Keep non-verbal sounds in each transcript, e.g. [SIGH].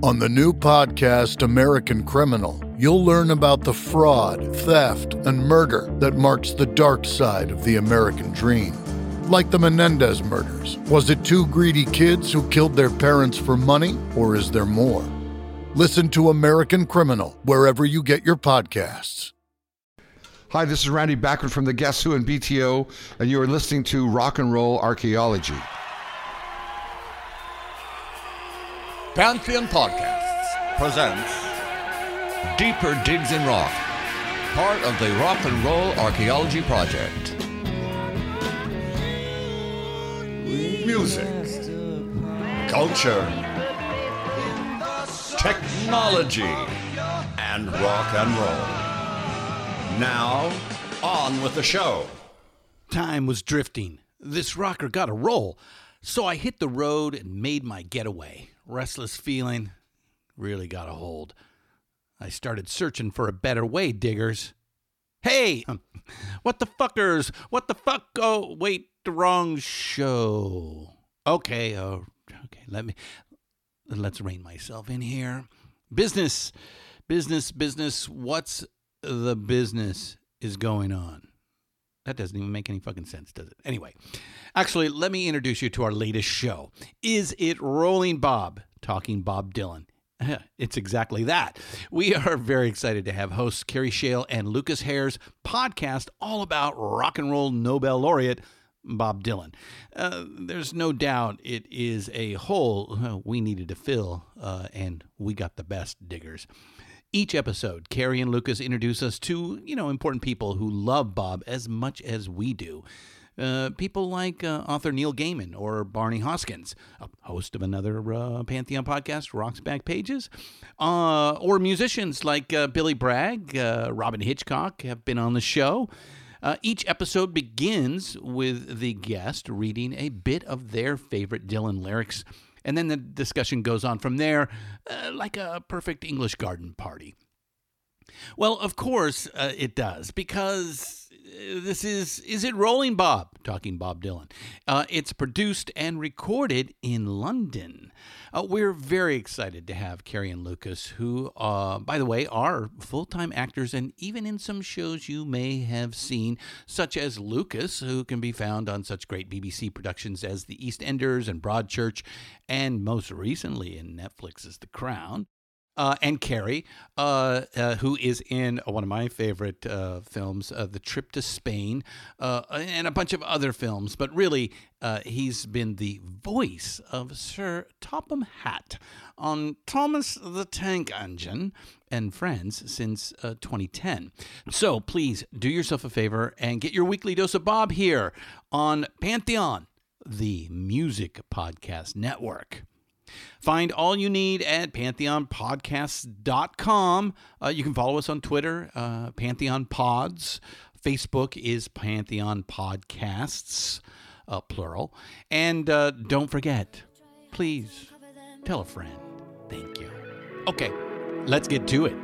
On the new podcast, American Criminal, you'll learn about the fraud, theft, and murder that marks the dark side of the American dream. Like the Menendez murders. Was it two greedy kids who killed their parents for money, or is there more? Listen to American Criminal wherever you get your podcasts. Hi, this is Randy Bachman from the Guess Who and BTO, and you are listening to Rock and Roll Archaeology. Pantheon Podcasts presents Deeper Digs in Rock, part of the Rock and Roll Archaeology Project. Music, culture, technology, and rock and roll. Now, on with the show. Time was drifting. This rocker got a roll. So I hit the road and made my getaway. Restless feeling really got a hold. I started searching for a better way, diggers. Hey, [LAUGHS] what the fuckers? What the fuck? Oh, wait, the wrong show. Okay, oh, okay, let me, let's rein myself in here. Business, business, business. What's the business is going on? That doesn't even make any fucking sense, does it? Anyway, actually, let me introduce you to our latest show. Is it Rolling Bob? Talking Bob Dylan. [LAUGHS] It's exactly that. We are very excited to have hosts Kerry Shale and Lucas Hare's podcast all about rock and roll Nobel laureate Bob Dylan. Uh, there's no doubt it is a hole uh, we needed to fill, uh, and we got the best diggers. Each episode, Kerry and Lucas introduce us to, you know, important people who love Bob as much as we do. Uh, people like uh, author Neil Gaiman or Barney Hoskyns, a host of another uh, Pantheon podcast, Rock's Backpages, uh, or musicians like uh, Billy Bragg, uh, Robyn Hitchcock have been on the show. each episode begins with the guest reading a bit of their favorite Dylan lyrics, and then the discussion goes on from there, like a perfect English garden party. Well, of course uh, it does, because uh, this is Is It Rolling Bob? Talking Bob Dylan. Uh, it's produced and recorded in London. Uh, we're very excited to have Kerry and Lucas, who, uh, by the way, are full time actors and even in some shows you may have seen, such as Lucas, who can be found on such great BBC productions as The EastEnders and Broadchurch, and most recently in Netflix's The Crown uh, and Kerry, uh, uh, who is in one of my favorite uh, films, uh, The Trip to Spain, uh, and a bunch of other films. But really, he's been the voice of Sir Topham Hatt on Thomas the Tank Engine and Friends since 2010. So please do yourself a favor and get your weekly dose of Bob here on Pantheon, the music podcast network. Find all you need at pantheonpodcasts.com. Uh, you can follow us on Twitter, uh, Pantheon Pods. Facebook is Pantheon Podcasts, uh, plural. And uh, don't forget, please tell a friend. Thank you. Okay, let's get to it.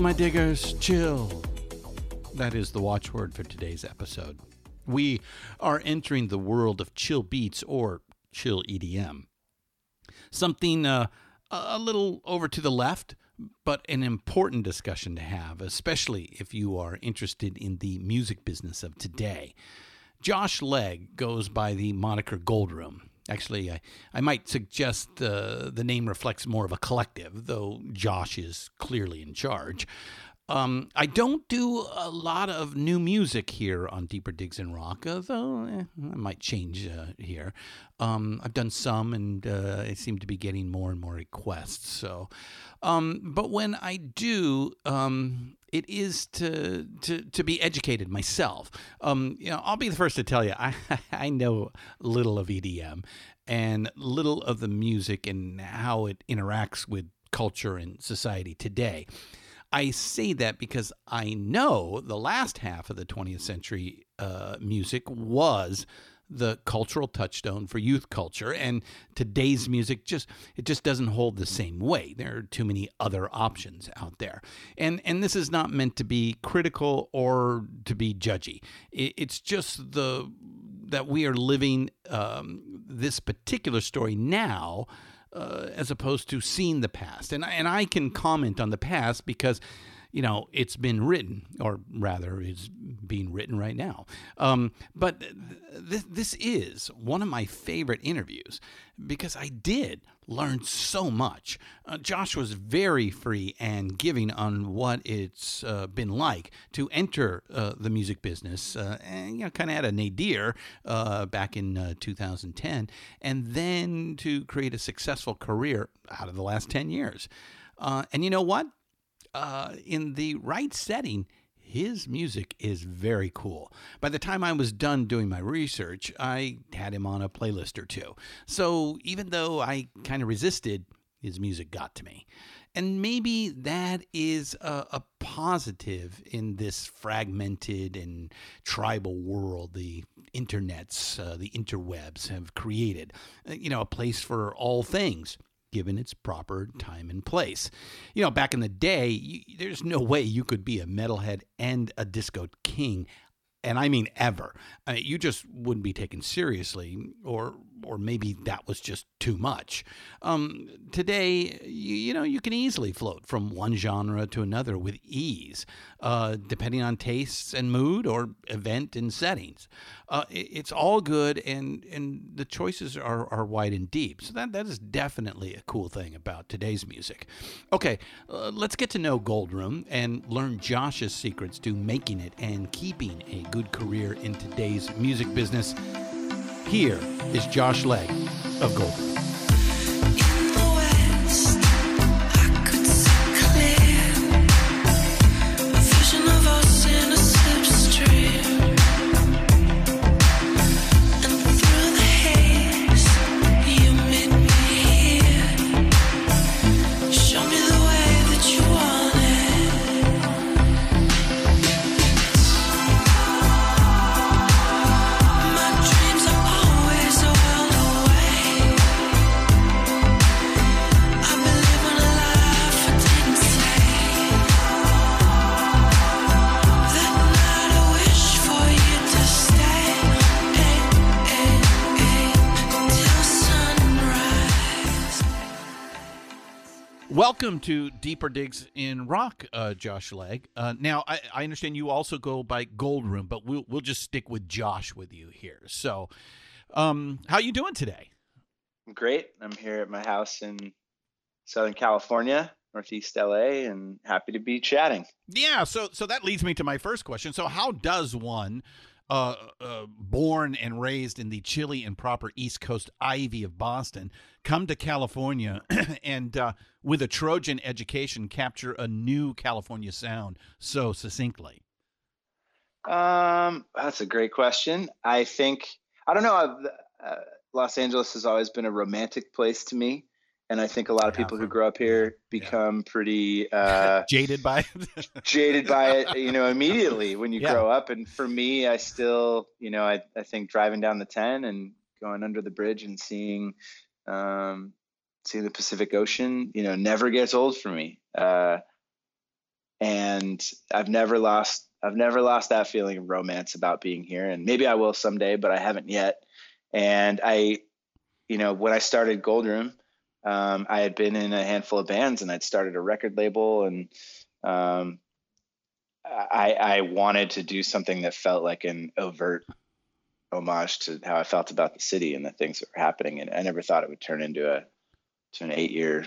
My diggers, chill. That is the watchword for today's episode. We are entering the world of chill beats or chill EDM. Something uh, a little over to the left, but an important discussion to have, especially if you are interested in the music business of today. Josh Legg goes by the moniker Goldroom. Actually, I, I might suggest uh, the name reflects more of a collective, though Josh is clearly in charge. Um, I don't do a lot of new music here on Deeper Digs in Rock, though eh, I might change uh, here. Um, I've done some, and uh, I seem to be getting more and more requests. So, um, but when I do, um, it is to to to be educated myself. Um, you know, I'll be the first to tell you I [LAUGHS] I know little of EDM and little of the music and how it interacts with culture and society today. I say that because I know the last half of the 20th century uh, music was the cultural touchstone for youth culture and today's music just it just doesn't hold the same way. There are too many other options out there. And and this is not meant to be critical or to be judgy. It's just the that we are living um, this particular story now uh, as opposed to seeing the past. And and I can comment on the past because you know it's been written, or rather, is being written right now. Um, but th- this is one of my favorite interviews because I did learn so much. Uh, Josh was very free and giving on what it's uh, been like to enter uh, the music business, uh, and you know, kind of had a nadir uh, back in uh, 2010, and then to create a successful career out of the last 10 years. and you know what? In the right setting, his music is very cool. By the time I was done doing my research, I had him on a playlist or two. So even though I kind of resisted, his music got to me. And maybe that is a, a, positive in this fragmented and tribal world the internets, uh, the interwebs have created. Uh, you know, a place for all things given its proper time and place. You know, back in the day, you, there's no way you could be a metalhead and a disco king and I mean ever. I mean, you just wouldn't be taken seriously, or or maybe that was just too much. Um, today, you, you, know, you can easily float from one genre to another with ease, uh, depending on tastes and mood or event and settings. Uh, it, it's all good, and and the choices are, are wide and deep. So that that is definitely a cool thing about today's music. Okay, uh, let's get to know Goldroom and learn Josh's secrets to making it and keeping a good career in today's music business. Here is Josh Legg of Goldroom. Welcome to Deeper Digs in Rock, uh, Josh Legg. Uh, now, I, I, understand you also go by Goldroom, but we'll we'll just stick with Josh with you here. So, um, how you doing today? Great. I'm here at my house in Southern California, Northeast LA, and happy to be chatting. Yeah. So so that leads me to my first question. So, how does one uh, uh, born and raised in the chilly and proper East Coast ivy of Boston, come to California [CLEARS THROAT] and, uh, with a Trojan education, capture a new California sound so succinctly? Um, that's a great question. I think I don't know. Uh, Los Angeles has always been a romantic place to me and I think a lot of people who grow up here become yeah. pretty uh, [LAUGHS] jaded by it. [LAUGHS] jaded by it, you know, immediately when you yeah. grow up. And for me, I still, you know, I, I think driving down the 10 and going under the bridge and seeing, um, seeing the Pacific Ocean, you know, never gets old for me. Uh, and I've never lost, I've never lost that feeling of romance about being here. And maybe I will someday, but I haven't yet. And I, you know, when I started Goldroom, um, I had been in a handful of bands and I'd started a record label and um, I, I wanted to do something that felt like an overt homage to how I felt about the city and the things that were happening. And I never thought it would turn into a to an eight year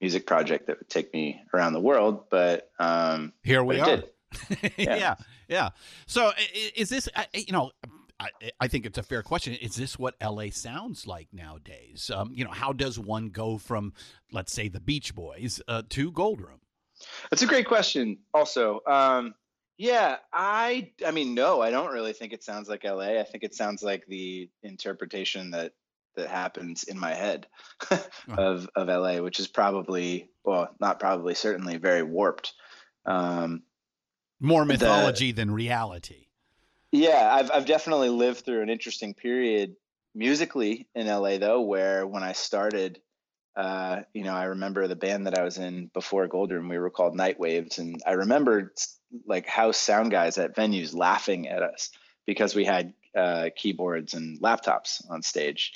music project that would take me around the world. But um, here we are. [LAUGHS] yeah. yeah, yeah. So is this? You know, I, I, think it's a fair question. Is this what LA sounds like nowadays? Um, you know, how does one go from, let's say, the Beach Boys uh, to Goldroom? That's a great question. Also, um, yeah, I, I mean, no, I don't really think it sounds like LA. I think it sounds like the interpretation that that happens in my head [LAUGHS] of of LA, which is probably, well, not probably, certainly very warped. Um, More mythology the, than reality. Yeah, I've I've definitely lived through an interesting period musically in LA though, where when I started, uh, you know, I remember the band that I was in before Goldroom, we were called NightWaves, and I remember like house sound guys at venues laughing at us because we had uh, keyboards and laptops on stage,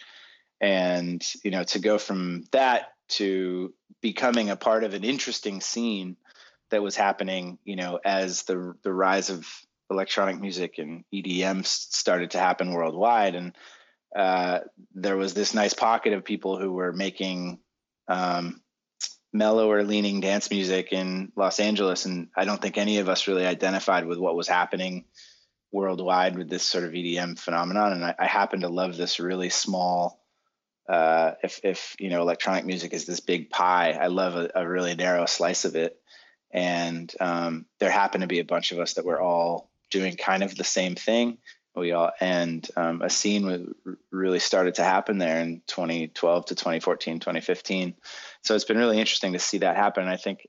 and you know, to go from that to becoming a part of an interesting scene that was happening, you know, as the the rise of electronic music and EDM started to happen worldwide, and uh, there was this nice pocket of people who were making um, mellower leaning dance music in Los Angeles, and I don't think any of us really identified with what was happening worldwide with this sort of EDM phenomenon. And I, I happen to love this really small. Uh, if if you know electronic music is this big pie, I love a, a really narrow slice of it. And um, there happened to be a bunch of us that were all doing kind of the same thing. We all and um, a scene really started to happen there in 2012 to 2014, 2015. So it's been really interesting to see that happen. I think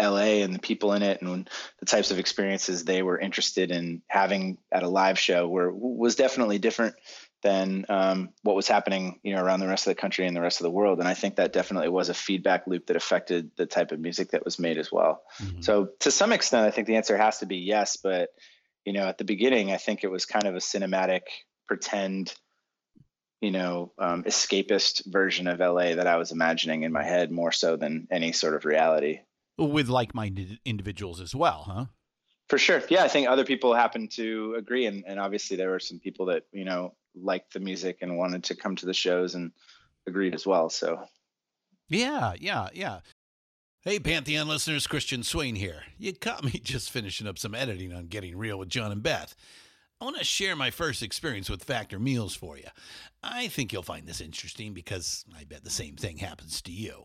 LA and the people in it and the types of experiences they were interested in having at a live show were was definitely different than um, what was happening, you know, around the rest of the country and the rest of the world. And I think that definitely was a feedback loop that affected the type of music that was made as well. Mm-hmm. So to some extent, I think the answer has to be yes. But you know, at the beginning, I think it was kind of a cinematic pretend, you know, um, escapist version of LA that I was imagining in my head more so than any sort of reality. With like-minded individuals as well, huh? For sure. Yeah, I think other people happen to agree, and, and obviously there were some people that you know liked the music and wanted to come to the shows and agreed as well. So. Yeah, yeah, yeah. Hey, Pantheon listeners, Christian Swain here. You caught me [LAUGHS] just finishing up some editing on Getting Real with John and Beth. I want to share my first experience with Factor Meals for you. I think you'll find this interesting because I bet the same thing happens to you.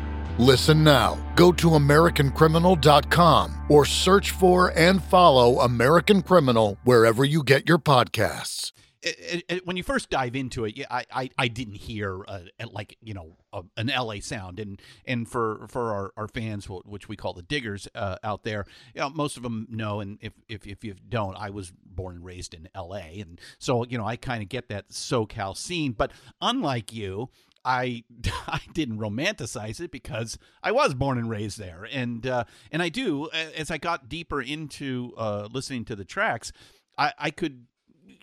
Listen now. Go to AmericanCriminal.com or search for and follow American Criminal wherever you get your podcasts. It, it, when you first dive into it, yeah, I, I, I didn't hear uh, like you know an LA sound, and and for for our, our fans, which we call the diggers uh, out there, you know, most of them know, and if, if if you don't, I was born and raised in LA, and so you know I kind of get that SoCal scene, but unlike you, I [LAUGHS] I didn't romanticize it because I was born and raised there, and uh, and I do as I got deeper into uh, listening to the tracks, I, I could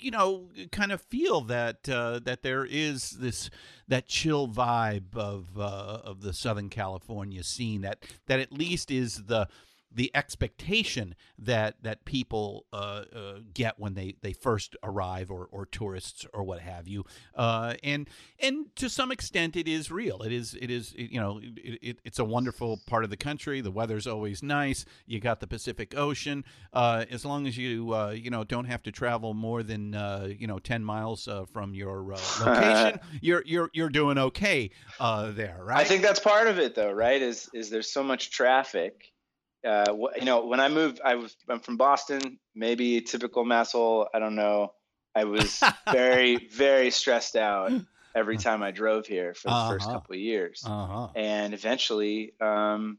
you know kind of feel that uh, that there is this that chill vibe of uh, of the Southern California scene that that at least is the the expectation that that people uh, uh, get when they, they first arrive or, or tourists or what have you. Uh, and and to some extent it is real. It is it is you know it, it, it's a wonderful part of the country. The weather's always nice. You got the Pacific Ocean. Uh, as long as you uh, you know don't have to travel more than uh, you know 10 miles from your [LAUGHS] location you're you're you're doing okay there right? I think that's part of it though right is is there's so much traffic uh, you know, when I moved, I was I'm from Boston, maybe typical masshole. I don't know. I was [LAUGHS] very, very stressed out every time I drove here for the uh-huh. first couple of years, uh-huh. and eventually, um,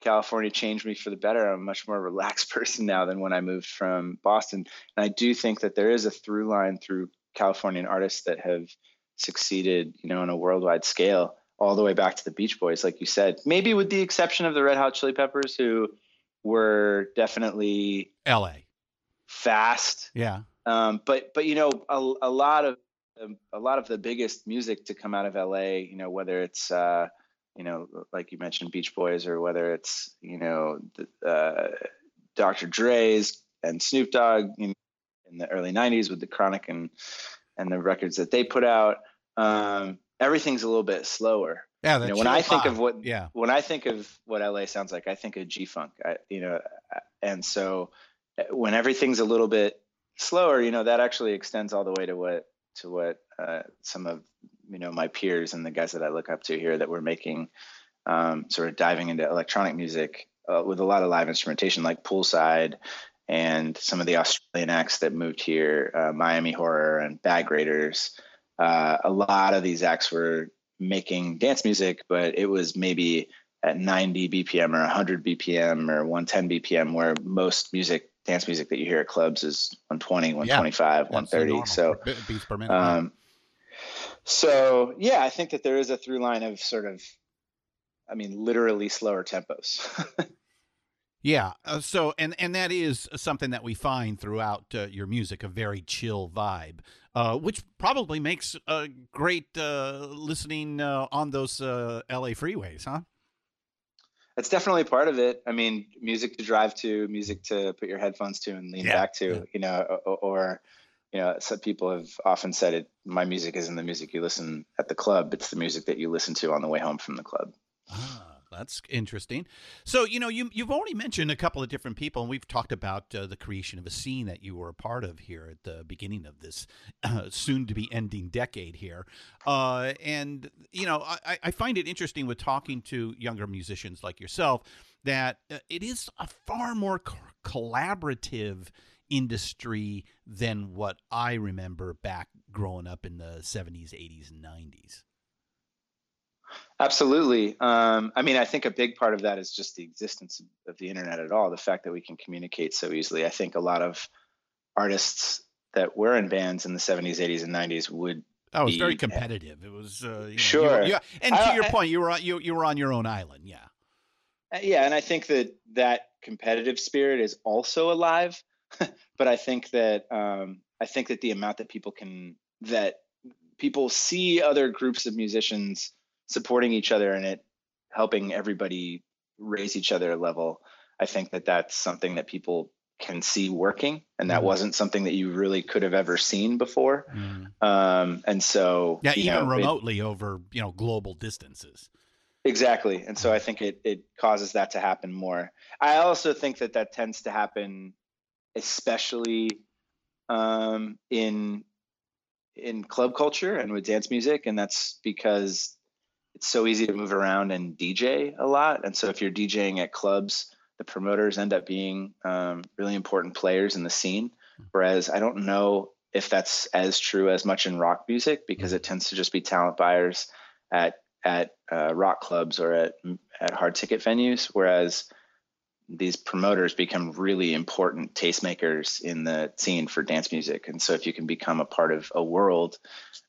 California changed me for the better. I'm a much more relaxed [LAUGHS] person now than when I moved from Boston, and I do think that there is a through line through Californian artists that have succeeded, you know, on a worldwide scale all the way back to the Beach Boys, like you said. Maybe with the exception of the Red Hot Chili Peppers, who were definitely L.A. fast. Yeah. Um, but but you know a, a lot of a lot of the biggest music to come out of LA, you know, whether it's uh, you know, like you mentioned, Beach Boys, or whether it's you know, the, uh, Dr. Dre's and Snoop Dogg know, in the early '90s with the Chronic and and the records that they put out. Um, everything's a little bit slower. Yeah, you know, when I think of what yeah when I think of what LA sounds like, I think of G Funk. You know, and so when everything's a little bit slower, you know, that actually extends all the way to what to what uh, some of you know my peers and the guys that I look up to here that were making um, sort of diving into electronic music uh, with a lot of live instrumentation, like Poolside and some of the Australian acts that moved here, uh, Miami Horror and Bag Raiders uh, a lot of these acts were making dance music, but it was maybe at 90 BPM or 100 BPM or 110 BPM, where most music, dance music that you hear at clubs is 120, 125, yeah, 130. So, beats per minute. Um, so yeah, I think that there is a through line of sort of, I mean, literally slower tempos. [LAUGHS] Yeah. Uh, so, and and that is something that we find throughout uh, your music, a very chill vibe, uh, which probably makes a great uh, listening uh, on those uh, LA freeways, huh? It's definitely part of it. I mean, music to drive to, music to put your headphones to and lean yeah. back to, yeah. you know, or, or, you know, some people have often said it. My music isn't the music you listen at the club; it's the music that you listen to on the way home from the club. Ah that's interesting. So, you know, you you've already mentioned a couple of different people, and we've talked about uh, the creation of a scene that you were a part of here at the beginning of this [CLEARS THROAT] uh, soon to be ending decade here. Uh, and you know, I, I find it interesting with talking to younger musicians like yourself that uh, it is a far more co- collaborative industry than what I remember back growing up in the 70s, 80s, and 90s. Absolutely. Um, I mean, I think a big part of that is just the existence of the internet at all. The fact that we can communicate so easily. I think a lot of artists that were in bands in the 70s, 80s, and 90s would. Oh, it was very competitive. It was uh, you know, sure. You, you, and to I, your point, you were on, you you were on your own island. Yeah. Uh, yeah, and I think that that competitive spirit is also alive, [LAUGHS] but I think that um, I think that the amount that people can that people see other groups of musicians supporting each other and it helping everybody raise each other level i think that that's something that people can see working. And that mm. wasn't something that you really could have ever seen before. Mm. um, and so yeah even know, remotely it, over you know global distances. Exactly. And so i think it it causes that to happen more. I also think that that tends to happen especially um, in in club culture and with dance music. And that's because it's so easy to move around and DJ a lot. And so if you're DJing at clubs, the promoters end up being um, really important players in the scene. Whereas I don't know if that's as true as much in rock music because it tends to just be talent buyers at at uh, rock clubs or at at hard ticket venues. Whereas these promoters become really important tastemakers in the scene for dance music. And so if you can become a part of a world,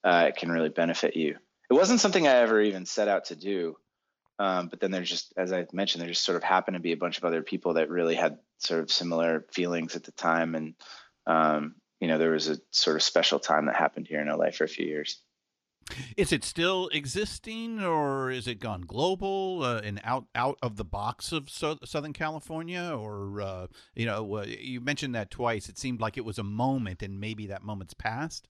uh, it can really benefit you it wasn't something I ever even set out to do. Um, but then there's just, as I mentioned, there just sort of happened to be a bunch of other people that really had sort of similar feelings at the time. And, um, you know, there was a sort of special time that happened here in LA for a few years. Is it still existing, or is it gone global uh, and out out of the box of so- Southern California? Or uh, you know, uh, you mentioned that twice. It seemed like it was a moment, and maybe that moment's passed.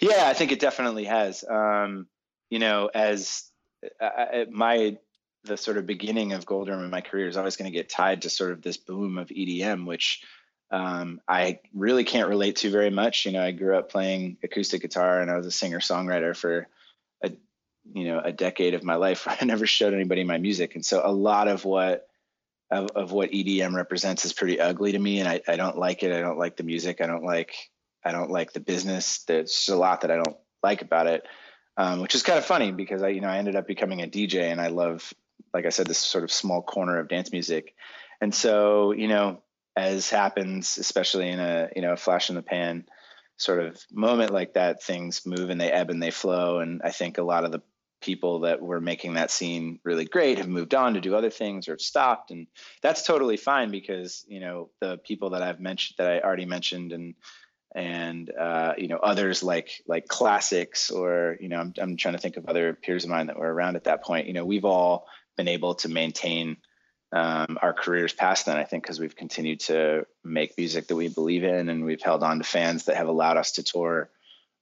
Yeah, I think it definitely has. Um, you know, as uh, uh, my the sort of beginning of Goldroom in my career is always going to get tied to sort of this boom of EDM, which um, I really can't relate to very much. You know, I grew up playing acoustic guitar and I was a singer songwriter for a you know a decade of my life. [LAUGHS] I never showed anybody my music, and so a lot of what of, of what EDM represents is pretty ugly to me, and I, I don't like it. I don't like the music. I don't like I don't like the business. There's a lot that I don't like about it um, which is kind of funny because I, you know, I ended up becoming a DJ and I love, like I said, this sort of small corner of dance music. And so, you know, as happens, especially in a, you know, a flash in the pan sort of moment like that, things move and they ebb and they flow. And I think a lot of the people that were making that scene really great have moved on to do other things or have stopped. And that's totally fine because, you know, the people that I've mentioned that I already mentioned and, and uh, you know others like like Classixx or you know I'm, I'm trying to think of other peers of mine that were around at that point. You know we've all been able to maintain um, our careers past then i think because we've continued to make music that we believe in and we've held on to fans that have allowed us to tour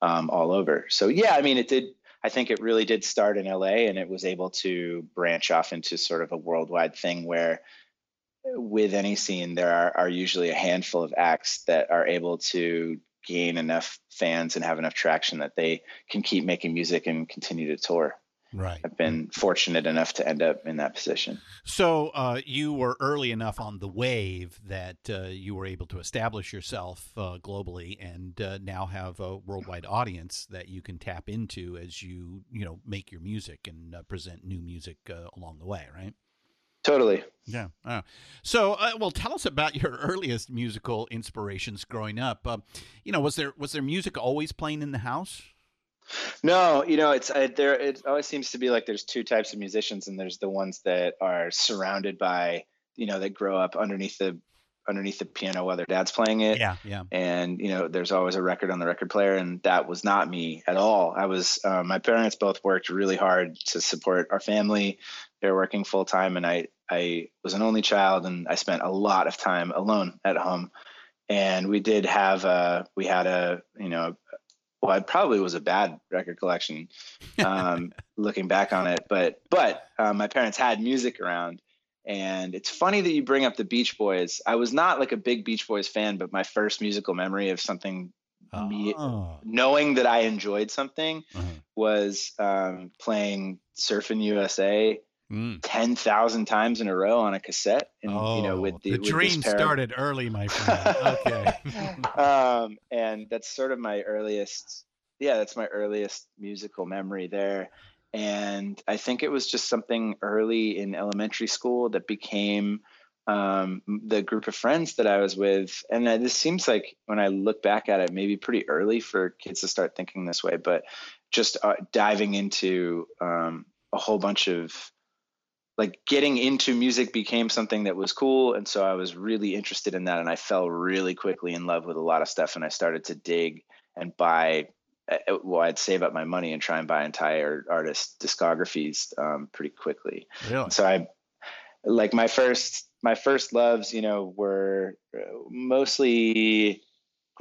um, all over. So yeah i mean it did i think it really did start in la and it was able to branch off into sort of a worldwide thing where with any scene, there are, are usually a handful of acts that are able to gain enough fans and have enough traction that they can keep making music and continue to tour. Right. I've been fortunate enough to end up in that position. So uh, you were early enough on the wave that uh, you were able to establish yourself uh, globally, and uh, now have a worldwide audience that you can tap into as you you know make your music and uh, present new music uh, along the way. Right. Totally. Yeah. Uh, so, uh, well, tell us about your [LAUGHS] earliest musical inspirations growing up. Uh, you know, was there was there music always playing in the house? No, you know, it's there. It always seems to be like there's two types of musicians, and there's the ones that are surrounded by, you know, that grow up underneath the underneath the piano while their dad's playing it. Yeah, yeah. And you know, there's always a record on the record player, and that was not me at all. I was. Uh, my parents both worked really hard to support our family. They were working full time, and I I was an only child, and I spent a lot of time alone at home. And we did have a we had a you know well, it probably was a bad record collection, [LAUGHS] um, looking back on it. But but um, my parents had music around, and it's funny that you bring up the Beach Boys. I was not like a big Beach Boys fan, but my first musical memory of something, oh. me, knowing that I enjoyed something, uh-huh. was um, playing Surfing USA. Mm. ten thousand times in a row on a cassette, and oh, you know, with oh, the, the with dream started early, my friend. [LAUGHS] okay, [LAUGHS] um, and that's sort of my earliest. Yeah, that's my earliest musical memory there. And I think it was just something early in elementary school that became um, the group of friends that I was with. And this seems like when I look back at it, maybe pretty early for kids to start thinking this way, but just uh, diving into um, a whole bunch of like getting into music became something that was cool and so i was really interested in that and i fell really quickly in love with a lot of stuff and i started to dig and buy well, I'd save up my money and try and buy entire artist discographies um, pretty quickly. Really? So I, like my first, my first loves, you know, were uh, mostly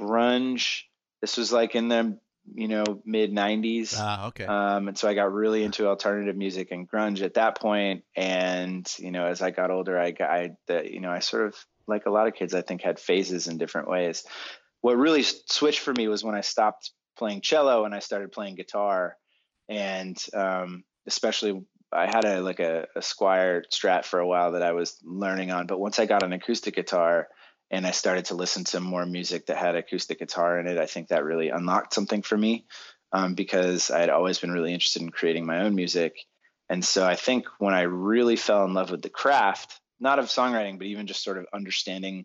grunge. This was like in the, you know, mid '90s. Ah, okay. Um, and so I got really into alternative music and grunge at that point. And you know, as I got older, I got, I, the, you know, I sort of like a lot of kids, I think, had phases in different ways. What really switched for me was when I stopped playing cello and I started playing guitar, and um, especially I had a like a, a Squier Strat for a while that I was learning on, but once I got an acoustic guitar and I started to listen to more music that had acoustic guitar in it, I think that really unlocked something for me um, because I had always been really interested in creating my own music. And so I think when I really fell in love with the craft, not of songwriting, but even just sort of understanding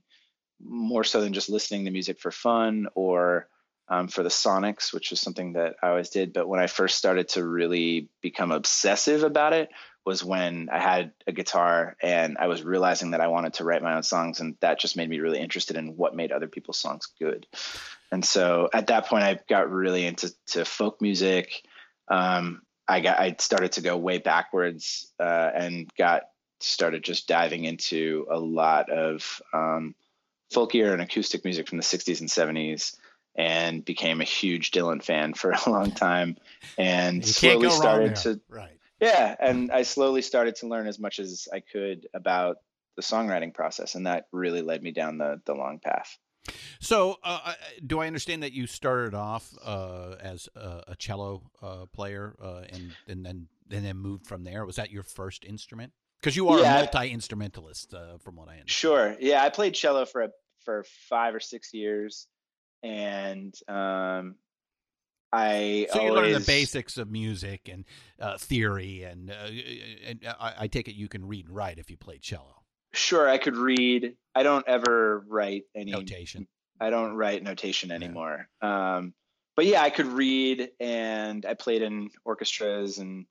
more so than just listening to music for fun or um, for the sonics, which was something that I always did. But when I first started to really become obsessive about it was when I had a guitar and I was realizing that I wanted to write my own songs, and that just made me really interested in what made other people's songs good. And so at that point, I got really into to folk music. Um, I got I started to go way backwards uh, and got started just diving into a lot of um, folkier and acoustic music from the 60s and 70s and became a huge Dylan fan for a long time and slowly started to right. Yeah, and I slowly started to learn as much as I could about the songwriting process and that really led me down the the long path. So, uh, do I understand that you started off uh, as a, a cello uh, player uh, and and then and then moved from there? Was that your first instrument? Because you are yeah, a multi instrumentalist, uh, from what I understand. Sure. Yeah, I played cello for a, for five or six years, and um, I so you always... learn the basics of music and uh, theory, and, uh, and I, I, take it you can read and write if you play cello. Sure, I could read. I don't ever write any notation. I don't write notation anymore. Yeah. Um, but yeah, I could read, and I played in orchestras and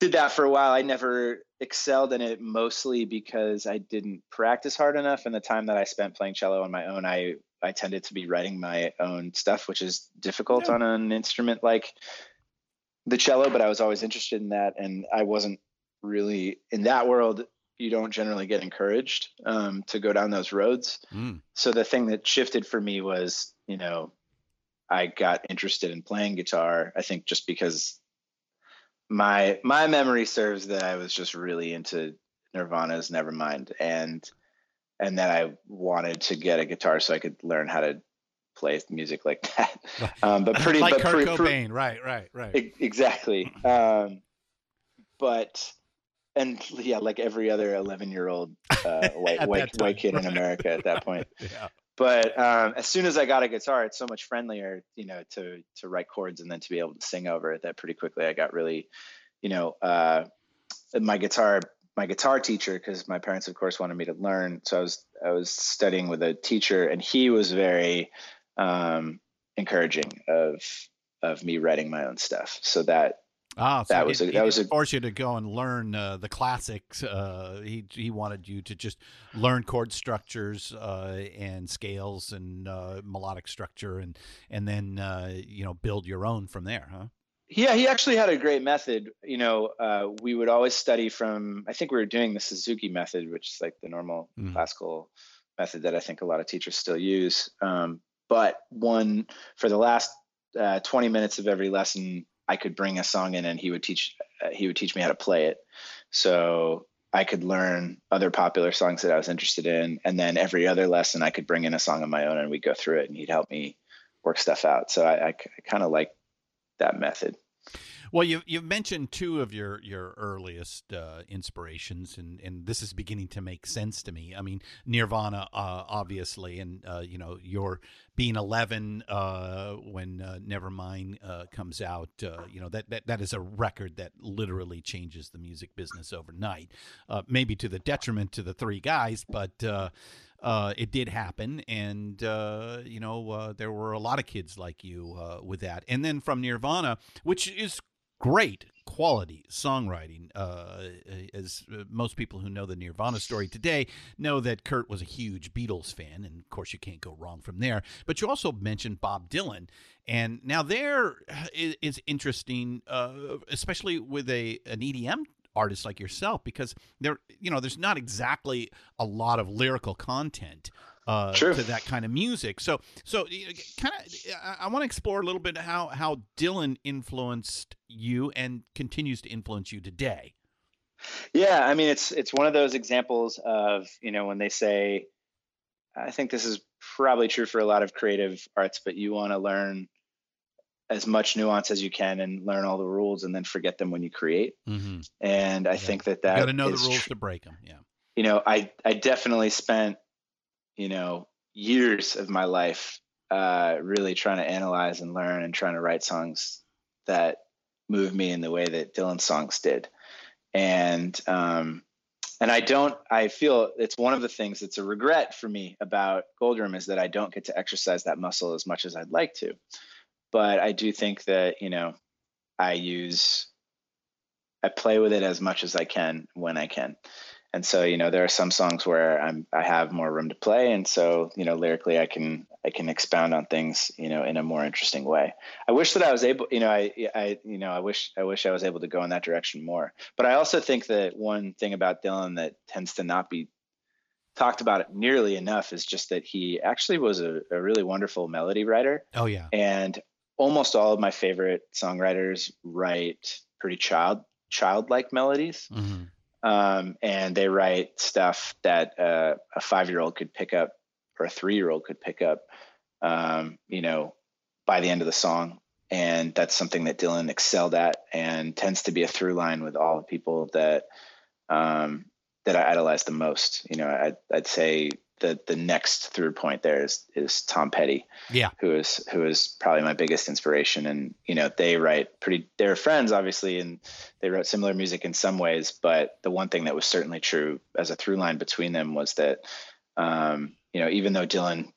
did that for a while. I never excelled in it mostly because I didn't practice hard enough. And the time that I spent playing cello on my own, I I tended to be writing my own stuff, which is difficult yeah. on an instrument like the cello. But I was always interested in that, and I wasn't really in that world. You don't generally get encouraged um, to go down those roads. Mm. So the thing that shifted for me was, you know, I got interested in playing guitar. I think just because my my memory serves that I was just really into Nirvana's Nevermind and and then I wanted to get a guitar so I could learn how to play music like that. [LAUGHS] Um, but pretty like but Kurt pretty, Cobain, right, right, right. Exactly. Um, but and yeah, like every other eleven year old uh, [LAUGHS] white white white kid in America at that point. [LAUGHS] yeah. But um, as soon as I got a guitar, it's so much friendlier, you know, to to write chords and then to be able to sing over it. That pretty quickly I got really, you know, uh, my guitar my guitar teacher because my parents of course wanted me to learn so i was i was studying with a teacher and he was very um, encouraging of of me writing my own stuff so that Ah, so that was a, he that was a force you to go and learn uh, the classics. Uh, he he wanted you to just learn chord structures uh, and scales and uh, melodic structure, and and then uh, you know build your own from there, huh? Yeah, he actually had a great method. You know, uh, we would always study from. I think we were doing the Suzuki method, which is like the normal Mhm. classical method that I think a lot of teachers still use. Um, but one for the last uh, 20 minutes of every lesson, I could bring a song in, and he would teach. Uh, he would teach me how to play it. So I could learn other popular songs that I was interested in, and then every other lesson, I could bring in a song of my own, and we'd go through it, and he'd help me work stuff out. So I, I, kind of like that method. Well, you you've mentioned two of your your earliest uh, inspirations, and and this is beginning to make sense to me. I mean, Nirvana, uh, obviously, and uh, you know, your being 11 uh, when uh, Nevermind uh, comes out, you know that, that that is a record that literally changes the music business overnight. Maybe to the detriment to the three guys, but. Uh, uh, it did happen, and uh, you know uh, there were a lot of kids like you uh, with that. And then from Nirvana, which is great quality songwriting. Uh, as uh, most people who know the Nirvana story today know that Kurt was a huge Beatles fan, and of course you can't go wrong from there. But you also mentioned Bob Dylan, and now there is, is interesting, uh, especially with a an EDM artist like yourself because there you know there's not exactly a lot of lyrical content uh, to that kind of music. So, so kind of, I, I want to explore a little bit how how Dylan influenced you and continues to influence you today. Yeah, I mean, it's it's one of those examples of you know when they say, I think this is probably true for a lot of creative arts, but you want to learn as much nuance as you can and learn all the rules and then forget them when you create. Mm-hmm. And I Yeah. think that that you got to know the rules tr- to break them. Yeah. you know, I I definitely spent you know years of my life uh, really trying to analyze and learn and trying to write songs that move me in the way that Dylan's songs did. And um, and I don't. I feel it's one of the things that's a regret for me about Goldroom is that I don't get to exercise that muscle as much as I'd like to. But I do think that you know I use I play with it as much as I can when I can. And so, you know, there are some songs where I'm I have more room to play, and so you know, lyrically, I can I can expound on things, you know, in a more interesting way. I wish that I was able, you know, I I you know, I wish I wish I was able to go in that direction more. But I also think that one thing about Dylan that tends to not be talked about nearly enough is just that he actually was a, a really wonderful melody writer, Oh yeah. and almost all of my favorite songwriters write pretty child childlike melodies Mm-hmm. um, and they write stuff that uh, a five year old could pick up or a three year old could pick up, um, you know, by the end of the song. And that's something that Dylan excelled at and tends to be a through line with all the people that um, that I idolize the most. You know, I'd, I'd say the the next through point there is is Tom Petty Yeah. who is who is probably my biggest inspiration. And you know they write pretty they're friends obviously and they wrote similar music in some ways but the one thing that was certainly true as a through line between them was that um, you know even though dylan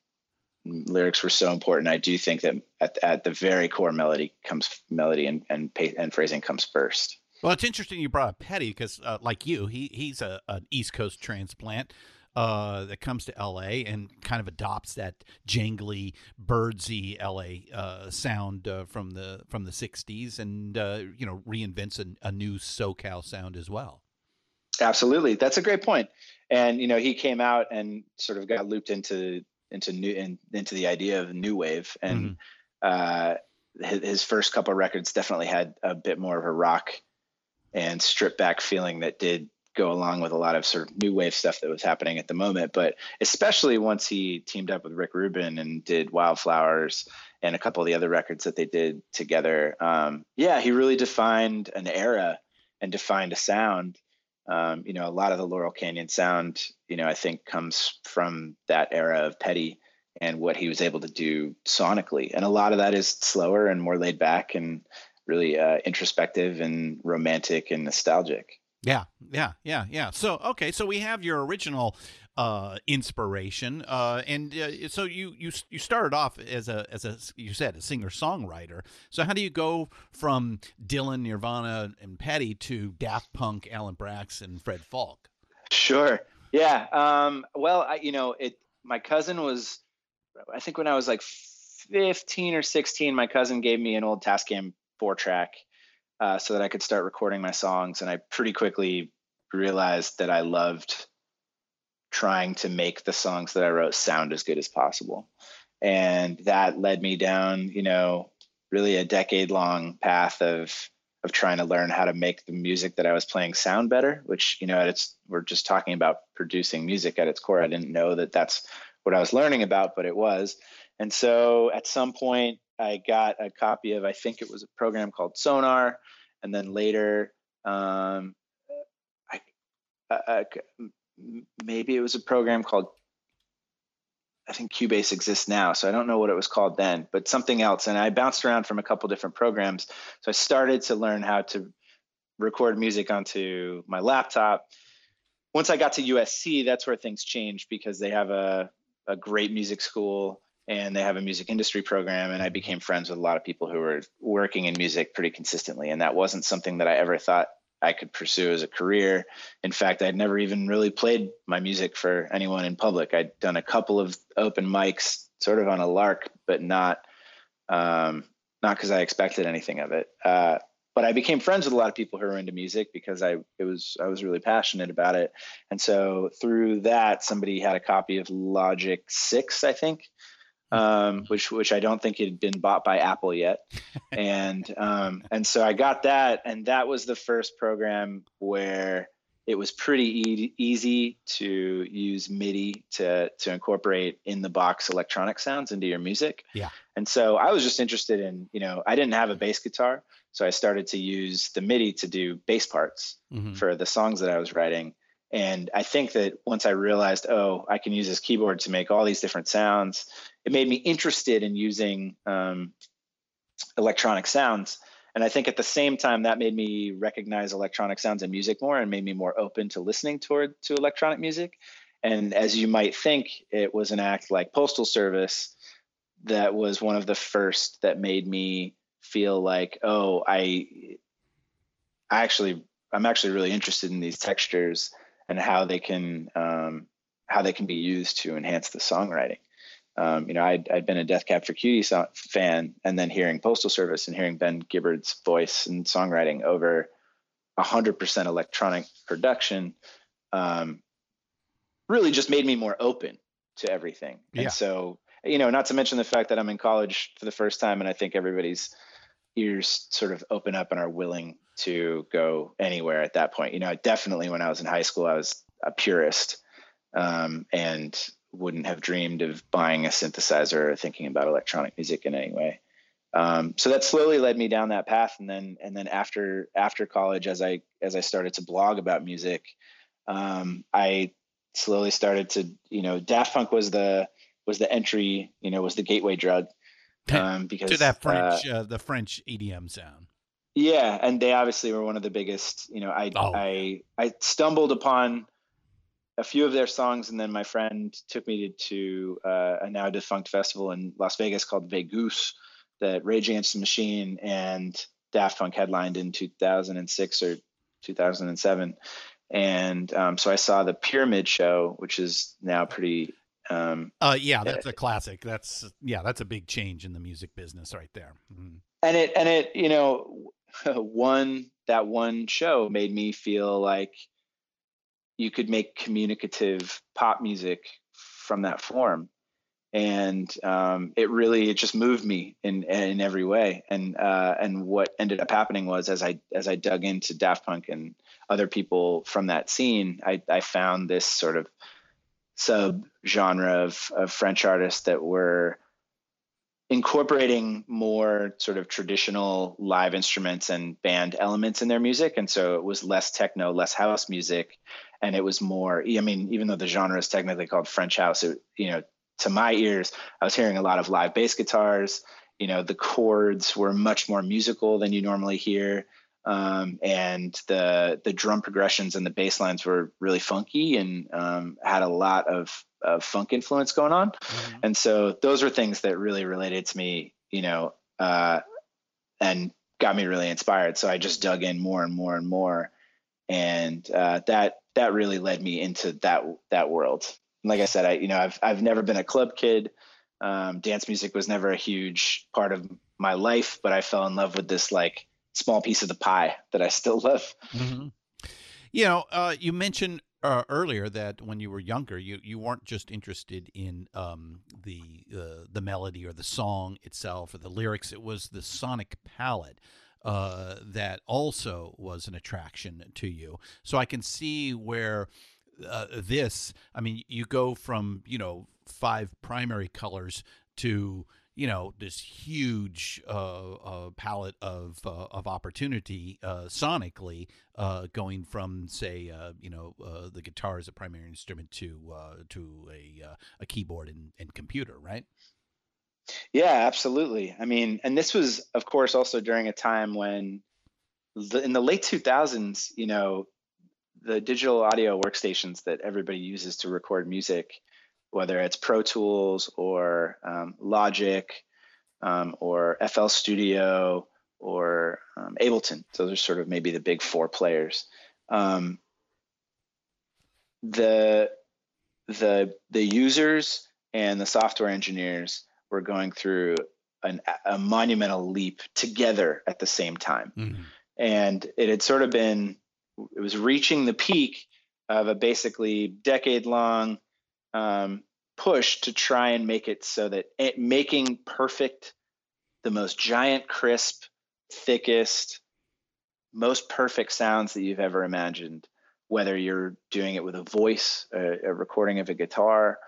lyrics were so important i do think that at, at the very core melody comes melody and and, and phrasing comes first. Well, it's interesting you brought up Petty because, uh, like you, he he's a an East Coast transplant uh, that comes to L.A. and kind of adopts that jangly, Byrdsy L.A. Uh, sound uh, from the from the '60s, and uh, you know reinvents a, a new SoCal sound as well. Absolutely, that's a great point. And you know, he came out and sort of got looped into into new in, into the idea of new wave, and uh, his, his first couple records definitely had a bit more of a rock and stripped back feeling that did go along with a lot of sort of new wave stuff that was happening at the moment. But especially once he teamed up with Rick Rubin and did Wildflowers and a couple of the other records that they did together, um, yeah, he really defined an era and defined a sound um, you know, a lot of the Laurel Canyon sound, you know, I think comes from that era of Petty and what he was able to do sonically. And a lot of that is slower and more laid back and really uh, introspective and romantic and nostalgic. Yeah, yeah, yeah, yeah. So okay, so we have your original uh, inspiration. Uh, and uh, so you you you started off as a as a you said a singer songwriter. So how do you go from Dylan, Nirvana, and Petty to Daft Punk, Alan Braxe, and Fred Falke? Sure. Yeah. Um, well, I, you know, it. My cousin was, I think when I was like 15 or 16, my cousin gave me an old Tascam four track uh, so that I could start recording my songs. And I pretty quickly realized that I loved trying to make the songs that I wrote sound as good as possible. And that led me down, you know, really a decade long path of of trying to learn how to make the music that I was playing sound better, which, you know, at its we're just talking about producing music at its core. I didn't know that that's what I was learning about, but it was. And so at some point I got a copy of, I think it was a program called Sonar. And then later, um, I, I, I, maybe it was a program called, I think Cubase exists now. So I don't know what it was called then, but something else. And I bounced around from a couple different programs. So I started to learn how to record music onto my laptop. Once I got to USC, that's where things changed because they have a, a great music school and they have a music industry program and i became friends with a lot of people who were working in music pretty consistently and that wasn't something that i ever thought i could pursue as a career. In fact i'd never even really played my music for anyone in public. I'd done a couple of open mics sort of on a lark but not um, not because i expected anything of it. Uh, but I became friends with a lot of people who were into music because I it was I was really passionate about it, and so through that, somebody had a copy of Logic Six, I think, um, which which I don't think had been bought by Apple yet, [LAUGHS] and um, and so I got that, and that was the first program where it was pretty e- easy to use MIDI to to incorporate in the box electronic sounds into your music. Yeah. And so I was just interested in, you know, I didn't have a bass guitar, so I started to use the MIDI to do bass parts mm-hmm. for the songs that I was writing. And I think that once I realized, oh, I can use this keyboard to make all these different sounds, it made me interested in using um, electronic sounds. And I think at the same time, that made me recognize electronic sounds and music more and made me more open to listening toward to electronic music. And as you might think, it was an act like Postal Service that was one of the first that made me feel like, oh, I, I actually, I'm actually really interested in these textures and how they can um, how they can be used to enhance the songwriting. Um, you know, I'd, I'd been a Death Cab for Cutie fan, and then hearing Postal Service and hearing Ben Gibbard's voice and songwriting over 100% electronic production um, really just made me more open to everything. And so, you know, not to mention the fact that I'm in college for the first time, and I think everybody's ears sort of open up and are willing to go anywhere at that point. You know, definitely when I was in high school, I was a purist um, and wouldn't have dreamed of buying a synthesizer or thinking about electronic music in any way. Um, so that slowly led me down that path, and then and then after after college, as I as I started to blog about music, um, I slowly started to you know Daft Punk was the was the entry you know was the gateway drug [LAUGHS] um, because to that French uh, uh, the French EDM sound. Yeah, and they obviously were one of the biggest. You know, I oh. I I stumbled upon a few of their songs, and then my friend took me to, to uh, a now defunct festival in Las Vegas called Vegoose that Rage Against the Machine and Daft Punk headlined in 2006 or 2007. And um, so I saw the Pyramid Show, which is now pretty. Um, uh, yeah, that's a classic. That's yeah, that's a big change in the music business right there. Mm-hmm. And it and it you know [LAUGHS] one that one show made me feel like you could make communicative pop music from that form. And um, it really it just moved me in in every way. And uh, and what ended up happening was as I as I dug into Daft Punk and other people from that scene I, I found this sort of sub genre of, of French artists that were incorporating more sort of traditional live instruments and band elements in their music. And so it was less techno less house music. And it was more i mean even though the genre is technically called french house it, you know to my ears i was hearing a lot of live bass guitars. You know the chords were much more musical than you normally hear. Um, and the the drum progressions and the bass lines were really funky and um, had a lot of, of funk influence going on. Mm-hmm. And so those were things that really related to me, you know, uh, and got me really inspired. So I just dug in more and more and more, and uh, that that really led me into that that world. And like I said, I you know I've I've never been a club kid. Um, dance music was never a huge part of my life, but I fell in love with this like small piece of the pie that I still [LAUGHS] love. Mm-hmm. You know, uh, you mentioned uh, earlier that when you were younger, you, you weren't just interested in um, the uh, the melody or the song itself or the lyrics. It was the sonic palette uh, that also was an attraction to you. So I can see where uh, this. I mean, you go from you know five primary colors to you know this huge uh, uh, palette of uh, of opportunity uh, sonically, uh, going from say uh, you know the guitar as a primary instrument to to a a keyboard and, and computer, right? Yeah, absolutely. I mean, and this was, of course, also during a time when, the, in the late 2000s, you know, the digital audio workstations that everybody uses to record music whether it's Pro Tools or um, Logic um, or FL Studio or um, Ableton. Those are sort of maybe the big four players. Um, the the the users and the software engineers were going through an, a monumental leap together at the same time, mm-hmm. and it had sort of been it was reaching the peak of a basically decade long um, push to try and make it so that it, making perfect the most giant crisp thickest most perfect sounds that you've ever imagined whether you're doing it with a voice a, a recording of a guitar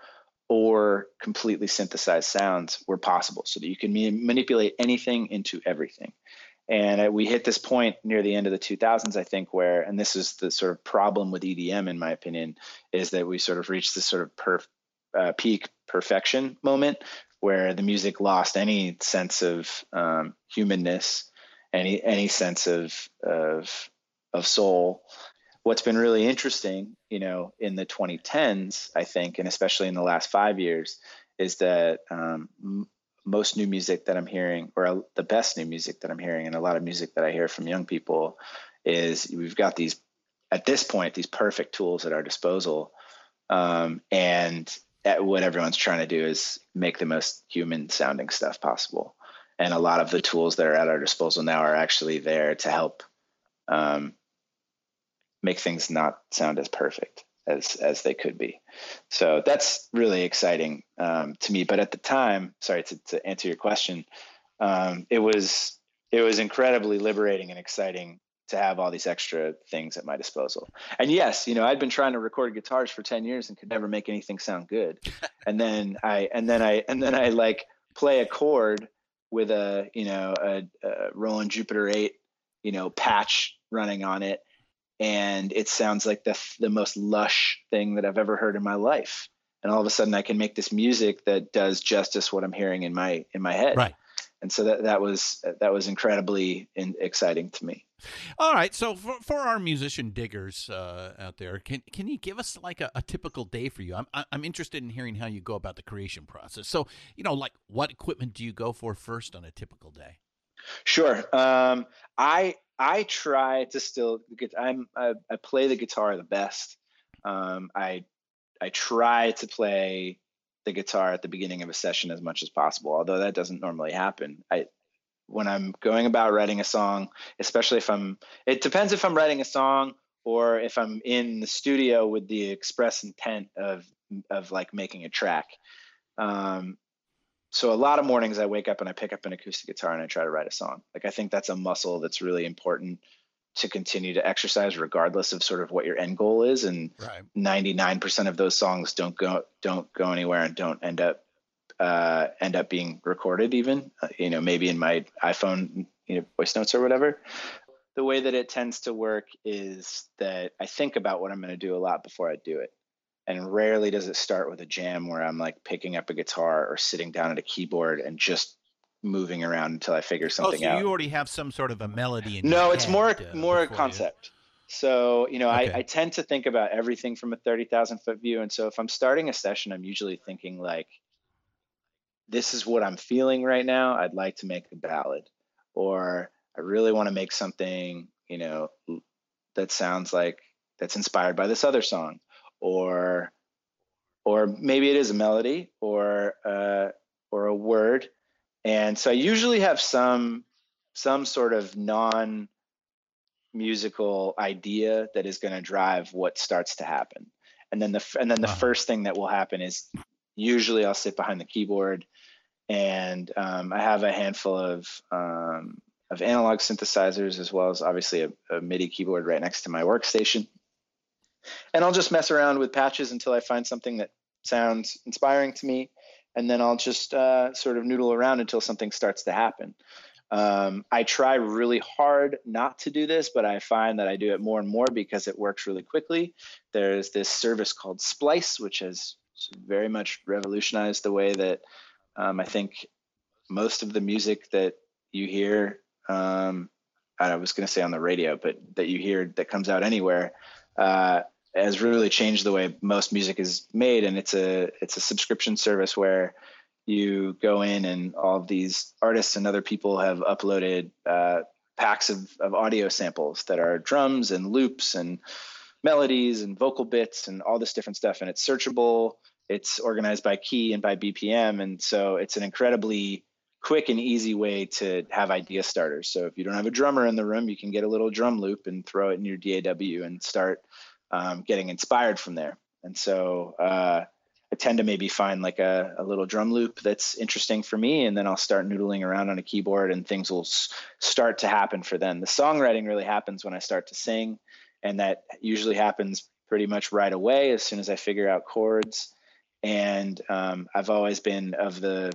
or completely synthesized sounds were possible so that you can manipulate anything into everything and we hit this point near the end of the 2000s, I think, where, and this is the sort of problem with EDM, in my opinion, is that we sort of reached this sort of perf- uh, peak perfection moment where the music lost any sense of um, humanness, any any sense of of of soul. What's been really interesting, you know, in the 2010s, I think, and especially in the last five years, is that um, most new music that I'm hearing, or the best new music that I'm hearing, and a lot of music that I hear from young people, is we've got these at this point these perfect tools at our disposal, um, and what everyone's trying to do is make the most human sounding stuff possible. And a lot of the tools that are at our disposal now are actually there to help um, make things not sound as perfect as as they could be. So that's really exciting um, to me. But at the time, sorry to, to answer your question, um, it was it was incredibly liberating and exciting to have all these extra things at my disposal. And yes, you know, I'd been trying to record guitars for 10 years and could never make anything sound good. [LAUGHS] and then I and then I and then I like play a chord with a, you know, a, a Roland Jupiter 8, you know, patch running on it and it sounds like the the most lush thing that I've ever heard in my life. And all of a sudden I can make this music that does justice what I'm hearing in my in my head. Right and so that that was that was incredibly in, exciting to me. All right, so for, for our musician diggers uh, out there, can can you give us like a, a, typical day for you? I'm I'm interested in hearing how you go about the creation process. So you know, like what equipment do you go for first on a typical day? Sure. Um, I I try to still get. I'm I, I play the guitar the best. Um, I I try to play the guitar at the beginning of a session as much as possible although that doesn't normally happen i when i'm going about writing a song especially if i'm it depends if i'm writing a song or if i'm in the studio with the express intent of of like making a track um, so a lot of mornings i wake up and i pick up an acoustic guitar and i try to write a song. Like i think that's a muscle that's really important to continue to exercise regardless of sort of what your end goal is and right. 99% of those songs don't go don't go anywhere and don't end up uh, end up being recorded even uh, you know maybe in my iphone you know voice notes or whatever. The way that it tends to work is that i think about what i'm going to do a lot before i do it and rarely does it start with a jam where i'm like picking up a guitar or sitting down at a keyboard and just moving around until I figure something oh, so out. you already have some sort of a melody in no, your it's head, more uh, more a before you- concept. So you know, Okay. I, I tend to think about everything from a thirty thousand foot view, and so if I'm starting a session, I'm usually thinking like, this is what I'm feeling right now. I'd like to make a ballad, or I really want to make something you know that sounds like that's inspired by this other song, or or maybe it is a melody or uh, or a word, and so I usually have some some sort of non musical idea that is going to drive what starts to happen. And then the and then the Uh-huh. first thing that will happen is usually i'll sit behind the keyboard and um, i have a handful of um, of analog synthesizers as well as obviously a, a midi keyboard right next to my workstation and i'll just mess around with patches until i find something that sounds inspiring to me and then i'll just uh, sort of noodle around until something starts to happen um, I try really hard not to do this, but I find that I do it more and more because it works really quickly. There's this service called Splice, which has very much revolutionized the way that um, I think most of the music that you hear, um, I was going to say on the radio, but that you hear that comes out anywhere, uh, has really changed the way most music is made. And it's a it's a subscription service where you go in and all these artists and other people have uploaded uh, packs of, of audio samples that are drums and loops and melodies and vocal bits and all this different stuff and it's searchable it's organized by key and by bpm and so it's an incredibly quick and easy way to have idea starters so if you don't have a drummer in the room you can get a little drum loop and throw it in your daw and start um, getting inspired from there and so uh, I tend to maybe find like a, a little drum loop that's interesting for me, and then I'll start noodling around on a keyboard, and things will s- start to happen for them. The songwriting really happens when I start to sing, and that usually happens pretty much right away as soon as I figure out chords. And um, I've always been of the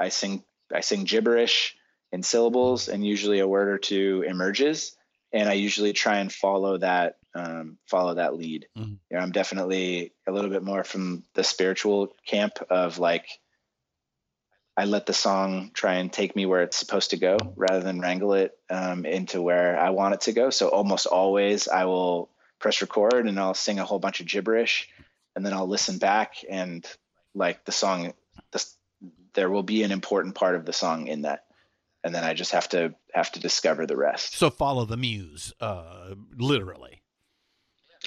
I sing I sing gibberish in syllables, and usually a word or two emerges, and I usually try and follow that um, follow that lead. Mhm. You know, I'm definitely a little bit more from the spiritual camp of like I let the song try and take me where it's supposed to go rather than wrangle it um, into where I want it to go. So almost always I will press record and I'll sing a whole bunch of gibberish and then I'll listen back and like the song, the, there will be an important part of the song in that. And then I just have to have to discover the rest. So follow the muse, uh, literally.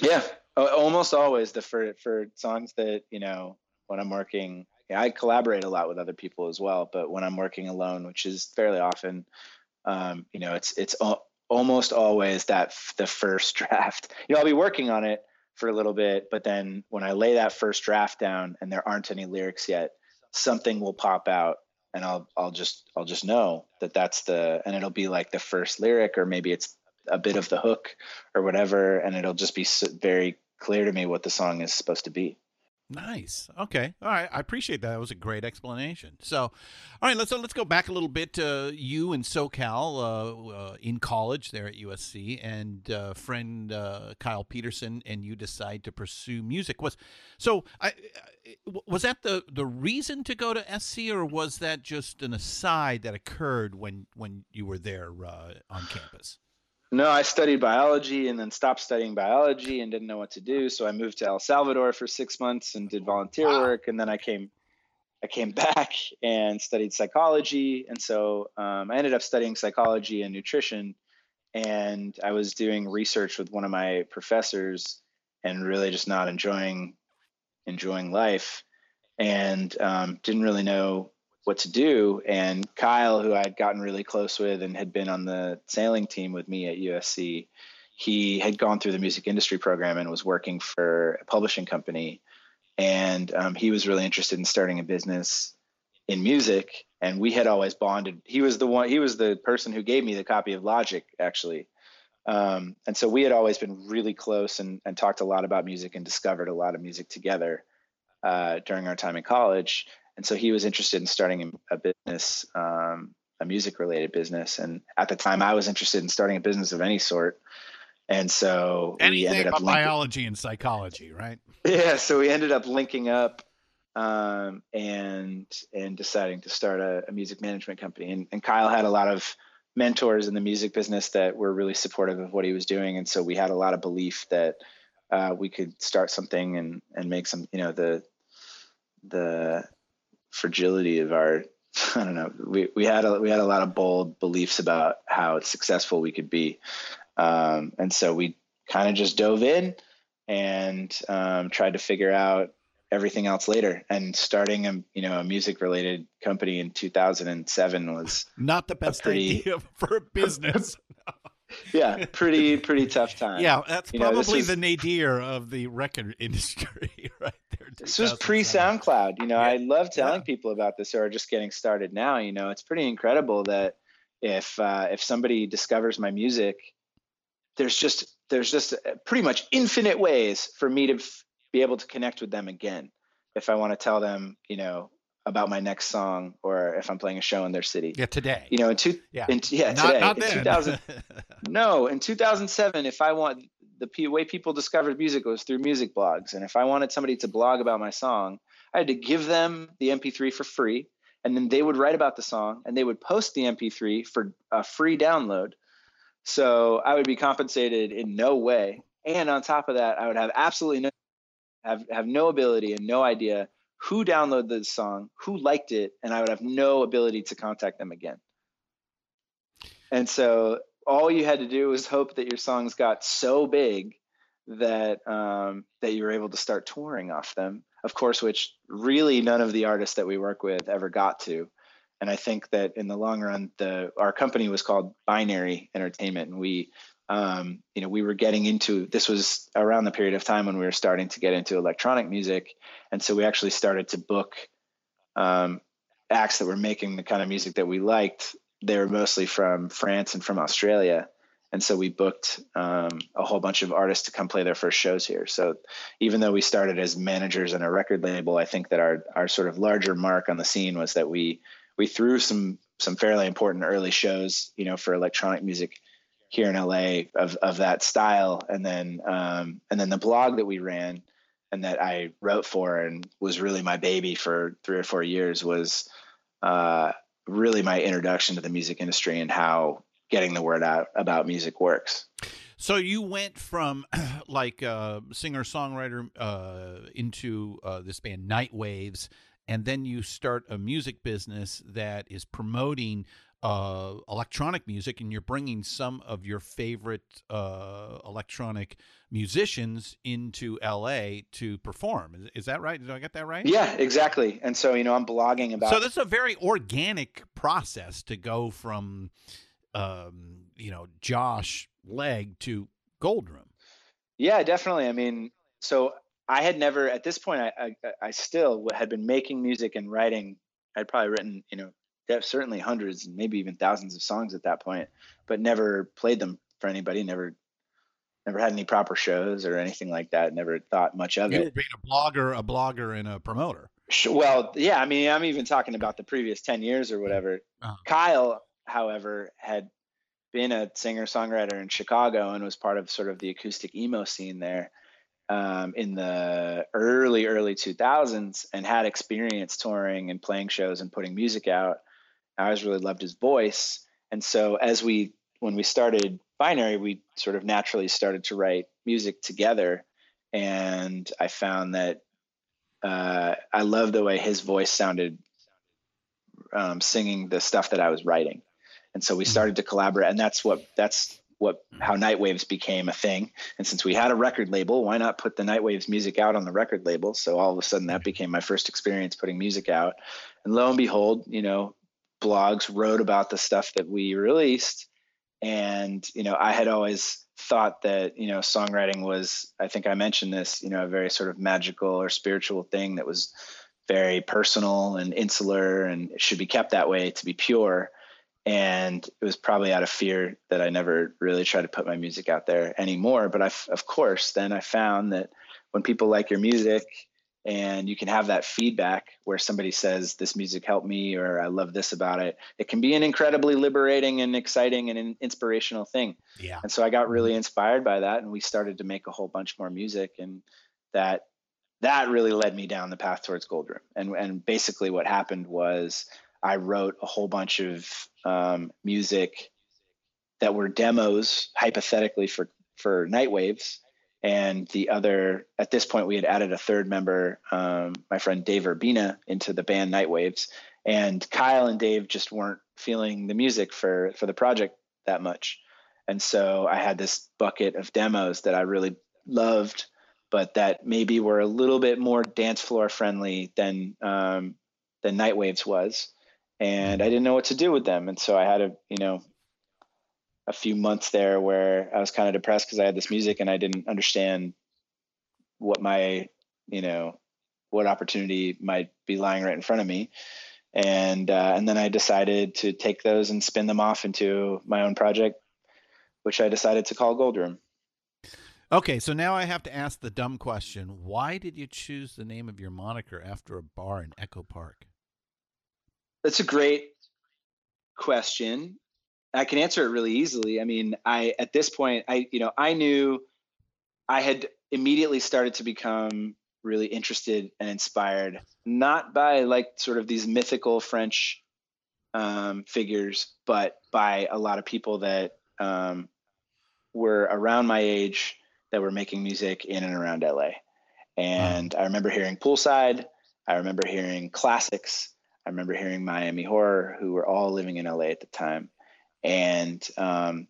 Yeah, almost always the for for songs that you know when I'm working. I collaborate a lot with other people as well, but when I'm working alone, which is fairly often, um, you know, it's it's al- almost always that f- the first [LAUGHS] draft. You know, I'll be working on it for a little bit, but then when I lay that first draft down and there aren't any lyrics yet, something will pop out and I'll I'll just I'll just know that that's the and it'll be like the first lyric or maybe it's a bit of the hook or whatever and it'll just be very clear to me what the song is supposed to be. Nice. Okay. All right. I appreciate that. That was a great explanation. So, all right, let's let's go back a little bit. Uh, you in SoCal, uh, uh, in college there at USC, and uh, friend uh, Kyle Peterson, and you decide to pursue music. Was so? I, I- was that the the reason to go to SC, or was that just an aside that occurred when when you were there uh, on campus? No, I studied biology and then stopped studying biology and didn't know what to do. So I moved to El Salvador for six months and did volunteer Wow. work. And then I came, I came [LAUGHS] back and studied psychology. And so um, I ended up studying psychology and nutrition. And I was doing research with one of my professors and really just not enjoying, enjoying life, and um, didn't really know what to do. And Kyle, who I'd gotten really close with and had been on the sailing team with me at USC, he had gone through the music industry program and was working for a publishing company. And um, he was really interested in starting a business in music. And we had always bonded. He was the one, he was the person who gave me the copy of Logic, actually. Um, and so we had always been really close and, and talked a lot about music and discovered a lot of music together uh, during our time in college and so he was interested in starting a business um, a music related business and at the time i was interested in starting a business of any sort and so we Anything ended up linking, biology and psychology, right? yeah so we ended up linking up um, and and deciding to start a, a music management company. And, and, Kyle had a lot of mentors in the music business that were really supportive of what he was doing, and so we had a lot of belief that uh, we could start something and and make some, you know, the the fragility of our [LAUGHS] I don't know. We we had a we had a lot of bold beliefs about how successful we could be, um, and so we kind of just dove in and um, tried to figure out everything else later. And starting a you know a music related company in 2007 was not the best pretty, idea [LAUGHS] for a business. [LAUGHS] yeah, pretty pretty tough time. Yeah, that's you probably know, was, the nadir of the record industry, right. This was pre SoundCloud. You know, yeah. I love telling yeah. people about this who are just getting started now. You know, it's pretty incredible that if uh, if somebody discovers my music, there's just there's just pretty much infinite ways for me to f- be able to connect with them again if I want to tell them, you know, about my next song or if I'm playing a show in their city. Yeah, today. You know, in two, yeah, in, yeah, not, today. Not in 2000, [LAUGHS] no, in 2007, if I want the way people discovered music was through music blogs, and if I wanted somebody to blog about my song, I had to give them the MP3 for free, and then they would write about the song and they would post the MP3 for a free download. So I would be compensated in no way. And on top of that, I would have absolutely no have, have no ability and no idea who downloaded the song, who liked it, and I would have no ability to contact them again. And so all you had to do was hope that your songs got so big that um, that you were able to start touring off them. Of course, which really none of the artists that we work with ever got to. And I think that in the long run, the our company was called Binary Entertainment, and we, um, you know, we were getting into this was around the period of time when we were starting to get into electronic music, and so we actually started to book um, acts that were making the kind of music that we liked. They were mostly from France and from Australia, and so we booked um, a whole bunch of artists to come play their first shows here. So even though we started as managers in a record label, I think that our our sort of larger mark on the scene was that we we threw some some fairly important early shows, you know, for electronic music here in LA of of that style, and then um, and then the blog that we ran and that I wrote for and was really my baby for three or four years was uh, really my introduction to the music industry and how getting the word out about music works. So you went from [CLEARS THROAT] like uh, singer songwriter uh, into uh, this band Night Waves, and then you start a music business that is promoting uh, electronic music, and you're bringing some of your favorite uh, electronic musicians into LA to perform. Is, is, that right? Did I get that right? Yeah, exactly. And so, you know, I'm blogging about. So this is a very organic process to go from, um, you know, Josh Legg to Goldroom. Yeah, definitely. I mean, so I had never at this point I, I, I still had been making music and writing. I'd probably written you know certainly hundreds and maybe even thousands of songs at that point, but never played them for anybody. Never never had any proper shows or anything like that. Never thought much of you it. Being a blogger, a blogger, and a promoter. Well, yeah. I mean, I'm even talking about the previous ten years or whatever. Uh-huh. Kyle, however, had been a singer songwriter in Chicago and was part of sort of the acoustic emo scene there um, in the early early 2000s and had experience touring and playing shows and putting music out i always really loved his voice and so as we when we started binary we sort of naturally started to write music together and i found that uh, i love the way his voice sounded um, singing the stuff that i was writing and so we mm-hmm. started to collaborate and that's what that's what how Nightwaves became a thing. And since we had a record label, why not put the Nightwaves music out on the record label? So all of a sudden that became my first experience putting music out. And lo and behold, you know, blogs wrote about the stuff that we released. And, you know, I had always thought that, you know, songwriting was, I think I mentioned this, you know, a very sort of magical or spiritual thing that was very personal and insular and should be kept that way to be pure and it was probably out of fear that I never really tried to put my music out there anymore. But I, of course, then I found that when people like your music and you can have that feedback where somebody says this music helped me or I love this about it, it can be an incredibly liberating and exciting and an inspirational thing. Yeah. And so I got really mm-hmm. inspired by that, and we started to make a whole bunch more music, and that that really led me down the path towards Goldroom. And and basically what happened was I wrote a whole bunch of um, music that were demos hypothetically for for Nightwaves. And the other, at this point, we had added a third member, um, my friend Dave Urbina, into the band Nightwaves. And Kyle and Dave just weren't feeling the music for for the project that much. And so I had this bucket of demos that I really loved, but that maybe were a little bit more dance floor friendly than um, than Nightwaves was, and I didn't know what to do with them. And so I had to you know a few months there where I was kind of depressed because I had this music and I didn't understand what my you know what opportunity might be lying right in front of me and uh, and then I decided to take those and spin them off into my own project which I decided to call Goldroom. Okay, so now I have to ask the dumb question. Why did you choose the name of your moniker after a bar in Echo Park? That's a great question. I can answer it really easily. I mean, I at this point, I you know, I knew I had immediately started to become really interested and inspired, not by like sort of these mythical French um, figures, but by a lot of people that um, were around my age that were making music in and around LA. And I remember hearing Poolside. I remember hearing Classixx. I remember hearing Miami Horror, who were all living in LA at the time. And um,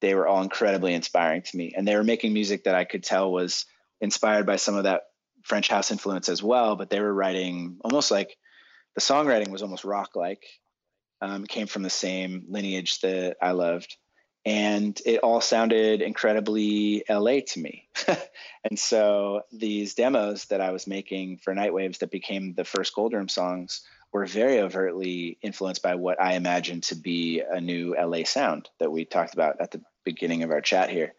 they were all incredibly inspiring to me. And they were making music that I could tell was inspired by some of that French house influence as well. But they were writing almost like the songwriting was almost rock like, um, came from the same lineage that I loved and it all sounded incredibly LA to me. [LAUGHS] and so these demos that I was making for Nightwaves that became the first Goldroom songs were very overtly influenced by what I imagined to be a new LA sound that we talked about at the beginning of our chat here.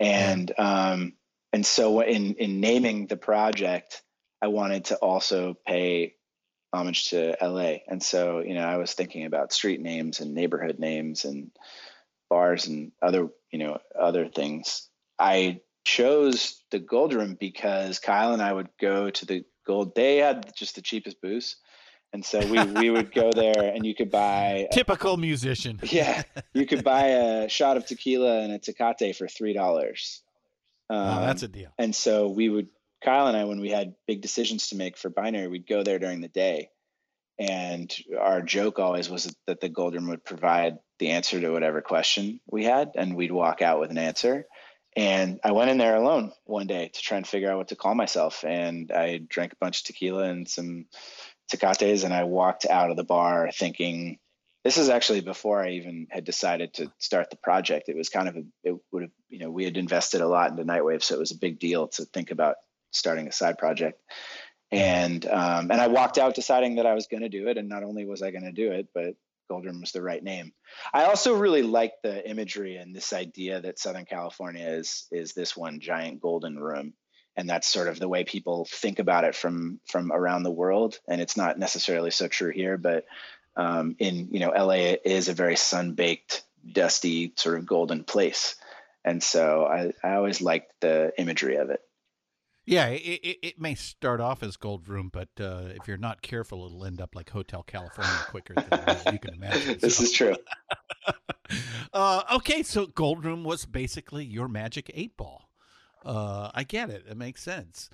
And um, and so in in naming the project, I wanted to also pay homage to LA. And so, you know, I was thinking about street names and neighborhood names and bars and other you know other things. I chose the Gold Room because Kyle and I would go to the Gold. They had just the cheapest booze. And so we, we would go there and you could buy typical musician. [LAUGHS] Yeah. You could buy a shot of tequila and a Tecate for $3. Um, wow, that's a deal. And so we would, Kyle and I, when we had big decisions to make for binary, we'd go there during the day. And our joke always was that the Goldroom would provide the answer to whatever question we had, and we'd walk out with an answer. And I went in there alone one day to try and figure out what to call myself. And I drank a bunch of tequila and some tecates, and I walked out of the bar thinking, this is actually before I even had decided to start the project. It was kind of a, it would have, you know, we had invested a lot into Nightwave, so it was a big deal to think about starting a side project. And um, and I walked out deciding that I was going to do it, and not only was I going to do it, but Goldroom was the right name. I also really like the imagery and this idea that Southern California is is this one giant golden room, and that's sort of the way people think about it from from around the world. And it's not necessarily so true here, but um, in you know LA is a very sun baked, dusty sort of golden place, and so I I always liked the imagery of it. Yeah, it, it, it, may start off as gold room but uh, if you're not careful, it'll end up like Hotel California quicker than you can imagine. [LAUGHS] this so. is true. [LAUGHS] uh, okay, so gold room was basically your magic eight ball. Uh, I get it; it makes sense.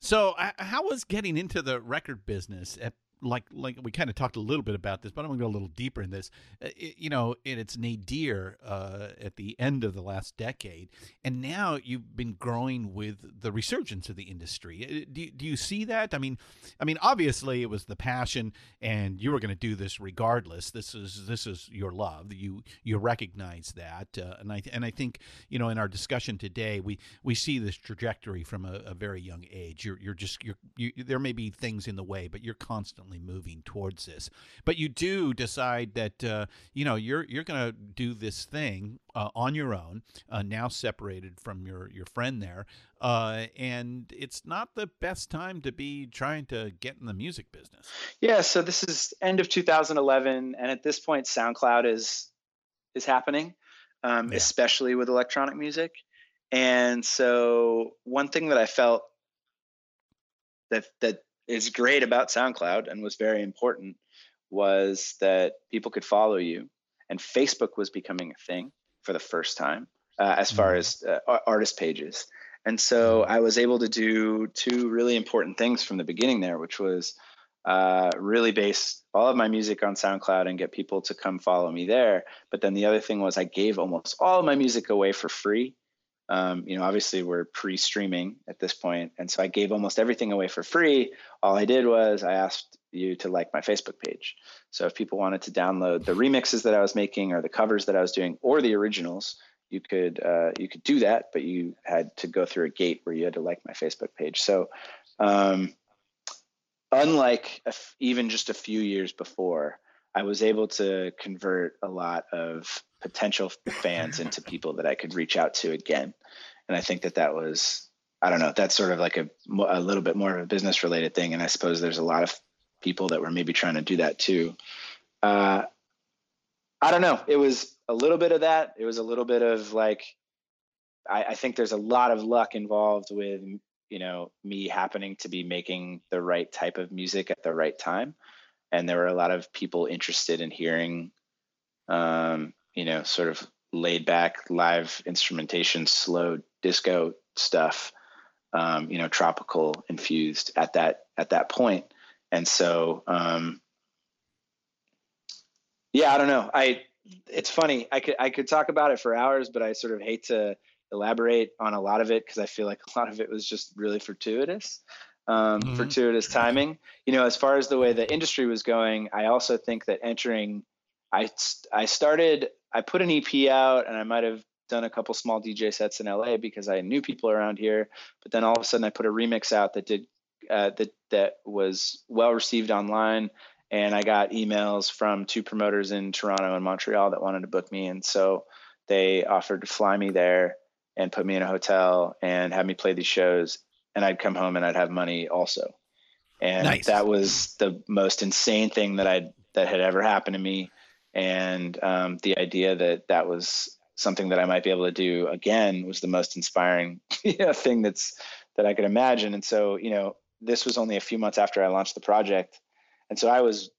So, how was getting into the record business at like like we kind of talked a little bit about this, but I'm going to go a little deeper in this. Uh, it, you know, and it's nadir uh, at the end of the last decade, and now you've been growing with the resurgence of the industry. Uh, do, do you see that? I mean, I mean, obviously it was the passion, and you were going to do this regardless. This is this is your love. You you recognize that, uh, and I and I think you know in our discussion today we we see this trajectory from a, a very young age. You're you're just you're you, there may be things in the way, but you're constantly constantly moving towards this. But you do decide that uh, you know you're you're going to do this thing uh, on your own, uh, now separated from your your friend there, uh, and it's not the best time to be trying to get in the music business. Yeah, so this is end of 2011, and at this point, SoundCloud is is happening, um, yeah. especially with electronic music. And so, one thing that I felt that that is great about SoundCloud and was very important was that people could follow you, and Facebook was becoming a thing for the first time uh, as far mm-hmm. as uh, artist pages. And so mm-hmm. I was able to do two really important things from the beginning there, which was uh, really base all of my music on SoundCloud and get people to come follow me there. But then the other thing was I gave almost all of my music away for free. Um, you know, obviously we're pre-streaming at this point, and so I gave almost everything away for free. All I did was I asked you to like my Facebook page. So if people wanted to download the remixes that I was making, or the covers that I was doing, or the originals, you could uh, you could do that, but you had to go through a gate where you had to like my Facebook page. So um, unlike even just a few years before, I was able to convert a lot of potential fans [LAUGHS] into people that I could reach out to again. And I think that that was, I don't know, that's sort of like a, a little bit more of a business related thing. And I suppose there's a lot of people that were maybe trying to do that too. Uh, I don't know. It was a little bit of that. It was a little bit of like, I, I think there's a lot of luck involved with you know me happening to be making the right type of music at the right time and there were a lot of people interested in hearing um, you know sort of laid back live instrumentation slow disco stuff um, you know tropical infused at that at that point. And so um, yeah i don't know. I it's funny. I could i could talk about it for hours but i sort of hate to elaborate on a lot of it because I feel like a lot of it was just really fortuitous. Um, mm-hmm. Fortuitous timing. You know, as far as the way the industry was going, I also think that entering, I I started, I put an EP out, and I might have done a couple small DJ sets in LA because I knew people around here. But then all of a sudden, I put a remix out that did uh, that that was well received online, and I got emails from two promoters in Toronto and Montreal that wanted to book me, and so they offered to fly me there and put me in a hotel and have me play these shows and I'd come home and I'd have money also. And nice. that was the most insane thing that I that had ever happened to me. And um, the idea that that was something that I might be able to do again was the most inspiring [LAUGHS] you know, thing that's that I could imagine. And so, you know, this was only a few months after I launched the project, and so I was,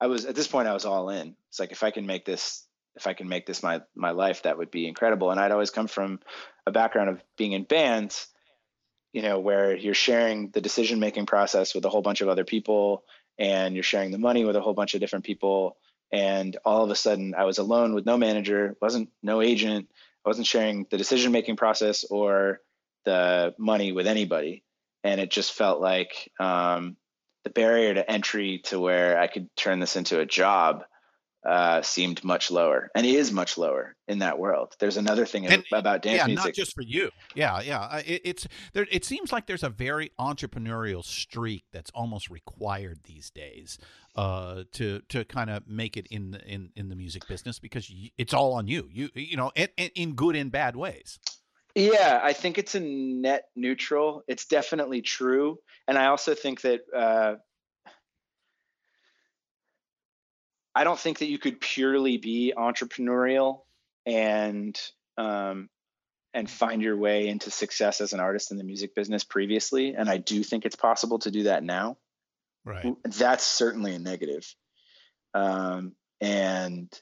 I was at this point I was all in. It's like if I can make this if I can make this my my life, that would be incredible. And I'd always come from a background of being in bands, you know, where you're sharing the decision making process with a whole bunch of other people, and you're sharing the money with a whole bunch of different people. And all of a sudden, I was alone with no manager, wasn't no agent, I wasn't sharing the decision making process or the money with anybody, and it just felt like um, the barrier to entry to where I could turn this into a job uh, seemed much lower and is much lower in that world. There's another thing and, about dance yeah, music. not just for you. Yeah, yeah. It, it's there. It seems like there's a very entrepreneurial streak that's almost required these days uh, to to kind of make it in the, in in the music business because it's all on you. You you know, in, in good and bad ways. Yeah, I think it's a net neutral. It's definitely true, and I also think that uh, I don't think that you could purely be entrepreneurial and um, and find your way into success as an artist in the music business previously. And I do think it's possible to do that now. Right. That's certainly a negative. Um, and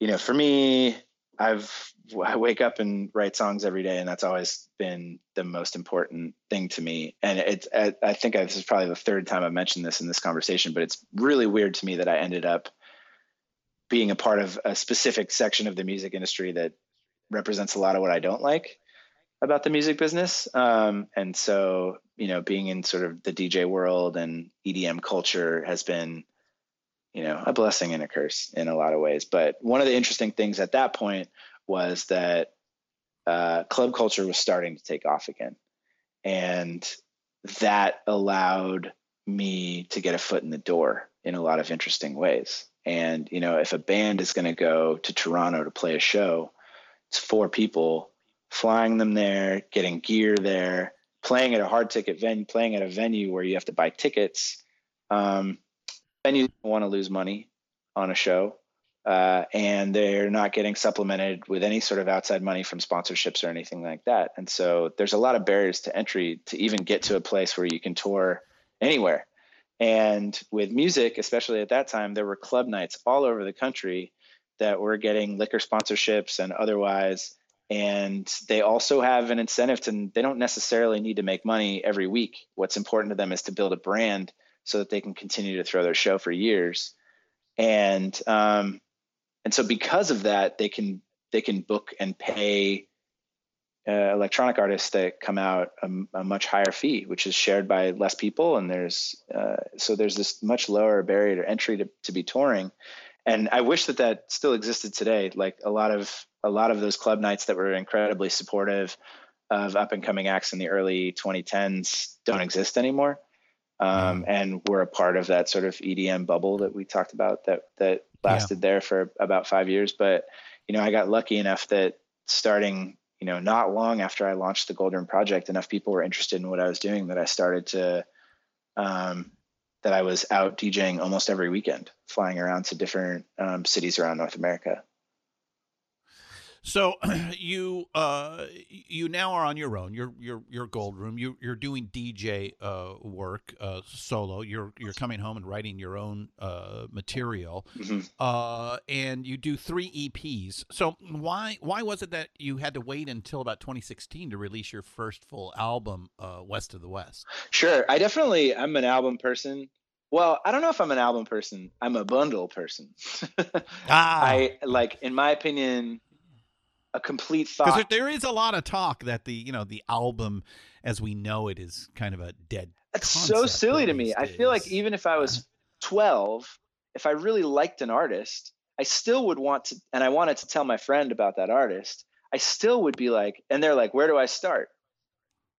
you know, for me, I've I wake up and write songs every day, and that's always been the most important thing to me. And it's I think this is probably the third time I've mentioned this in this conversation, but it's really weird to me that I ended up being a part of a specific section of the music industry that represents a lot of what I don't like about the music business. Um, and so, you know, being in sort of the DJ world and EDM culture has been you know, a blessing and a curse in a lot of ways. But one of the interesting things at that point was that uh, club culture was starting to take off again. And that allowed me to get a foot in the door in a lot of interesting ways. And, you know, if a band is going to go to Toronto to play a show, it's four people flying them there, getting gear there, playing at a hard ticket venue, playing at a venue where you have to buy tickets. Um, venues want to lose money on a show. uh, and they're not getting supplemented with any sort of outside money from sponsorships or anything like that. And so there's a lot of barriers to entry to even get to a place where you can tour anywhere. And with music, especially at that time, there were club nights all over the country that were getting liquor sponsorships and otherwise. And they also have an incentive to, they don't necessarily need to make money every week. What's important to them is to build a brand so that they can continue to throw their show for years. And um, and so because of that, they can they can book and pay uh, electronic artists that come out a, a, much higher fee, which is shared by less people, and there's uh, so there's this much lower barrier to entry to, to be touring, and I wish that that still existed today. Like a lot of a lot of those club nights that were incredibly supportive of up and coming acts in the early 2010s don't exist anymore, um, and we're a part of that sort of EDM bubble that we talked about that that lasted yeah. there for about five years. But you know, I got lucky enough that starting you know not long after I launched the Goldroom Project, enough people were interested in what I was doing that I started to um, that I was out DJing almost every weekend, flying around to different um, cities around North America. So [CLEARS THROAT] you uh, you now are on your own. You're you're you're Goldroom. You you're doing DJ uh, work uh, solo. You're you're coming home and writing your own uh, material, mm-hmm. Uh, and you do three EPs. So why why was it that you had to wait until about 2016 to release your first full album, uh, West of the West? Sure, I definitely I'm an album person. Well, I don't know if I'm an album person. I'm a bundle person. [LAUGHS] ah. I like, in my opinion, a complete thought. Because there is a lot of talk that the you know the album as we know it is kind of a dead. It's so silly to me. Days. I feel like even if I was 12, if I really liked an artist, I still would want to, and I wanted to tell my friend about that artist. I still would be like, and they're like, where do I start?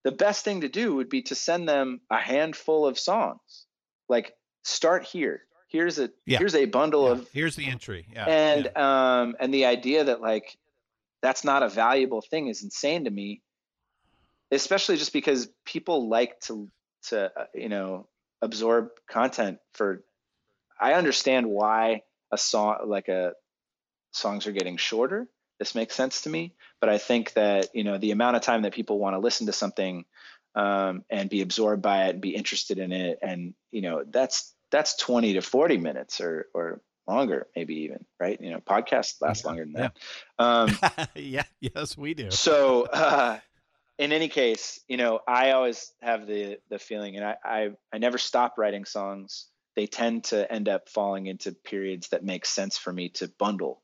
The best thing to do would be to send them a handful of songs. Like, start here. Here's a yeah. here's a bundle yeah. of here's the entry. Yeah. And yeah. um and the idea that like that's not a valuable thing is insane to me especially just because people like to to uh, you know absorb content for i understand why a song like a songs are getting shorter. This makes sense to me but i think that you know the amount of time that people want to listen to something um, and be absorbed by it and be interested in it and you know that's that's 20 to 40 minutes or or longer, maybe even, right? You know, podcasts last longer than that. Yeah. Um, [LAUGHS] yeah. Yes, we do. So, uh, in any case, you know, I always have the the feeling, and I, I I never stop writing songs. They tend to end up falling into periods that make sense for me to bundle.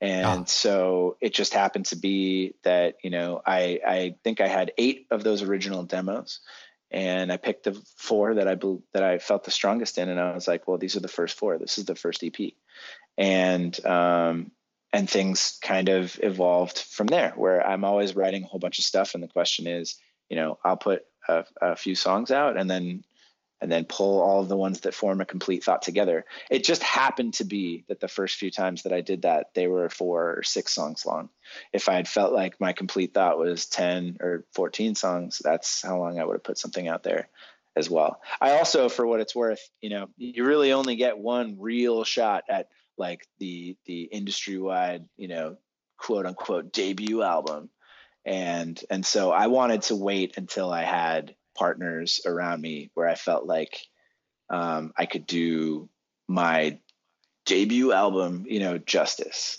And ah. so it just happened to be that, you know, I, I think I had eight of those original demos and I picked the four that I that I felt the strongest in, and I was like, well, these are the first four. This is the first EP, and um, and things kind of evolved from there. Where I'm always writing a whole bunch of stuff, and the question is, you know, I'll put a, a few songs out, and then and then pull all of the ones that form a complete thought together. It just happened to be that the first few times that I did that, they were four or six songs long. If I had felt like my complete thought was 10 or 14 songs, that's how long I would have put something out there as well. I also, for what it's worth, you know, you really only get one real shot at like the the industry wide, you know, quote unquote debut album. And and so I wanted to wait until I had partners around me where I felt like um, I could do my debut album, you know, justice.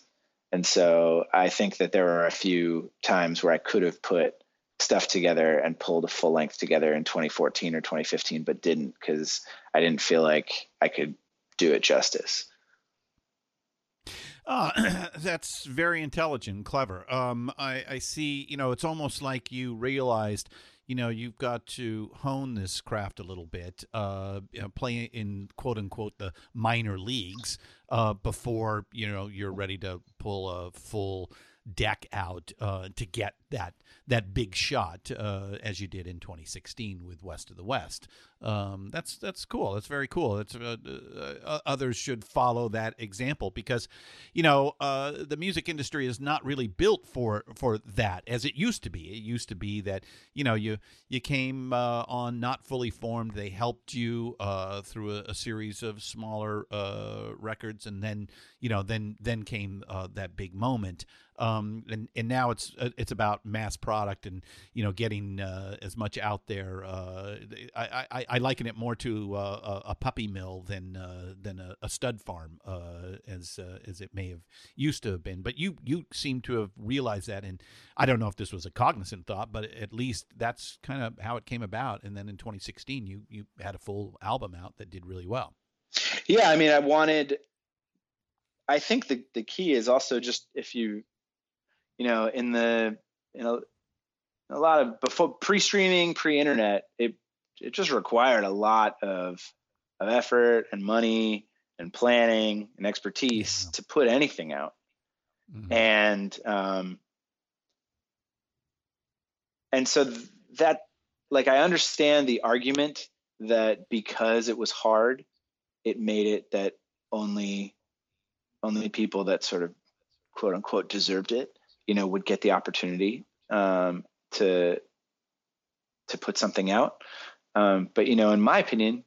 And so I think that there were a few times where I could have put stuff together and pulled a full length together in 2014 or 2015, but didn't because I didn't feel like I could do it justice. Uh, [CLEARS THROAT] that's very intelligent, clever. Um, I, I see. You know, it's almost like you realized you know you've got to hone this craft a little bit uh, you know, play in quote unquote the minor leagues uh, before you know you're ready to pull a full deck out uh, to get that that big shot uh, as you did in 2016 with West of the West. Um, that's that's cool. That's very cool. It's uh, uh, others should follow that example because, you know, uh, the music industry is not really built for for that as it used to be. It used to be that you know you you came uh, on not fully formed. They helped you uh, through a, a, series of smaller records, and then you know then then came that big moment um, and and now it's uh, it's about mass product and you know getting uh, as much out there. Uh, I, I, I liken it more to uh, a, a, puppy mill than uh, than a, a, stud farm uh, as as it may have used to have been. But you you seem to have realized that, and I don't know if this was a cognizant thought, but at least that's kind of how it came about. And then in 2016, you you had a full album out that did really well. Yeah, I mean, I wanted I think the the key is also just if you you know, in the you know a lot of before pre-streaming, pre-internet, it it just required a lot of of effort and money and planning and expertise yeah. to put anything out. Mm-hmm. And um and so th- that like I understand the argument that because it was hard, it made it that only only people that sort of quote unquote deserved it you know would get the opportunity um, to to put something out. Um, but you know, in my opinion,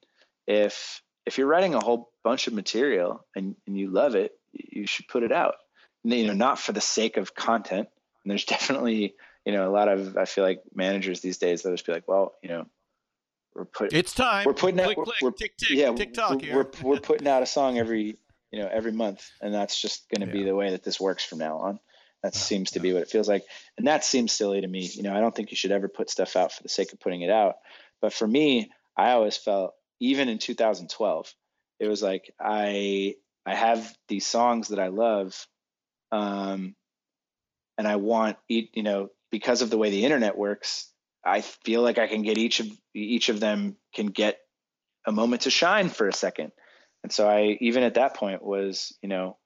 if if you're writing a whole bunch of material and, and you love it, you should put it out. You know, not for the sake of content. And there's [LAUGHS] definitely you know a lot of I feel like managers these days that just be like, well, you know, we're putting it's time. We're putting click, out click, we're, tick, tick, yeah, tick tock we're, we're, we're putting out a song every you know every month, and that's just going to yeah. be the way that this works from now on. That seems to be what it feels like. And that seems silly to me. You know, I don't think you should ever put stuff out for the sake of putting it out. But for me, I always felt even in 2012, it was like I I have these songs that I love um and I want eat, you know because of the way the internet works, I feel like I can get each of each of them can get a moment to shine for a second. And so I even at that point was, you know,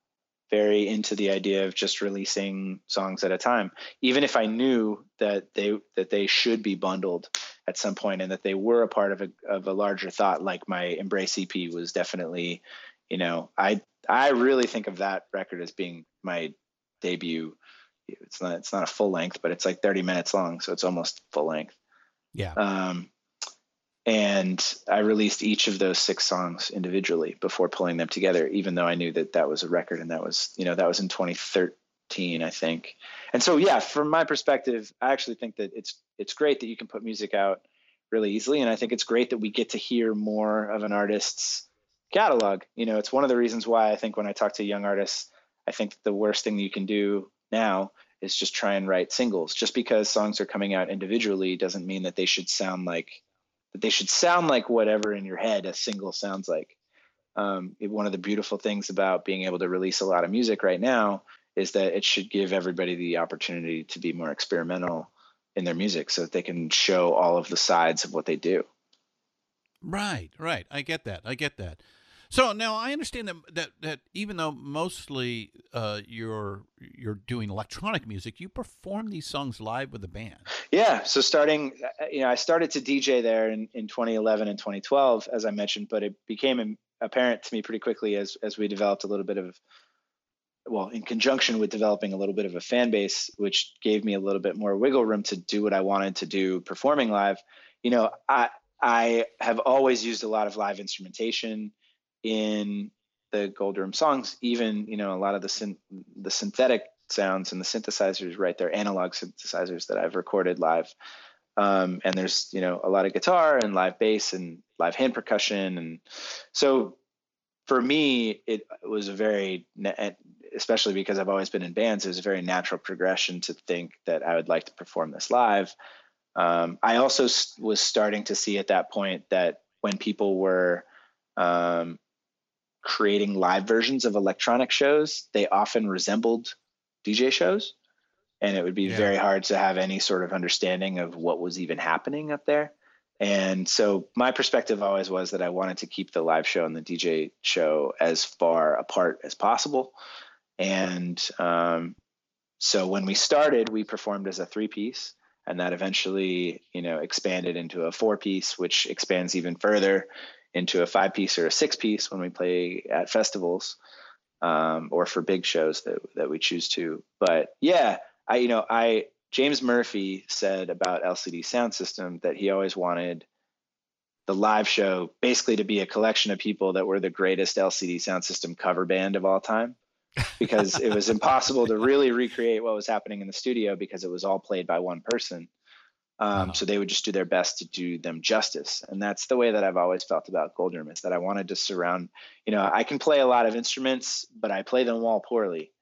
very into the idea of just releasing songs at a time. Even if i knew that they that they should be bundled at some point and that they were a part of a of a larger thought like my embrace ep was definitely you know i i really think of that record as being my debut. It's not it's not a full length but it's like 30 minutes long so it's almost full length. Yeah. Um and I released each of those six songs individually before pulling them together, even though I knew that that was a record and that was, you know, that was in 2013, I think. And so, yeah, from my perspective, I actually think that it's it's great that you can put music out really easily, and I think it's great that we get to hear more of an artist's catalog. You know, it's one of the reasons why I think when I talk to young artists, I think the worst thing you can do now is just try and write singles. Just because songs are coming out individually doesn't mean that they should sound like that they should sound like whatever in your head a single sounds like. Um, it, one of the beautiful things about being able to release a lot of music right now is that it should give everybody the opportunity to be more experimental in their music so that they can show all of the sides of what they do. Right, right. I get that. I get that. So now I understand that that, that even though mostly uh, you're you're doing electronic music, you perform these songs live with the band. Yeah. So starting, uh, you know, I started to DJ there in, in 2011 and 2012, as I mentioned, but it became apparent to me pretty quickly as as we developed a little bit of well, in conjunction with developing a little bit of a fan base, which gave me a little bit more wiggle room to do what I wanted to do performing live. You know, I I have always used a lot of live instrumentation in the Goldroom songs, even you know a lot of the syn- the synthetic sounds and the synthesizers, right? They're analog synthesizers that I've recorded live. Um, and there's you know a lot of guitar and live bass and live hand percussion, and so for me it was a very especially because I've always been in bands, it was a very natural progression to think that I would like to perform this live. Um, I also was starting to see at that point that when people were um, creating live versions of electronic shows, they often resembled DJ shows. And it would be yeah. very hard to have any sort of understanding of what was even happening up there. And so my perspective always was that I wanted to keep the live show and the DJ show as far apart as possible. And um, so when we started, we performed as a three piece, and that eventually, you know, expanded into a four piece, which expands even further into a five piece or a six piece when we play at festivals um, or for big shows that that we choose to. But yeah, I you know I James Murphy said about LCD Soundsystem that he always wanted the live show basically to be a collection of people that were the greatest LCD Soundsystem cover band of all time because it was [LAUGHS] impossible to really recreate what was happening in the studio because it was all played by one person. Um, wow. So they would just do their best to do them justice, and that's the way that I've always felt about Goldroom is that I wanted to surround. You know, I can play a lot of instruments, but I play them all poorly.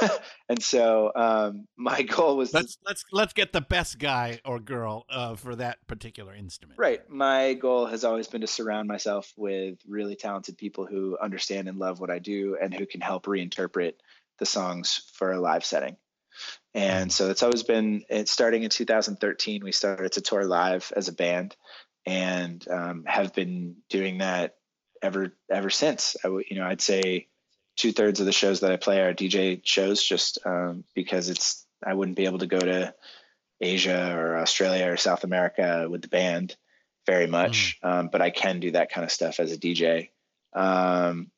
[LAUGHS] and so um, [LAUGHS] my goal was let's to, let's let's get the best guy or girl uh, for that particular instrument. Right. My goal has always been to surround myself with really talented people who understand and love what I do and who can help reinterpret the songs for a live setting. And so it's always been it starting in 2013 we started to tour live as a band and um, have been doing that ever ever since. I w- you know I'd say two thirds of the shows that I play are DJ shows, just um, because it's I wouldn't be able to go to Asia or Australia or South America with the band very much, mm. um, but I can do that kind of stuff as a DJ. Um,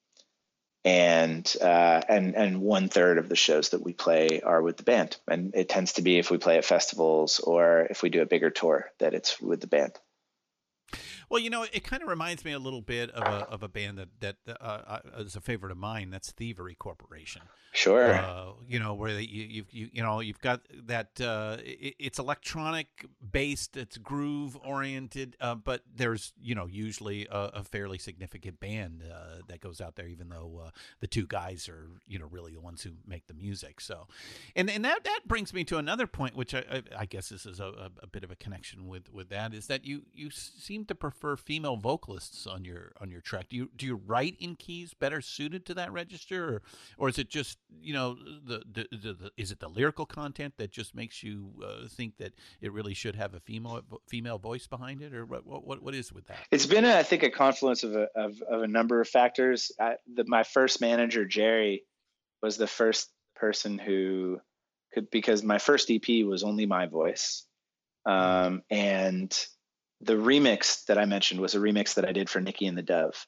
and uh, and and one third of the shows that we play are with the band, and it tends to be if we play at festivals or if we do a bigger tour that it's with the band. Well, you know, it kind of reminds me a little bit of a of a band that that uh, uh, is a favorite of mine. That's Thievery Corporation. Sure. Uh, you know where you you you you know you've got that uh, it, it's electronic based, it's groove oriented, uh, but there's you know usually a, a fairly significant band uh, that goes out there, even though uh, the two guys are you know really the ones who make the music. So, and and that that brings me to another point, which I I, I guess this is a, a, bit of a connection with with that is that you you seem to prefer female vocalists on your on your track. Do you do you write in keys better suited to that register, or or is it just you know the, the, the, the, is it the lyrical content that just makes you uh, think that it really should have a female female voice behind it or what what what is with that? It's been a, I think a confluence of a, of, of a number of factors. I, the, my first manager jerry was the first person who could because my first ep was only my voice. Um, and the remix that i mentioned was a remix that i did for Niki and the Dove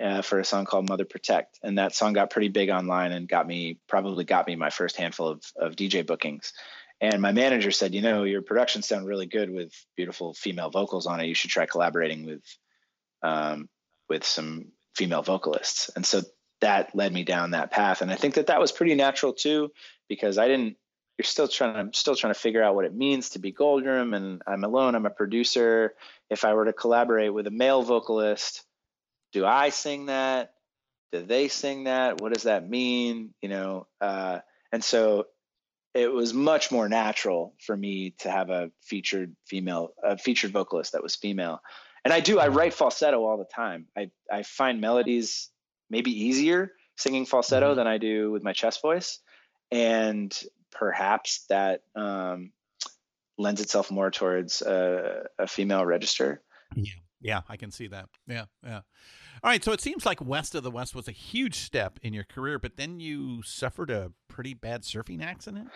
uh, for a song called Mother Protect. And that song got pretty big online and got me, probably got me my first handful of, of DJ bookings. And my manager said, you know, your productions sound really good with beautiful female vocals on it. You should try collaborating with, um, with some female vocalists. And so that led me down that path. And I think that that was pretty natural too, because I didn't, you're still trying to, I'm still trying to figure out what it means to be Goldroom and I'm alone. I'm a producer. If I were to collaborate with a male vocalist, do I sing that? Do they sing that? What does that mean? You know, uh, and so it was much more natural for me to have a featured female, a featured vocalist that was female. And I do, I write falsetto all the time. I, I find melodies maybe easier singing falsetto mm-hmm. than I do with my chest voice. And perhaps that um, lends itself more towards a, a female register. Yeah. Yeah, I can see that. Yeah, yeah. All right, so it seems like West of the West was a huge step in your career, but then you suffered a pretty bad surfing accident.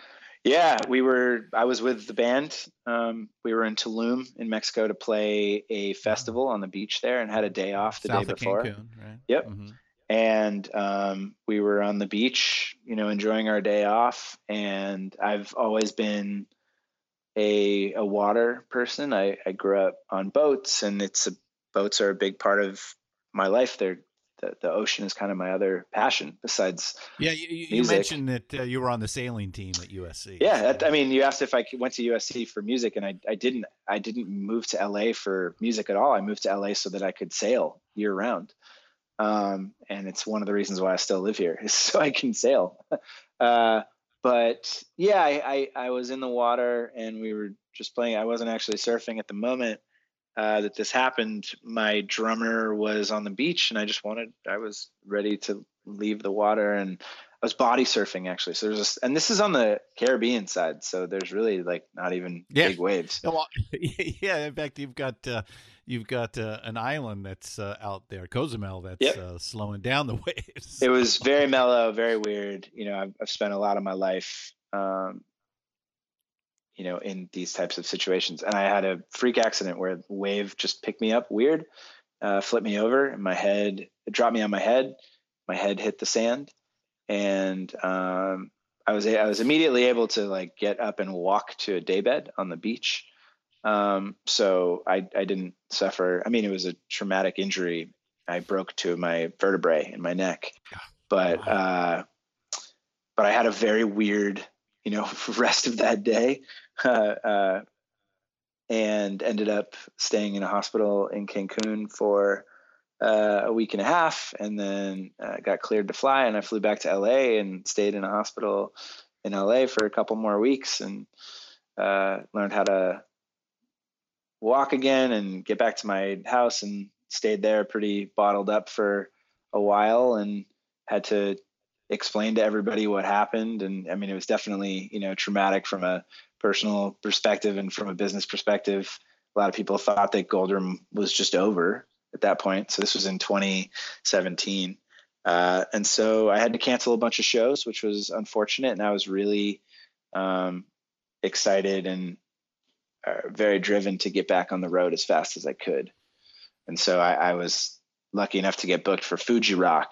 Yeah, we were. I was with the band. Um, we were in Tulum in Mexico to play a festival on the beach there, and had a day off the South day before. Cancun, right? Yep. Mm-hmm. And um, we were on the beach, you know, enjoying our day off. And I've always been a a water person. I, I grew up on boats, and it's a boats are a big part of my life. They're the, the ocean is kind of my other passion besides yeah you, you mentioned that uh, you were on the sailing team at usc yeah i mean you asked if i went to usc for music and I, I didn't i didn't move to la for music at all i moved to la so that i could sail year round um, and it's one of the reasons why i still live here [LAUGHS] is so i can sail [LAUGHS] uh, but yeah I, I, I was in the water and we were just playing i wasn't actually surfing at the moment uh, that this happened, my drummer was on the beach, and I just wanted, I was ready to leave the water, and I was body surfing actually. So there's just, and this is on the Caribbean side, so there's really like not even yeah. big waves. Well, [LAUGHS] yeah, in fact, you've got uh, you've got uh, an island that's uh, out there, Cozumel, that's yep. Uh, slowing down the [LAUGHS] waves. it was very mellow, very weird. You know, I've, I've spent a lot of my life um, you know, in these types of situations. And I had a freak accident where the wave just picked me up weird, uh, flipped me over, and my head dropped me on my head. My head hit the sand, and um, I was I was immediately able to like get up and walk to a daybed on the beach. Um, so I I didn't suffer. I mean, it was a traumatic injury. I broke two of my vertebrae in my neck, but uh, but I had a very weird, you know, [LAUGHS] rest of that day, [LAUGHS] uh, uh, and ended up staying in a hospital in Cancun for uh, a week and a half, and then uh, got cleared to fly, and I flew back to LA and stayed in a hospital in LA for a couple more weeks, and uh, learned how to walk again and get back to my house, and stayed there pretty bottled up for a while, and had to explain to everybody what happened. And i mean it was definitely you know traumatic from a personal perspective and from a business perspective. A lot of people thought that Goldroom was just over at that point. So this was in 2017 uh, and so i had to cancel a bunch of shows which was unfortunate. And i was really um, excited and very driven to get back on the road as fast as i could and so I, I was lucky enough to get booked for fuji rock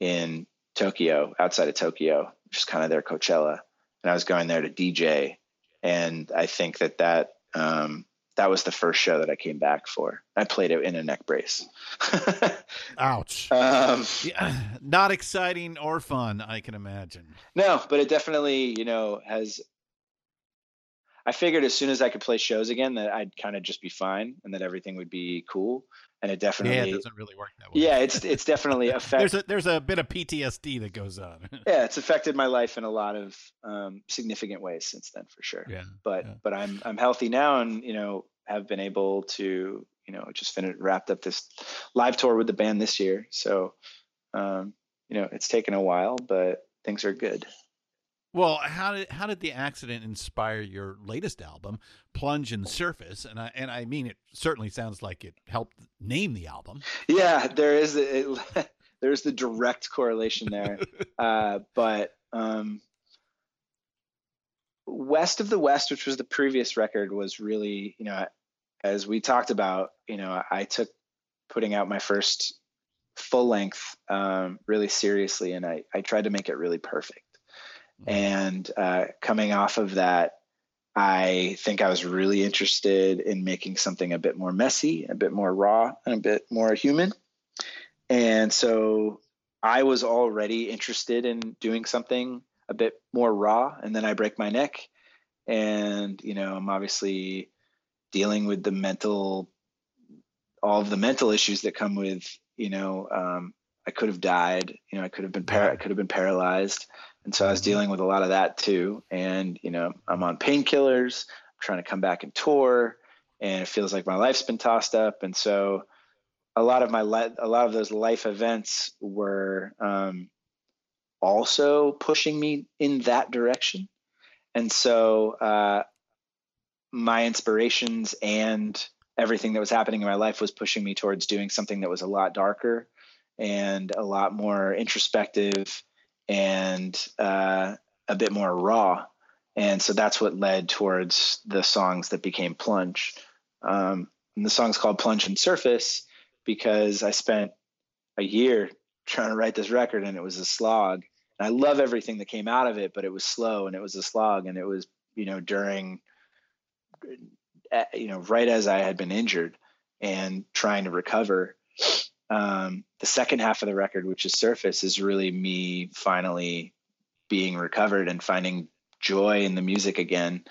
in Tokyo, outside of Tokyo, which is kind of their Coachella, and I was going there to DJ, and I think that that um, that was the first show that I came back for. I played it in a neck brace. [LAUGHS] Ouch. Um, yeah, [CLEARS THROAT] not exciting or fun, I can imagine. No, but it definitely, you know, has. I figured as soon as I could play shows again that I'd kind of just be fine and that everything would be cool and it definitely yeah, it doesn't really work that way. Yeah, it's it's definitely affected. [LAUGHS] there's a there's a bit of PTSD that goes on. [LAUGHS] yeah, it's affected my life in a lot of um, significant ways since then, for sure. Yeah, but yeah. but I'm I'm healthy now, and you know have been able to you know just finished wrapped up this live tour with the band this year. So um, you know it's taken a while, but things are good. Well, how did how did the accident inspire your latest album, Plunge and Surface? And I and I mean, it certainly sounds like it helped name the album. Yeah, there is it, [LAUGHS] there's the direct correlation there, [LAUGHS] uh, but um, West of the West, which was the previous record, was really you know as we talked about, you know, I took putting out my first full length um, really seriously, and I I tried to make it really perfect. And uh, coming off of that, I think I was really interested in making something a bit more messy, a bit more raw, and a bit more human. And so I was already interested in doing something a bit more raw. And then I break my neck. And, you know, I'm obviously dealing with the mental, all of the mental issues that come with, you know, um, I could have died, you know, I could have been, par- I could have been paralyzed. And so I was dealing with a lot of that too. And, you know, I'm on painkillers, trying to come back and tour, and it feels like my life's been tossed up. And so a lot of my, li- a lot of those life events were um, also pushing me in that direction. And so uh, my inspirations and everything that was happening in my life was pushing me towards doing something that was a lot darker and a lot more introspective and uh, a bit more raw. And so that's what led towards the songs that became Plunge. Um, and the song's called Plunge and Surface because I spent a year trying to write this record and it was a slog. And I love everything that came out of it, but it was slow and it was a slog. And it was, you know, during, uh, you know, right as I had been injured and trying to recover um, the second half of the record, which is Surface, is really me finally being recovered and finding joy in the music again.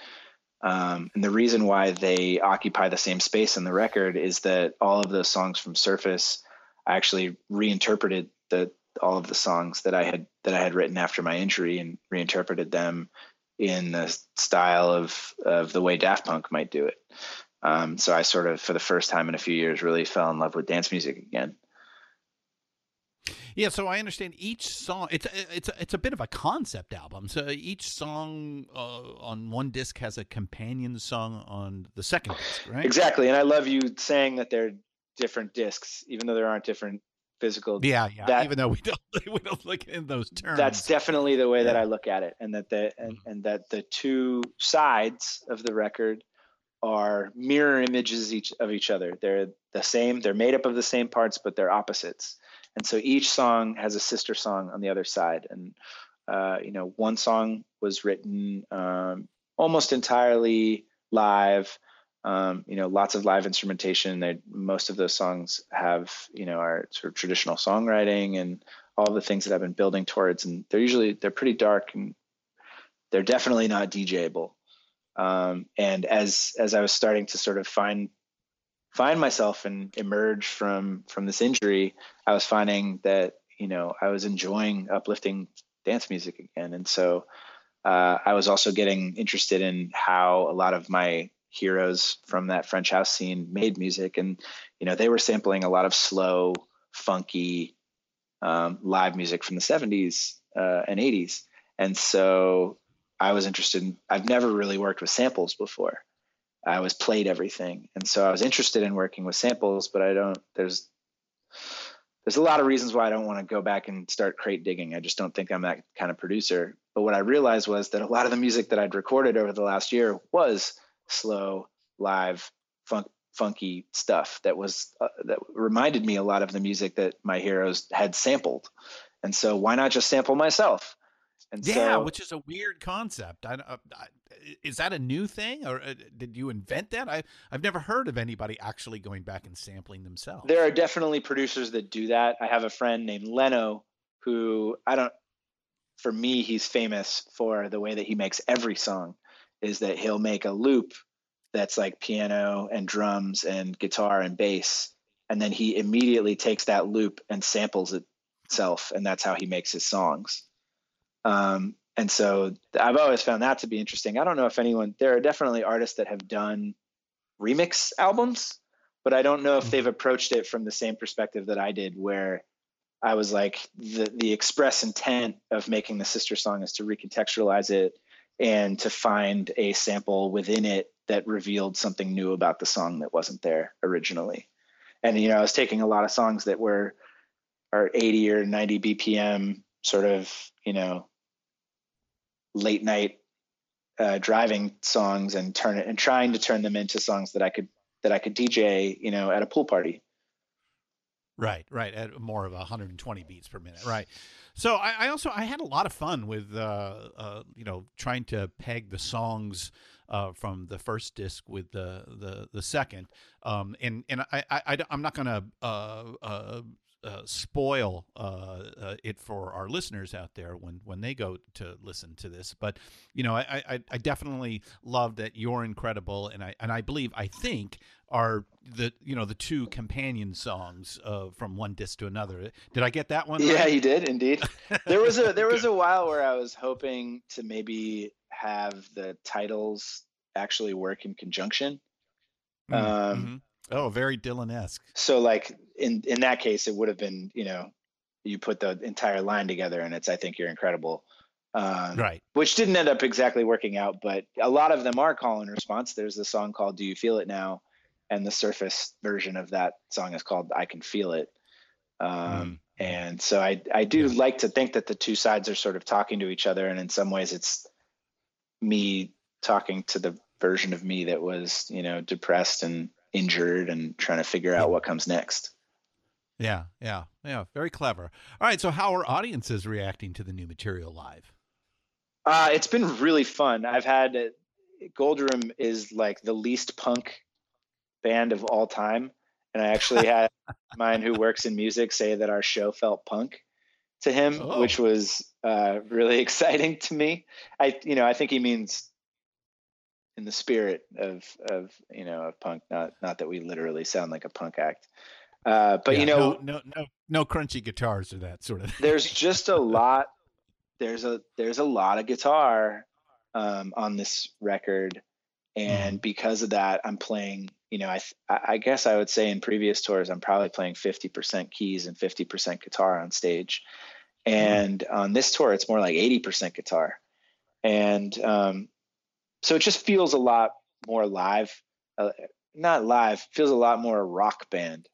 Um, and the reason why they occupy the same space in the record is that all of those songs from Surface, I actually reinterpreted the all of the songs that I had that I had written after my injury and reinterpreted them in the style of of the way Daft Punk might do it. Um, so I sort of, for the first time in a few years, really fell in love with dance music again. Yeah, so I understand each song. It's it's it's a bit of a concept album. So each song uh, on one disc has a companion song on the second disc, right? Exactly, and I love you saying that they're different discs, even though there aren't different physical. Yeah, yeah. That, Even though we don't [LAUGHS] we don't look in those terms. That's definitely the way that I look at it, and that the and, mm-hmm. and that the two sides of the record are mirror images each of each other. They're the same. They're made up of the same parts, but they're opposites. And so each song has a sister song on the other side. And uh, you know, one song was written um, almost entirely live. Um, you know, lots of live instrumentation. They, most of those songs have, you know, our sort of traditional songwriting and all the things that I've been building towards. And they're usually they're pretty dark and they're definitely not DJable. Um, and as as I was starting to sort of find find myself and emerge from from this injury, I was finding that you know I was enjoying uplifting dance music again, and so uh, I was also getting interested in how a lot of my heroes from that French house scene made music, and you know they were sampling a lot of slow, funky um, live music from the '70s uh, and '80s, and so I was interested in. I've never really worked with samples before. I was played everything, and so I was interested in working with samples, but I don't. There's there's a lot of reasons why I don't want to go back and start crate digging. I just don't think I'm that kind of producer. But what I realized was that a lot of the music that I'd recorded over the last year was slow, live, funk, funky stuff that was uh, that reminded me a lot of the music that my heroes had sampled. And so why not just sample myself? And yeah, so, which is a weird concept. I, uh, I, is that a new thing, or uh, did you invent that? I I've never heard of anybody actually going back and sampling themselves. There are definitely producers that do that. I have a friend named Leno who I don't. For me, he's famous for the way that he makes every song. Is that he'll make a loop that's like piano and drums and guitar and bass, and then he immediately takes that loop and samples itself, and that's how he makes his songs. Um, and so I've always found that to be interesting. I don't know if anyone, there are definitely artists that have done remix albums, but I don't know if mm-hmm. they've approached it from the same perspective that I did, where I was like, the, the express intent of making the sister song is to recontextualize it and to find a sample within it that revealed something new about the song that wasn't there originally. And, you know, I was taking a lot of songs that were, are 80 or 90 BPM sort of, you know, late night uh, driving songs and turn it and trying to turn them into songs that I could that I could DJ, you know, at a pool party. Right, right, at more of 120 beats per minute. Right. So I, I also I had a lot of fun with uh, uh, you know trying to peg the songs uh, from the first disc with the the the second. Um, and and I, I am not gonna uh, spoil uh, uh, it for our listeners out there when when they go to listen to this. But you know, I, I, I definitely love that you're incredible, and I and I believe I think are the you know the two companion songs uh, from one disc to another. Did I get that one? Yeah, right? you did indeed. [LAUGHS] There was a there was a while where I was hoping to maybe have the titles actually work in conjunction. Mm, um, mm-hmm. Oh, very Dylan esque. So, like in in that case, it would have been you know, you put the entire line together, and it's I think you're incredible. Um, right. Which didn't end up exactly working out, but a lot of them are call and response. There's a song called "Do You Feel It Now," and the surface version of that song is called "I Can Feel It." Um, mm. And so I I do yeah. like to think that the two sides are sort of talking to each other, and in some ways, it's me talking to the version of me that was you know depressed and injured and trying to figure out what comes next. Yeah, yeah, yeah. Very clever. All right. So, how are audiences reacting to the new material live? Uh, it's been really fun. I've had Goldroom is like the least punk band of all time, and I actually [LAUGHS] had mine who works in music say that our show felt punk to him, oh. which was uh, really [LAUGHS] exciting to me. I, you know, I think he means in the spirit of of you know of punk. Not not that we literally sound like a punk act, uh, but yeah, you know, no, no, no, no crunchy guitars or that sort of. Thing. There's just a [LAUGHS] lot. There's a there's a lot of guitar um, on this record, and mm. because of that, I'm playing. You know, I I guess I would say in previous tours, I'm probably playing 50% keys and 50% guitar on stage, mm. and mm. on this tour, it's more like 80% guitar, and um, so it just feels a lot more live uh, not live feels a lot more rock band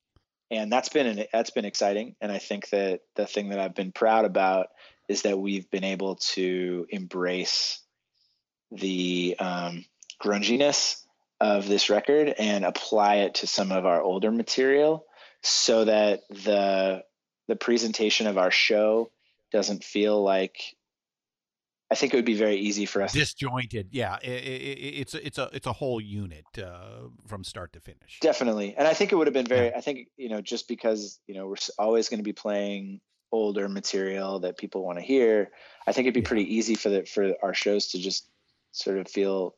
and that's been that's been exciting. And I think that the thing that I've been proud about is that we've been able to embrace the um, grunginess of this record and apply it to some of our older material so that the the presentation of our show doesn't feel like I think it would be very easy for us disjointed. Yeah, it, it, it's a, it's a it's a whole unit uh, from start to finish. Definitely, and I think it would have been very. Yeah. I think you know just because you know we're always going to be playing older material that people want to hear. I think it'd be yeah. pretty easy for the for our shows to just sort of feel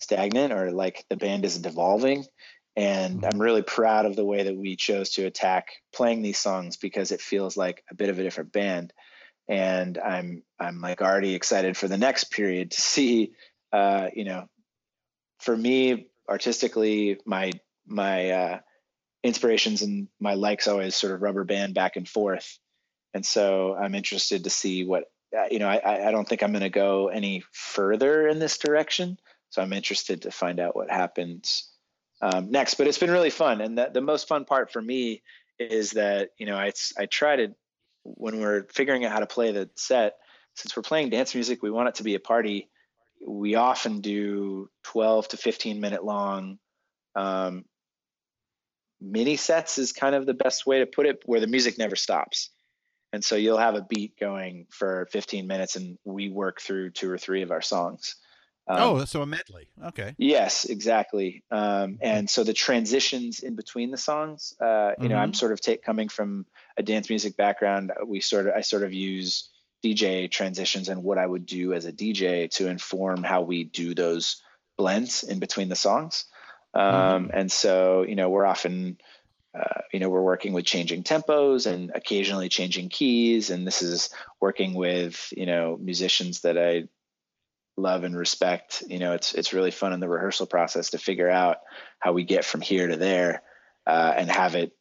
stagnant or like the band isn't evolving. And mm-hmm. I'm really proud of the way that we chose to attack playing these songs because it feels like a bit of a different band. And I'm I'm like already excited for the next period to see uh, you know, for me artistically, my my uh, inspirations and my likes always sort of rubber band back and forth. And so I'm interested to see what uh, you know. I I don't think I'm going to go any further in this direction. So I'm interested to find out what happens um, next. But it's been really fun, and the, the most fun part for me is that you know I I try to when we're figuring out how to play the set. Since we're playing dance music, we want it to be a party. We often do 12 to 15 minute long um, mini sets is kind of the best way to put it, where the music never stops. And so you'll have a beat going for 15 minutes, and we work through two or three of our songs. Um, oh, so a medley. Okay. Yes, exactly. Um, and so the transitions in between the songs, uh, you mm-hmm. know, I'm mm-hmm. sort of take, coming from a dance music background. We sort of, I sort of use DJ transitions and what I would do as a DJ to inform how we do those blends in between the songs. Um, mm-hmm. And so, you know, we're often, uh, you know, we're working with changing tempos and occasionally changing keys. And this is working with, you know, musicians that I love and respect. You know, it's it's really fun in the rehearsal process to figure out how we get from here to there uh, and have it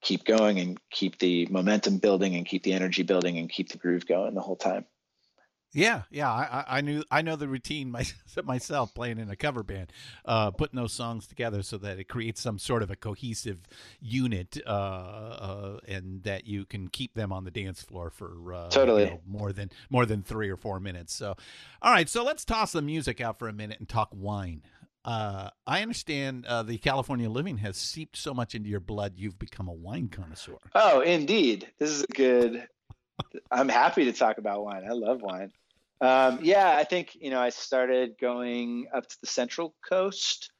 keep going and keep the momentum building and keep the energy building and keep the groove going the whole time. Yeah, yeah, I, I knew I know the routine [LAUGHS] myself playing in a cover band, uh, putting those songs together so that it creates some sort of a cohesive unit, uh, uh, and that you can keep them on the dance floor for uh, totally you know, more than more than three or four minutes. So, all right, so let's toss the music out for a minute and talk wine. Uh, I understand uh, the California living has seeped so much into your blood, you've become a wine connoisseur. Oh, indeed. This is a good I'm happy to talk about wine. I love wine. Um, yeah, I think you know I started going up to the Central Coast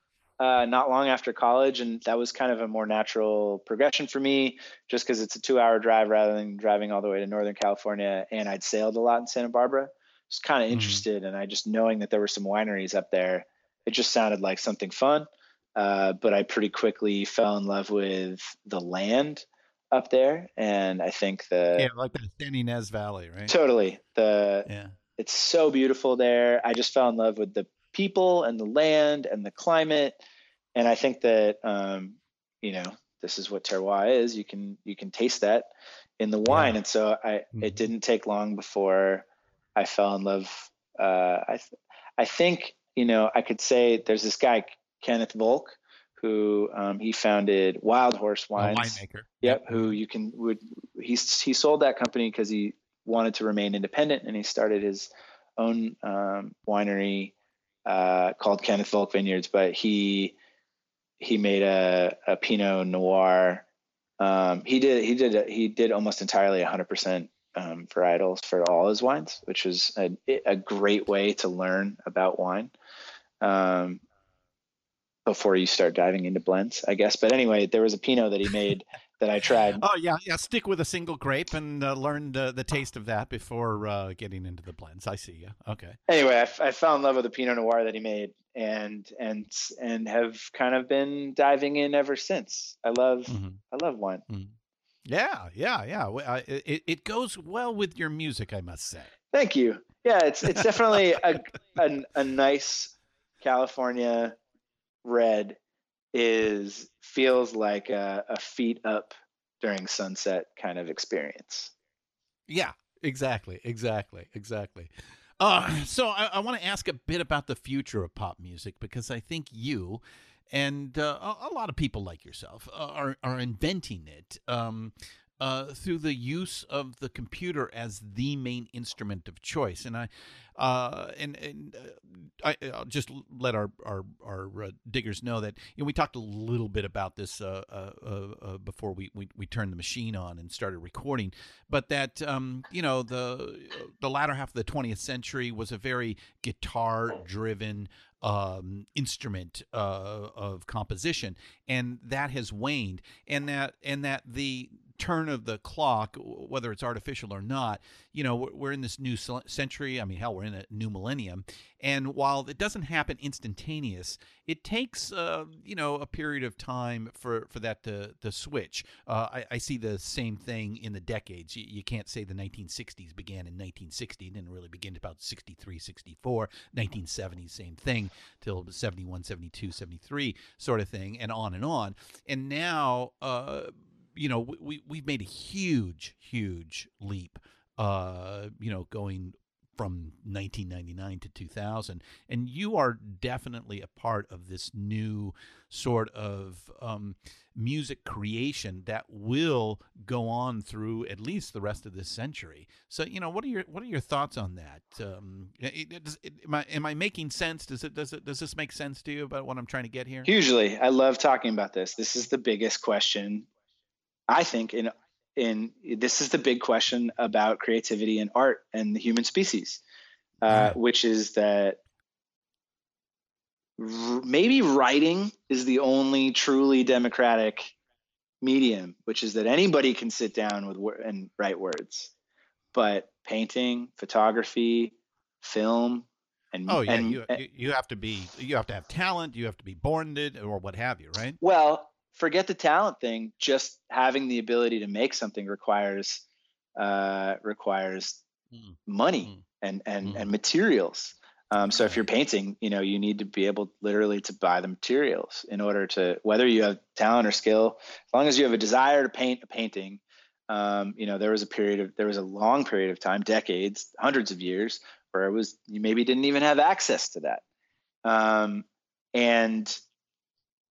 uh, not long after college, and that was kind of a more natural progression for me, just because it's a two-hour drive rather than driving all the way to Northern California. And I'd sailed a lot in Santa Barbara. Just kind of interested, and I just knowing that there were some wineries up there, it just sounded like something fun. Uh, but I pretty quickly fell in love with the land up there, and I think the yeah, like the San Ynez Valley, right? Totally. The yeah, it's so beautiful there. I just fell in love with the people and the land and the climate, and I think that um, you know this is what terroir is. You can you can taste that in the wine, yeah. and so I mm-hmm. it didn't take long before I fell in love. Uh, I th- I think you know I could say there's this guy Kenneth Volk who um, he founded Wild Horse Wines. A winemaker. Yep, who you can would he he sold that company because he wanted to remain independent and he started his own um, winery uh, called Kenneth Volk Vineyards. But he he made a, a Pinot Noir. Um, he did he did he did almost entirely 100% um, varietals for all his wines, which was a, a great way to learn about wine. Um, before you start diving into blends, I guess. But anyway, there was a Pinot that he made that I tried. [LAUGHS] Oh yeah, yeah. Stick with a single grape and uh, learn the, the taste of that before uh, getting into the blends. I see you. Okay. Anyway, I, f- I fell in love with the Pinot Noir that he made, and and and have kind of been diving in ever since. I love mm-hmm. I love wine. Mm-hmm. Yeah, yeah, yeah. It it goes well with your music, I must say. Thank you. Yeah, it's it's definitely a, a a nice California red is feels like a, a feet up during sunset kind of experience. Yeah, exactly, exactly, exactly. Uh, so I, I want to ask a bit about the future of pop music because I think you and uh, a, lot of people like yourself uh, are are inventing it. Um, uh, through the use of the computer as the main instrument of choice. And I, uh, and and uh, I, will just let our our, our uh, diggers know that you know we talked a little bit about this uh, uh, before we, we we turned the machine on and started recording, but that um, you know the the latter half of the 20th century was a very guitar driven um, instrument uh, of composition, and that has waned, and that and that the turn of the clock, whether it's artificial or not, you know, we're in this new century. I mean, hell, we're in a new millennium. And while it doesn't happen instantaneous, it takes, uh, you know, a period of time for, for that to, to switch. Uh, I, I, see the same thing in the decades. You, you, can't say the 1960s began in 1960. It didn't really begin about 63, 64. 1970s, same thing, till 71, 72, 73 sort of thing, and on and on. And now, uh, you know, we we've made a huge, huge leap. Uh, you know, going from 1999 to 2000 and you are definitely a part of this new sort of um, music creation that will go on through at least the rest of this century. So you know what are your what are your thoughts on that? Um, it, it, it, am, I, am I making sense? Does it does it does this make sense to you about what I'm trying to get here? Hugely. I love talking about this. This is the biggest question I think in in this is the big question about creativity and art and the human species, uh, which is that r- maybe writing is the only truly democratic medium, which is that anybody can sit down with wor- and write words, but painting, photography, film, and oh yeah, and, you, you have to be you have to have talent, you have to be born it or what have you, right? Well, forget the talent thing. Just having the ability to make something requires uh, requires mm. money mm. and and mm. and materials. Um, so if you're painting, you know, you need to be able literally to buy the materials in order to whether you have talent or skill, as long as you have a desire to paint a painting. Um, you know, there was a period of there was a long period of time, decades, hundreds of years, where it was you maybe didn't even have access to that. Um, and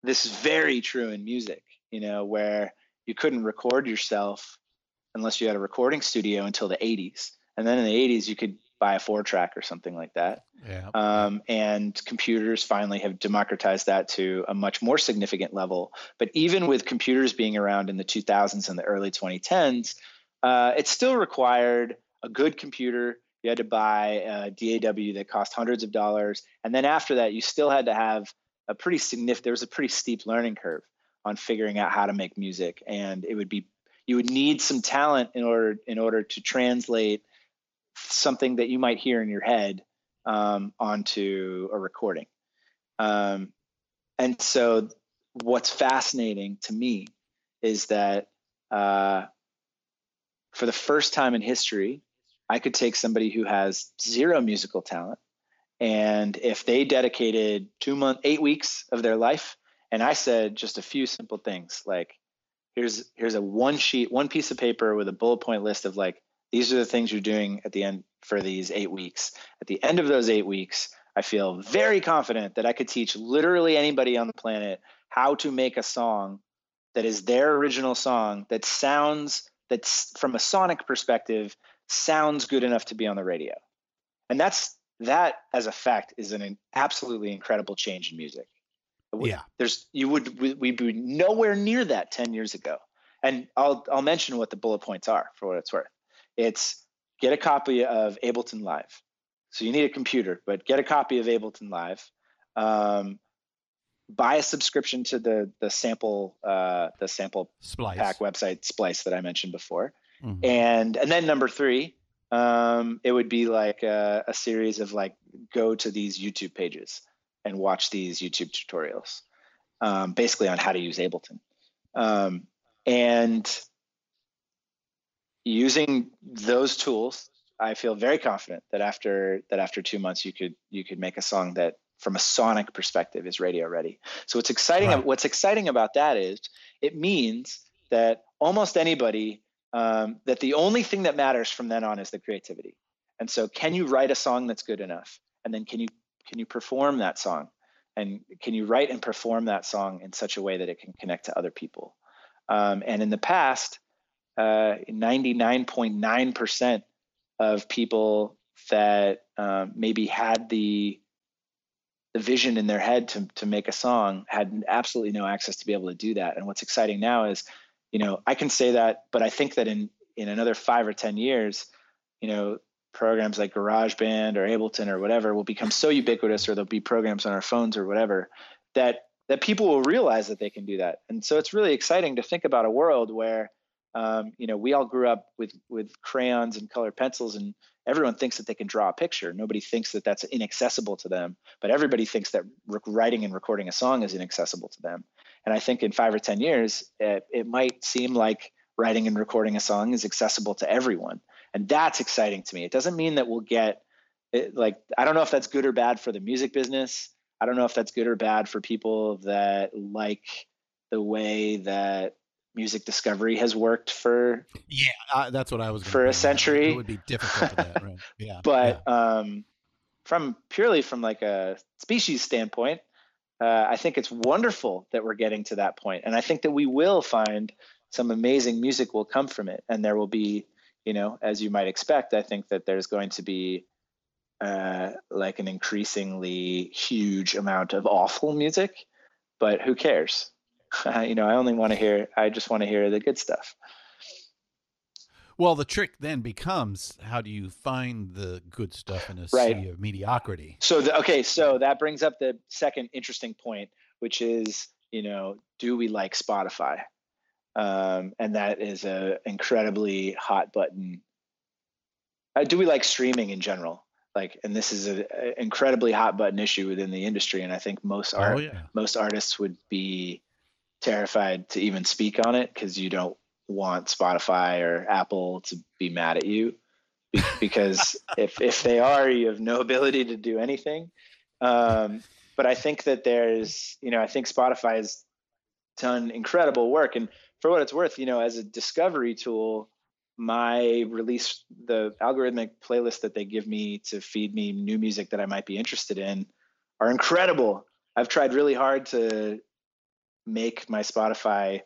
this is very true in music, you know, where you couldn't record yourself unless you had a recording studio until the 80s. And then in the 80s, you could buy a four track or something like that. Yeah. Um, and computers finally have democratized that to a much more significant level. But even with computers being around in the 2000s and the early 2010s, uh, it still required a good computer. You had to buy a DAW that cost hundreds of dollars. And then after that, you still had to have a pretty significant there was a pretty steep learning curve on figuring out how to make music and it would be you would need some talent in order in order to translate something that you might hear in your head um, onto a recording. Um, and so what's fascinating to me is that uh, for the first time in history i could take somebody who has zero musical talent and if they dedicated two months, eight weeks of their life, and I said just a few simple things like, here's here's a one sheet, one piece of paper with a bullet point list of like, these are the things you're doing at the end for these eight weeks. At the end of those eight weeks, I feel very confident that I could teach literally anybody on the planet how to make a song that is their original song that sounds that's from a sonic perspective sounds good enough to be on the radio. And that's that as a fact is an absolutely incredible change in music. Yeah, there's you would we, would be nowhere near that ten years ago. And I'll I'll mention what the bullet points are for what it's worth. It's get a copy of Ableton Live. So you need a computer, but get a copy of Ableton Live. Um, buy a subscription to the the sample uh, the sample Splice. pack website Splice that I mentioned before. Mm-hmm. And and then number three, um, it would be like a, a, series of like go to these YouTube pages and watch these YouTube tutorials, um, basically on how to use Ableton. Um, and using those tools, I feel very confident that after that after two months you could you could make a song that from a sonic perspective is radio ready. So what's exciting right. what's exciting about that is it means that almost anybody um, that the only thing that matters from then on is the creativity. And so, can you write a song that's good enough? And then can you can you perform that song? and can you write and perform that song in such a way that it can connect to other people um, and in the past uh, 99.9% of people that um, maybe had the the vision in their head to to make a song had absolutely no access to be able to do that. And what's exciting now is, you know, I can say that, but I think that in in another five or ten years, you know, programs like GarageBand or Ableton or whatever will become so ubiquitous, or there'll be programs on our phones or whatever that that people will realize that they can do that. And so it's really exciting to think about a world where um, you know, we all grew up with with crayons and colored pencils, and everyone thinks that they can draw a picture. Nobody thinks that that's inaccessible to them, but everybody thinks that writing and recording a song is inaccessible to them. And I think in five or ten years, it, it might seem like writing and recording a song is accessible to everyone, and that's exciting to me. It doesn't mean that we'll get it, like I don't know if that's good or bad for the music business. I don't know if that's good or bad for people that like the way that music discovery has worked for yeah uh, that's what i was for a century it would be difficult for that right [LAUGHS] yeah but yeah. um from purely from like a species standpoint uh, i think it's wonderful that we're getting to that point and i think that we will find some amazing music will come from it and there will be you know as you might expect i think that there's going to be uh, like an increasingly huge amount of awful music but who cares [LAUGHS] you know, I only want to hear, I just want to hear the good stuff. Well, the trick then becomes how do you find the good stuff in a right. sea of mediocrity? So, the, okay, so that brings up the second interesting point, which is, you know, do we like Spotify? Um, and that is a incredibly hot button. Uh, do we like streaming in general? Like, and this is an incredibly hot button issue within the industry, and I think most art, oh, yeah. most artists would be terrified to even speak on it because you don't want Spotify or Apple to be mad at you [LAUGHS] because if if they are, you have no ability to do anything. Um, but I think that there's, you know, I think Spotify has done incredible work, and for what it's worth, you know, as a discovery tool, my release, the algorithmic playlist that they give me to feed me new music that I might be interested in, are incredible. I've tried really hard to make my Spotify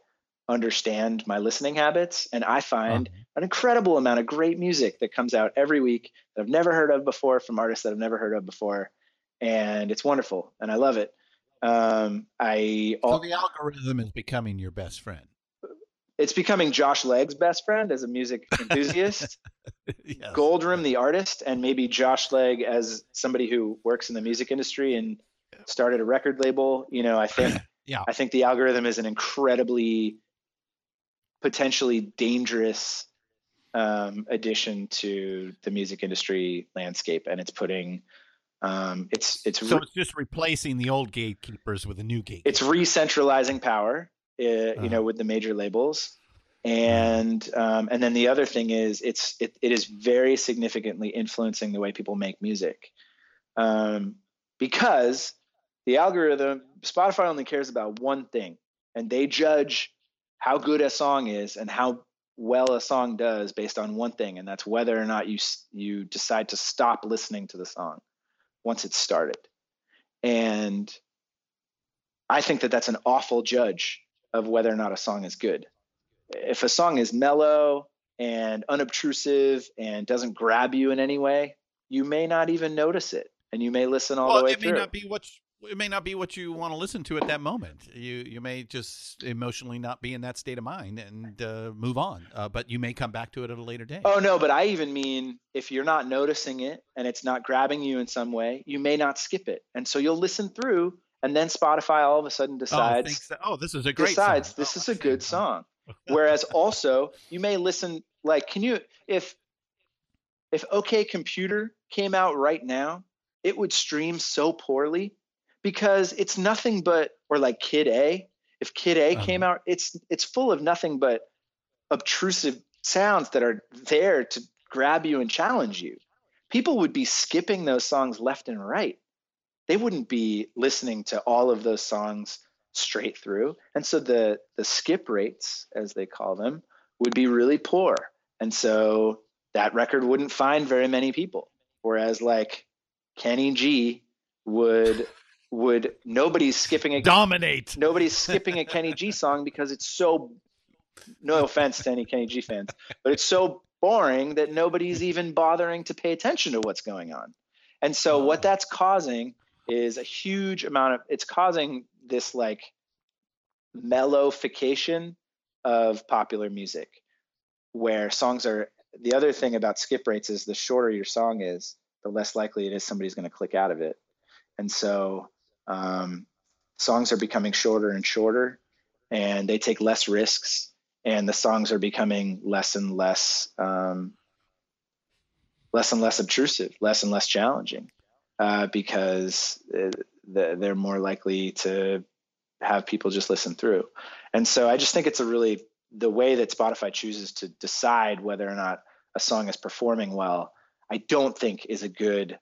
understand my listening habits. And I find uh-huh. an incredible amount of great music that comes out every week that I've never heard of before from artists that I've never heard of before. And it's wonderful and I love it. Um, I so the algorithm is becoming your best friend. It's becoming Josh Legg's best friend as a music [LAUGHS] enthusiast, yes. Goldroom the artist, and maybe Josh Legg as somebody who works in the music industry and started a record label. You know, I think [CLEARS THROAT] yeah. I think the algorithm is an incredibly potentially dangerous um, addition to the music industry landscape, and it's putting um, it's it's so it's just replacing the old gatekeepers with a new gate. It's re-centralizing power, uh, uh-huh. you know, with the major labels, and um, and then the other thing is it's it, it is very significantly influencing the way people make music, um, because the algorithm spotify only cares about one thing and they judge how good a song is and how well a song does based on one thing and that's whether or not you you decide to stop listening to the song once it's started and i think that that's an awful judge of whether or not a song is good if a song is mellow and unobtrusive and doesn't grab you in any way you may not even notice it and you may listen all well, the way it through. may not be what it may not be what you want to listen to at that moment. You you may just emotionally not be in that state of mind and uh, move on. Uh, but you may come back to it at a later date. Oh no, but I even mean if you're not noticing it and it's not grabbing you in some way, you may not skip it, and so you'll listen through, and then Spotify all of a sudden decides, oh, that, oh this is a great decides song. this oh, is a good song. [LAUGHS] Whereas also you may listen like, can you if if OK Computer came out right now, it would stream so poorly because it's nothing but or like Kid A. If Kid A uh-huh. came out, it's it's full of nothing but obtrusive sounds that are there to grab you and challenge you. People would be skipping those songs left and right. They wouldn't be listening to all of those songs straight through. And so the the skip rates, as they call them, would be really poor. And so that record wouldn't find very many people. Whereas like Kenny G would would nobody's skipping a dominate. Nobody's skipping a [LAUGHS] Kenny G song because it's so. No offense to any Kenny G fans, but it's so boring that nobody's even bothering to pay attention to what's going on. And so oh. what that's causing is a huge amount of it's causing this like mellowification of popular music where songs are the other thing about skip rates is the shorter your song is the less likely it is somebody's going to click out of it and so um, songs are becoming shorter and shorter and they take less risks and the songs are becoming less and less um, less and less obtrusive less and less challenging uh, because uh, they're more likely to have people just listen through. And so I just think it's a really the way that Spotify chooses to decide whether or not a song is performing well, I don't think is a good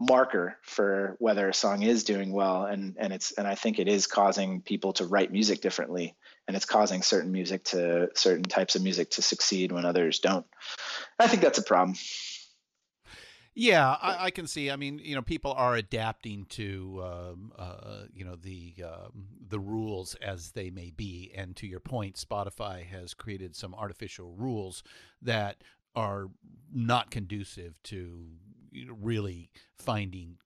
marker for whether a song is doing well and and it's and I think it is causing people to write music differently and it's causing certain music to certain types of music to succeed when others don't. I think that's a problem. Yeah, I, I, can see. I mean, you know, people are adapting to, um, uh, you know, the um, the rules as they may be. And to your point, Spotify has created some artificial rules that are not conducive to you know, really finding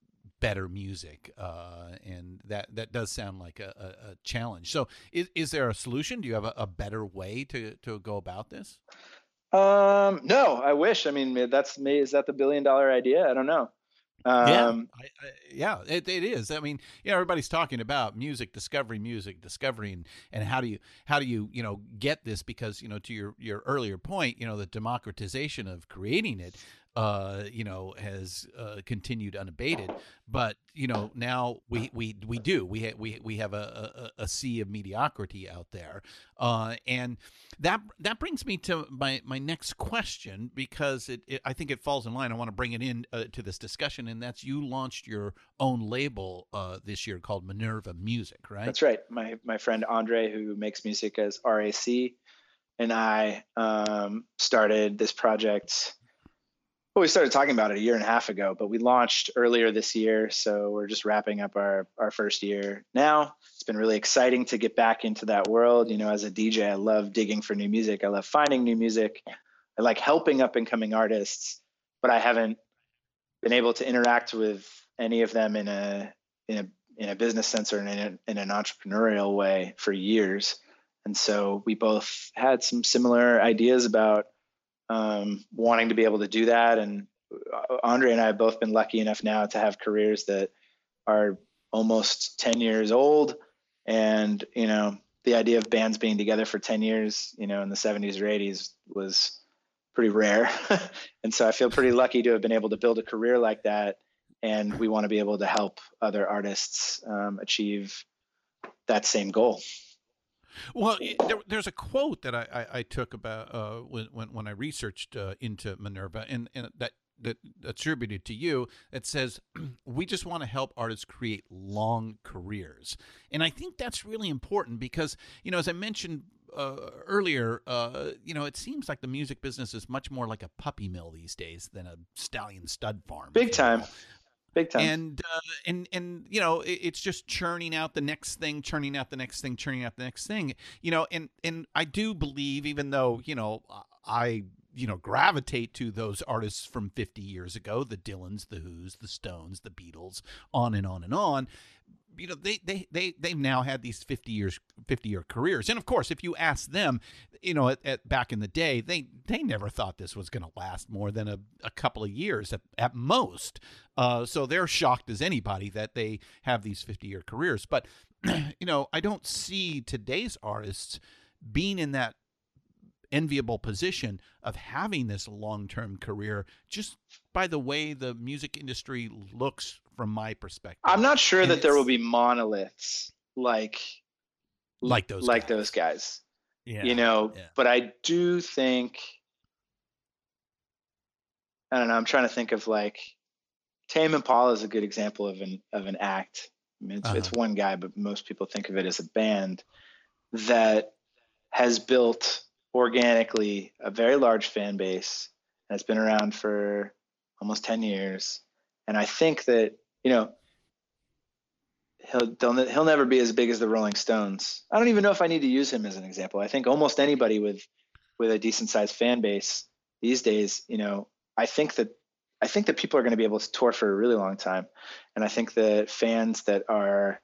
better music, uh, and that that does sound like a, a, a, challenge. So, is is there a solution? Do you have a, a better way to to go about this? Um, no, I wish. I mean, that's me. Is that the billion dollar idea? I don't know. Um, yeah, I, I, yeah, it, it is. I mean, you know, everybody's talking about music discovery, music discovery, and, and how do you how do you you know get this? Because you know, to your your earlier point, you know, the democratization of creating it uh, you know, has uh, continued unabated. But you know, now we we we do we ha- we we have a, a, a sea of mediocrity out there, uh, and that that brings me to my my next question because it, it I think it falls in line. I want to bring it in uh, to this discussion, and that's you launched your own label uh, this year called Minerva Music, right? That's right. My my friend Andre, who makes music as RAC, and I um, started this project well, we started talking about it a year and a half ago, but we launched earlier this year. So we're just wrapping up our, our first year now. It's been really exciting to get back into that world. You know, as a DJ, I love digging for new music. I love finding new music. I like helping up and coming artists, but I haven't been able to interact with any of them in a in a in a business sense or in, a, in an entrepreneurial way for years. And so we both had some similar ideas about um, wanting to be able to do that. And uh, Andre and I have both been lucky enough now to have careers that are almost 10 years old. And, you know, the idea of bands being together for 10 years, you know, in the 70s or 80s was pretty rare. [LAUGHS] and so I feel pretty lucky to have been able to build a career like that. And we want to be able to help other artists um, achieve that same goal. Well, there, there's a quote that I, I, I took about uh, when, when I researched uh, into Minerva, and, and that that attributed to you that says [CLEARS THROAT] we just want to help artists create long careers. And i think that's really important because you know as i mentioned uh, earlier uh, you know it seems like the music business is much more like a puppy mill these days than a stallion stud farm big time big time. And uh, and and you know, it, it's just churning out the next thing, churning out the next thing, churning out the next thing. You know, and and I do believe, even though you know, I you know gravitate to those artists from 50 years ago the dylans the who's the stones the beatles on and on and on you know they they they they've now had these 50 years 50 year careers. And of course if you ask them you know at, at back in the day they they never thought this was going to last more than a, a couple of years at, at most. Uh, so they're shocked as anybody that they have these 50 year careers. But [CLEARS THROAT] you know i don't see today's artists being in that enviable position of having this long-term career just by the way the music industry looks from my perspective. I'm not sure and that there will be monoliths like like those like guys. those guys. Yeah. You know, yeah. but I do think I don't know, I'm trying to think of like Tame Impala is a good example of an of an act. I mean, it's, uh-huh. it's one guy, but most people think of it as a band that has built organically a very large fan base it's been around for almost 10 years. And I think that you know, he'll he'll never be as big as the Rolling Stones. I don't even know if I need to use him as an example. I think almost anybody with with a decent sized fan base these days, you know, I think that I think that people are going to be able to tour for a really long time, and I think that fans that are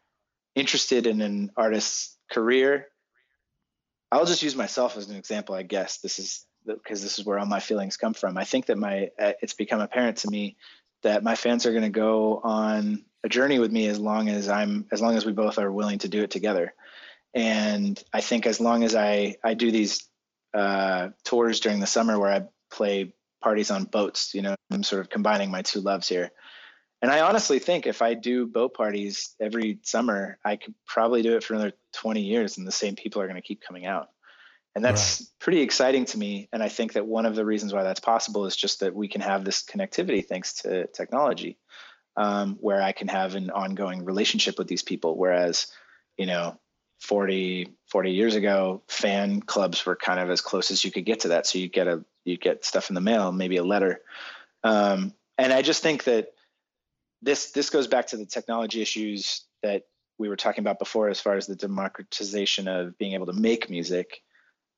interested in an artist's career, I'll just use myself as an example. I guess this is because this is where all my feelings come from. I think that my uh, it's become apparent to me that my fans are going to go on a journey with me as long as I'm as long as we both are willing to do it together. And I think as long as I I do these uh, tours during the summer where I play parties on boats, you know, I'm sort of combining my two loves here. And I honestly think if I do boat parties every summer, I could probably do it for another 20 years and the same people are going to keep coming out. And that's right. pretty exciting to me. And I think that one of the reasons why that's possible is just that we can have this connectivity thanks to technology um, where I can have an ongoing relationship with these people. Whereas, you know, 40, 40 years ago, fan clubs were kind of as close as you could get to that. So you get a, you get stuff in the mail, maybe a letter. Um, and I just think that this, this goes back to the technology issues that we were talking about before, as far as the democratization of being able to make music.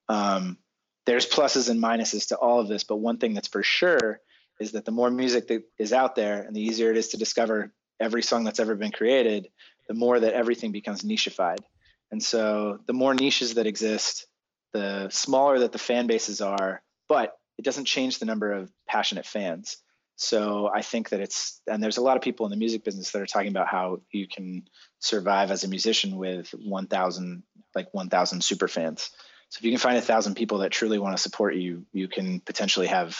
Um, there's pluses and minuses to all of this, but one thing that's for sure is that the more music that is out there and the easier it is to discover every song that's ever been created, the more that everything becomes nicheified. And so the more niches that exist, the smaller that the fan bases are, but it doesn't change the number of passionate fans. So I think that it's, and there's a lot of people in the music business that are talking about how you can survive as a musician with 1,000, like 1,000 super fans. So if you can find a thousand people that truly want to support you, you can potentially have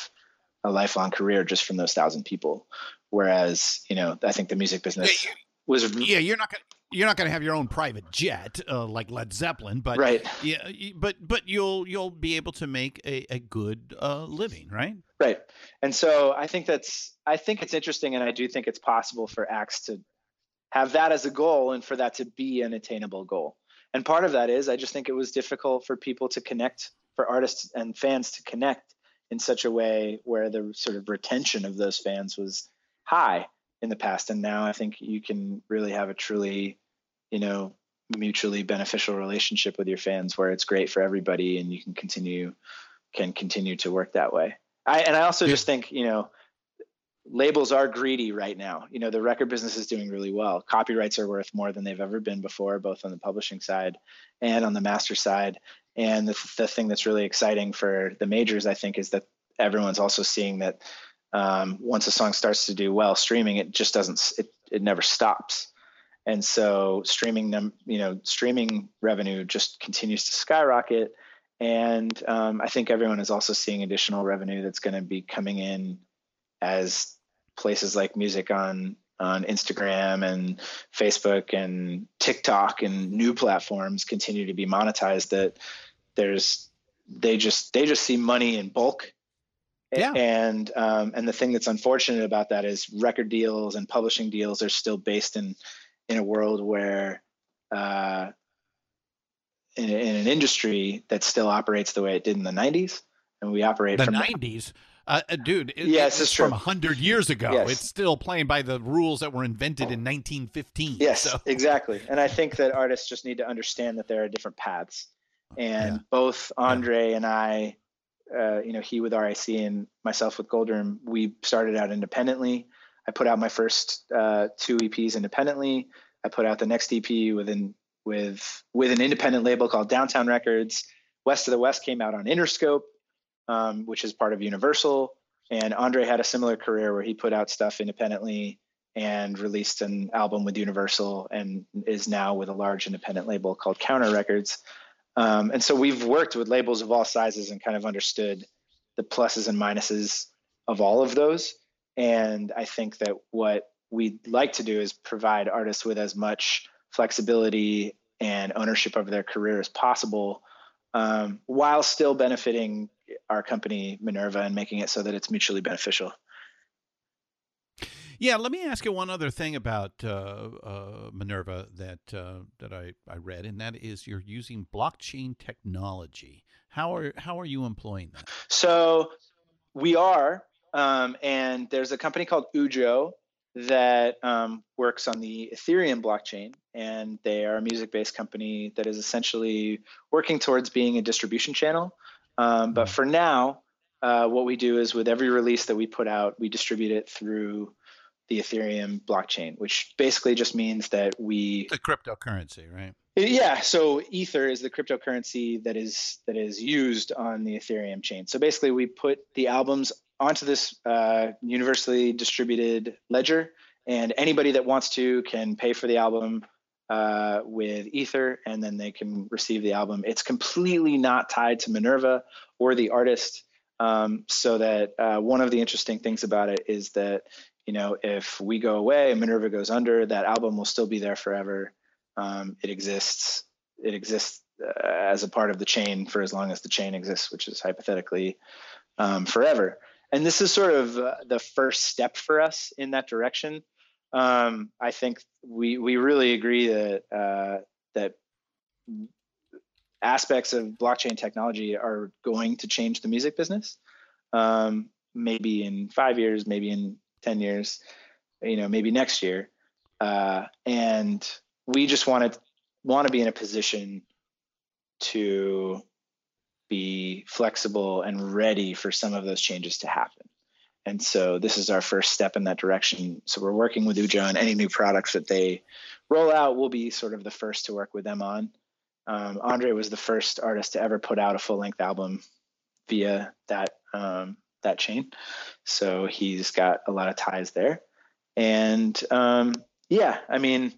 a lifelong career just from those thousand people. Whereas, you know, I think the music business was yeah, you're not gonna you're not going to have your own private jet uh, like Led Zeppelin, but right. yeah, but but you'll you'll be able to make a, a good uh, living, right? Right. And so I think that's I think it's interesting, and I do think it's possible for acts to have that as a goal, and for that to be an attainable goal. And part of that is I just think it was difficult for people to connect, for artists and fans to connect in such a way where the sort of retention of those fans was high in the past and now i think you can really have a truly you know mutually beneficial relationship with your fans where it's great for everybody and you can continue can continue to work that way. I and i also just think you know labels are greedy right now. You know the record business is doing really well. Copyrights are worth more than they've ever been before both on the publishing side and on the master side. And the, the thing that's really exciting for the majors, I think, is that everyone's also seeing that um, once a song starts to do well, streaming it just doesn't it, it never stops. And so streaming them, you know, streaming revenue just continues to skyrocket. And um, I think everyone is also seeing additional revenue that's going to be coming in as places like music on on Instagram and Facebook and TikTok and new platforms continue to be monetized that there's they just they just see money in bulk yeah. and um, and the thing that's unfortunate about that is record deals and publishing deals are still based in in a world where uh, in, in an industry that still operates the way it did in the 90s and we operate the from 90s uh, uh, dude, it, yes, it's, from a hundred years ago. Yes. It's still playing by the rules that were invented in 1915. Yes, so. exactly. And I think that artists just need to understand that there are different paths. And yeah. both Andre yeah. and I, uh, you know, he with RAC and myself with Goldroom, we started out independently. I put out my first uh, two EPs independently. I put out the next EP within with with an independent label called Downtown Records. West of the West came out on Interscope um, which is part of Universal. And Andre had a similar career where he put out stuff independently and released an album with Universal and is now with a large independent label called Counter Records. Um, and so we've worked with labels of all sizes and kind of understood the pluses and minuses of all of those. And I think that what we'd like to do is provide artists with as much flexibility and ownership of their career as possible um, while still benefiting our company Minerva and making it so that it's mutually beneficial. Yeah, let me ask you one other thing about uh, uh, Minerva that uh, that I, I read, and that is you're using blockchain technology. How are how are you employing that? So we are, um, and there's a company called Ujo that um, works on the Ethereum blockchain, and they are a music-based company that is essentially working towards being a distribution channel. Um, but mm-hmm. for now, uh, what we do is with every release that we put out, we distribute it through the Ethereum blockchain, which basically just means that we the cryptocurrency, right? Yeah, so Ether is the cryptocurrency that is that is used on the Ethereum chain. So basically, we put the albums onto this uh, universally distributed ledger, and anybody that wants to can pay for the album uh, with Ether, and then they can receive the album. It's completely not tied to Minerva or the artist. Um, so that uh, one of the interesting things about it is that you know if we go away and Minerva goes under, that album will still be there forever. Um, it exists. It exists uh, as a part of the chain for as long as the chain exists, which is hypothetically um, forever and this is sort of uh, the first step for us in that direction. Um, I think we we really agree that uh, that aspects of blockchain technology are going to change the music business. Um, maybe in five years, maybe in ten years, you know, maybe next year. Uh, and we just want to want to be in a position to be flexible and ready for some of those changes to happen. And so this is our first step in that direction. So we're working with Ujo on any new products that they roll out. We'll be sort of the first to work with them on. Um, Andre was the first artist to ever put out a full length album via that um, that chain. So he's got a lot of ties there. And um, yeah, I mean,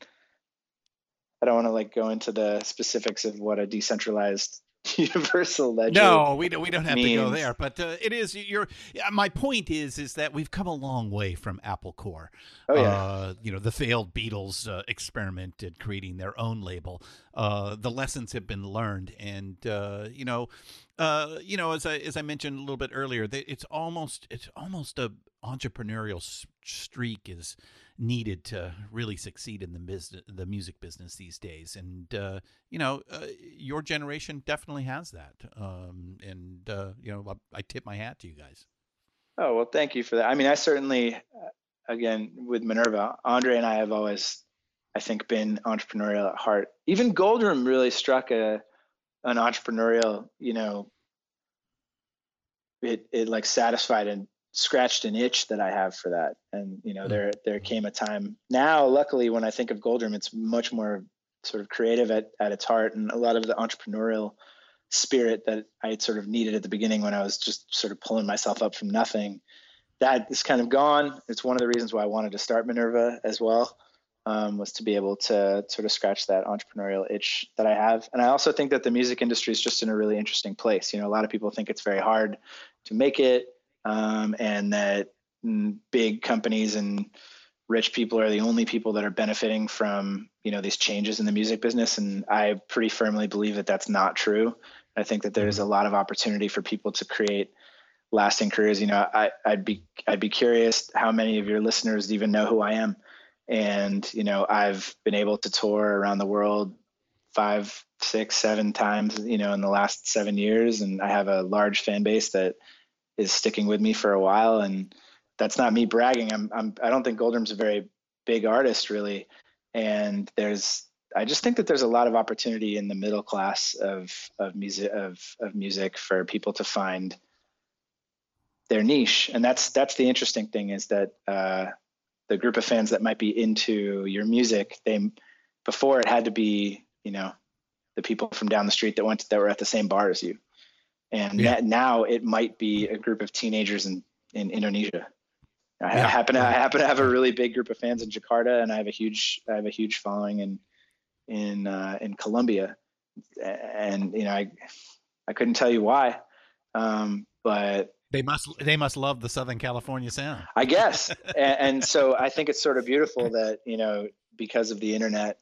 I don't want to like go into the specifics of what a decentralized [LAUGHS] universal ledger. No, we don't. We don't have means. to go there. But uh, it is your. My point is, is that we've come a long way from Apple Corps. Oh yeah. Uh, you know, the failed Beatles uh, experiment at creating their own label. Uh, the lessons have been learned, and uh, you know, uh, you know, as I as I mentioned a little bit earlier, it's almost it's almost a entrepreneurial streak is needed to really succeed in the business, the music business these days. And uh, you know, uh, your generation definitely has that. Um, and uh, you know, I, I, tip my hat to you guys. Oh well, thank you for that. I mean, I certainly, uh, again, with Minerva, Andre and I have always, I think, been entrepreneurial at heart. Even Goldroom really struck a an entrepreneurial, you know, it it like satisfied and scratched an itch that I have for that. And you know, mm. there there came a time. Now, luckily, when I think of Goldroom, it's much more sort of creative at at its heart, and a lot of the entrepreneurial spirit that I sort of needed at the beginning when I was just sort of pulling myself up from nothing. That is kind of gone. It's one of the reasons why I wanted to start Minerva as well. Um, was to be able to sort of scratch that entrepreneurial itch that I have. And I also think that the music industry is just in a really interesting place. You know, a lot of people think it's very hard to make it um, and that mm, big companies and rich people are the only people that are benefiting from you know these changes in the music business. And i pretty firmly believe that that's not true. I think that there's a mm-hmm. lot of opportunity for people to create lasting careers. You know I, i'd be i'd be curious how many of your listeners even know who i am. And you know i've been able to tour around the world five six seven times you know in the last seven years. And i have a large fan base that is sticking with me for a while. And that's not me bragging. I'm, I'm I don't think Goldroom's a very big artist really. And there's I just think that there's a lot of opportunity in the middle class of of music of of music for people to find their niche. And that's that's the interesting thing is that uh, the group of fans that might be into your music, they before it had to be, you know, the people from down the street that went to, that were at the same bar as you and yeah. now it might be a group of teenagers in in Indonesia. I yeah. happen to I happen to have a really big group of fans in Jakarta, and I have a huge I have a huge following in in uh, in Colombia, and you know I I couldn't tell you why, um, but they must they must love the Southern California sound. I guess, [LAUGHS] and, and so I think it's sort of beautiful that you know because of the internet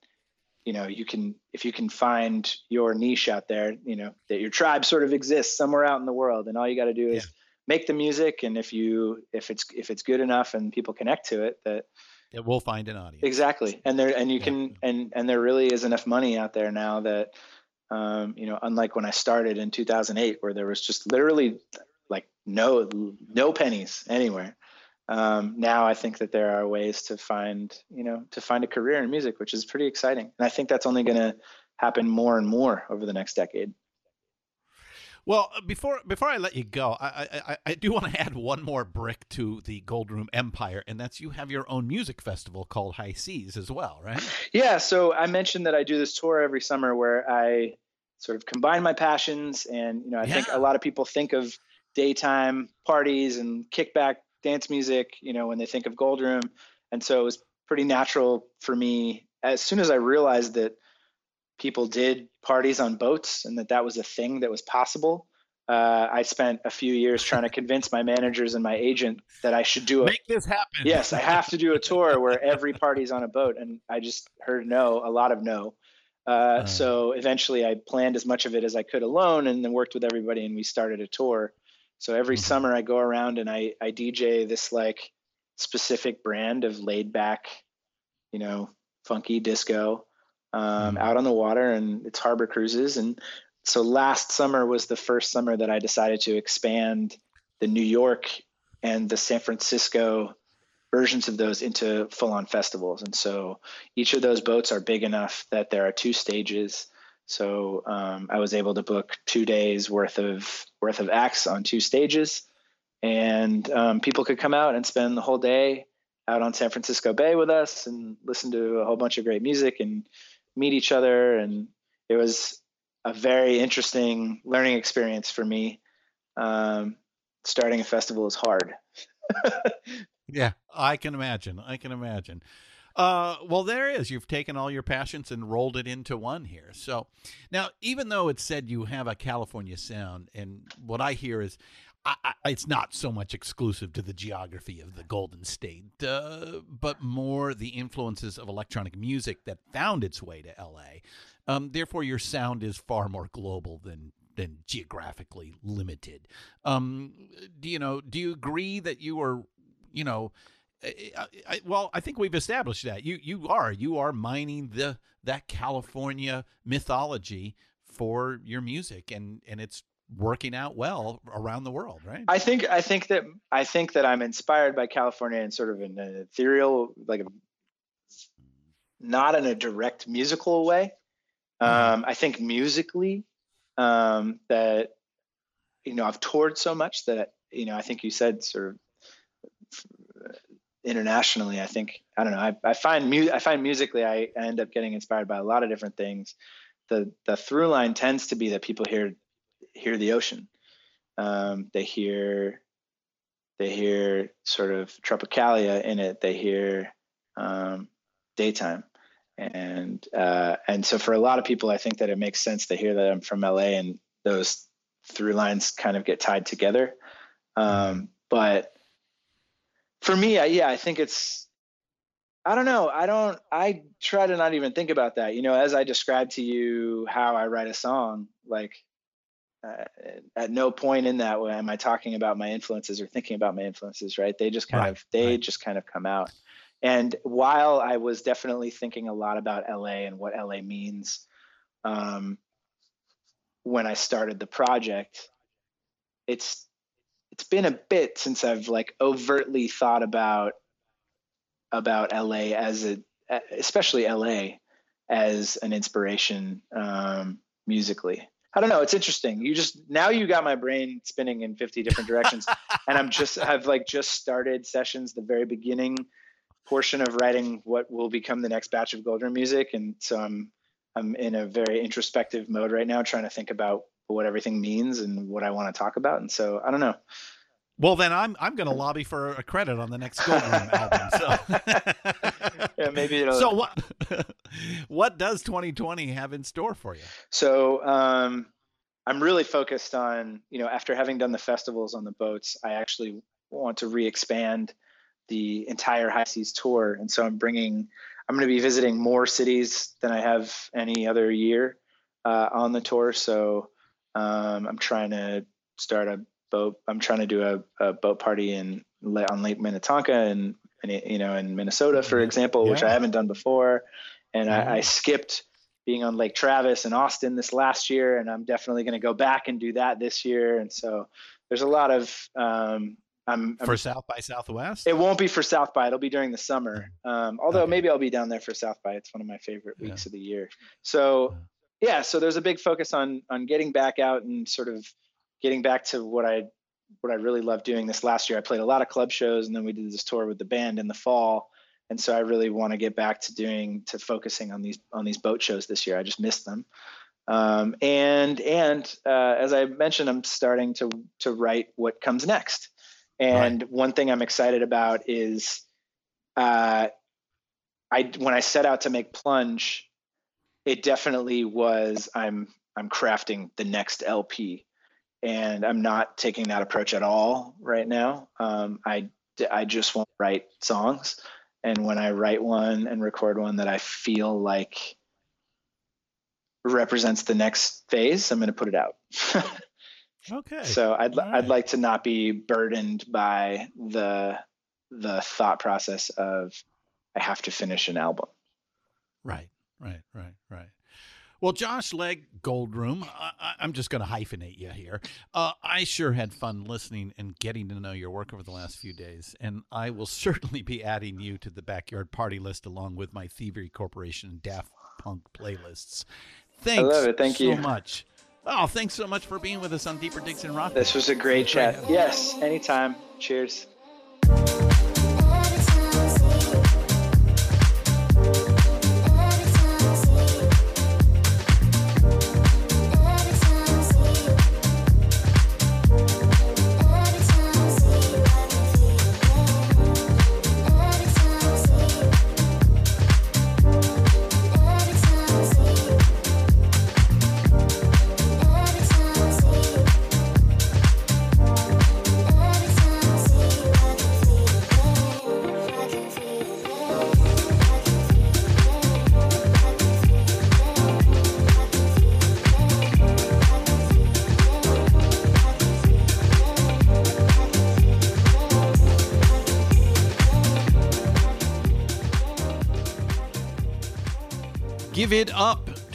you know you can if you can find your niche out there you know that your tribe sort of exists somewhere out in the world and all you got to do is yeah. make the music and if you if it's if it's good enough and people connect to it that it will find an audience exactly and there and you yeah. can and and there really is enough money out there now that um, you know unlike when i started in 2008 where there was just literally like no no pennies anywhere um, now I think that there are ways to find, you know, to find a career in music, which is pretty exciting. And I think that's only going to happen more and more over the next decade. Well, uh, before before I let you go, I, I, I do want to [LAUGHS] add one more brick to the Goldroom empire, and that's you have your own music festival called High Seas as well, right? Yeah. So I mentioned that I do this tour every summer where I sort of combine my passions, and you know, I yeah. think a lot of people think of daytime parties and kickback dance music, you know, when they think of Goldroom, and so it was pretty natural for me as soon as I realized that people did parties on boats and that that was a thing that was possible. Uh, I spent a few years trying to [LAUGHS] convince my managers and my agent that I should do a, make this happen. yes, I have to do a tour [LAUGHS] where every party's on a boat, and I just heard no, a lot of no. Uh, uh, so eventually, I planned as much of it as I could alone, and then worked with everybody, and we started a tour. So every mm-hmm. summer, I go around and I I DJ this like specific brand of laid back, you know, funky disco um, mm. out on the water and it's harbor cruises. And so last summer was the first summer that I decided to expand the New York and the San Francisco versions of those into full on festivals. And so each of those boats are big enough that there are two stages. So um, I was able to book two days worth of worth of acts on two stages, and um, people could come out and spend the whole day out on San Francisco Bay with us and listen to a whole bunch of great music and meet each other, and it was a very interesting learning experience for me. Um, starting a festival is hard. [LAUGHS] yeah, I can imagine. I can imagine. Uh, well, there is. You've taken all your passions and rolled it into one here. So now, even though it said you have a California sound, and what I hear is I, I, it's not so much exclusive to the geography of the Golden State, uh, but more the influences of electronic music that found its way to L.A. Um, therefore, your sound is far more global than than geographically limited. Um, do you know? Do you agree that you are, you know? I, I, well, I think we've established that you you are you are mining the that California mythology for your music, and and it's working out well around the world, right? I think I think that I think that I'm inspired by California in sort of an ethereal, like a, not in a direct musical way. Mm-hmm. Um, I think musically um, that you know I've toured so much that you know I think you said sort of internationally. I think I don't know. I, I find mu- I find musically I, end up getting inspired by a lot of different things. The the through line tends to be that people hear hear the ocean. Um, they hear they hear sort of tropicalia in it. They hear um, daytime, and uh, and so for a lot of people, I think that it makes sense to hear that I'm from LA, and those through lines kind of get tied together. Um, but for me, I, yeah, I think it's I don't know. I don't. I try to not even think about that. You know, as I described to you how I write a song, like uh, at no point in that way am I talking about my influences or thinking about my influences, right? They just kind right, of they right. just kind of come out. And while I was definitely thinking a lot about LA and what LA means, um, when I started the project, it's it's been a bit since I've like overtly thought about about LA as a especially LA as an inspiration um, musically. I don't know. It's interesting. You just now you got my brain spinning in 50 different directions, [LAUGHS] and I'm just I've like just started sessions the very beginning portion of writing what will become the next batch of Goldroom music, and so I'm I'm in a very introspective mode right now, trying to think about what everything means and what I want to talk about. And so I don't know. Well, then I'm I'm going to lobby for a credit on the next Gold [LAUGHS] album. So [LAUGHS] yeah, maybe it'll. So what [LAUGHS] what does 2020 have in store for you? So um, I'm really focused on you know after having done the festivals on the boats, I actually want to re-expand the entire High Seas tour, and so I'm bringing I'm going to be visiting more cities than I have any other year uh, on the tour. So um, I'm trying to start a boat. I'm trying to do a, a boat party in on Lake Minnetonka and, and you know in Minnesota, for mm-hmm. example, yeah. which I haven't done before. And mm-hmm. I, I, skipped being on Lake Travis and Austin this last year, and I'm definitely going to go back and do that this year. And so there's a lot of um, I'm, I'm, for South by Southwest. It won't be for South by. It'll be during the summer. Um, although okay. maybe I'll be down there for South by. It's one of my favorite weeks yeah. of the year. So yeah, so there's a big focus on on getting back out and sort of getting back to what I what I really loved doing this last year. I played a lot of club shows, and then we did this tour with the band in the fall. And so I really want to get back to doing to focusing on these on these boat shows this year. I just missed them. Um, and and uh, as I mentioned, I'm starting to to write what comes next. And right. one thing I'm excited about is, uh, I when I set out to make Plunge, it definitely was I'm I'm crafting the next LP, and I'm not taking that approach at all right now. Um, I I just want to write songs, and when I write one and record one that I feel like represents the next phase, I'm going to put it out. [LAUGHS] okay. So I'd right. I'd like to not be burdened by the the thought process of I have to finish an album. Right, right, right, right. Well, Josh Legg Goldroom, I, am just going to hyphenate you here. Uh, I sure had fun listening and getting to know your work over the last few days, and I will [LAUGHS] certainly be adding you to the backyard party list along with my Thievery Corporation and Daft Punk playlists. Thanks I love it. Thank so you. much. Oh, thanks so much for being with us on Deeper Digs in Rock. This was a great chat. Yes, anytime. Cheers.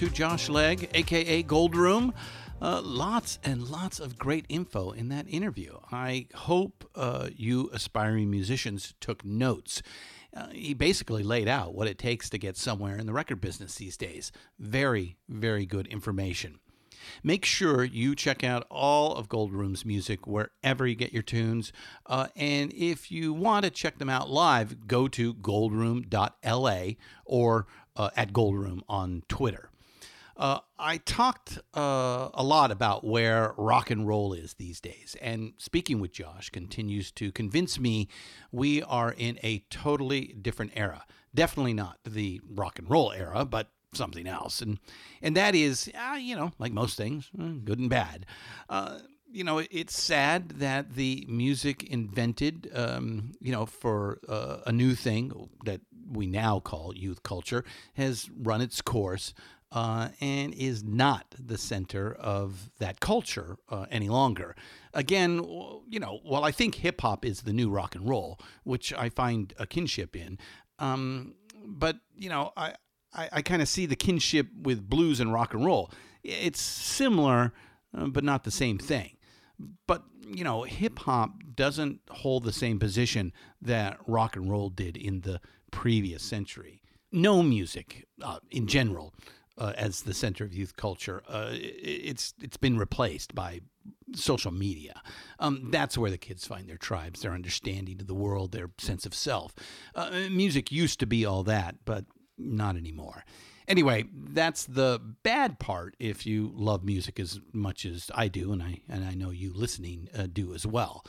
Josh Legg, aka Goldroom. Uh, lots and lots of great info in that interview. I hope uh, you aspiring musicians took notes. Uh, he basically laid out what it takes to get somewhere in the record business these days. Very, very good information. Make sure you check out all of Goldroom's music wherever you get your tunes. Uh, and if you want to check them out live, go to goldroom.la or uh, at Goldroom on Twitter. Uh, I talked uh, a lot about where rock and roll is these days, and speaking with Josh continues to convince me we are in a totally different era. Definitely not the rock and roll era, but something else, and and that is, uh, you know, like most things, uh, good and bad. Uh, you know, it's sad that the music invented, um, you know, for uh, a new thing that we now call youth culture has run its course uh, and is not the center of that culture uh, any longer. Again, you know, while I think hip hop is the new rock and roll, which I find a kinship in, um, but you know, I I, I kind of see the kinship with blues and rock and roll. It's similar, uh, but not the same thing. But, you know, hip hop doesn't hold the same position that rock and roll did in the previous century. No music uh, in general. Uh, as the center of youth culture, uh, it's it's been replaced by social media. Um, that's where the kids find their tribes, their understanding of the world, their sense of self. Uh, music used to be all that, but not anymore. Anyway, that's the bad part if you love music as much as I do, and I and I know you listening uh, do as well.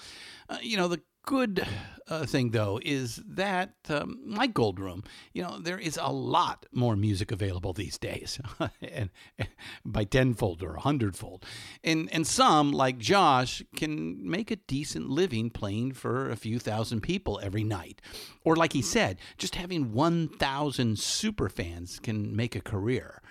Uh, you know, the good uh, thing, though, is that, um, like Goldroom, you know, there is a lot more music available these days, [LAUGHS] and, and, by tenfold or a hundredfold. And, and some, like Josh, can make a decent living playing for a few thousand people every night. Or, like he said, just having 1,000 super fans can make a career.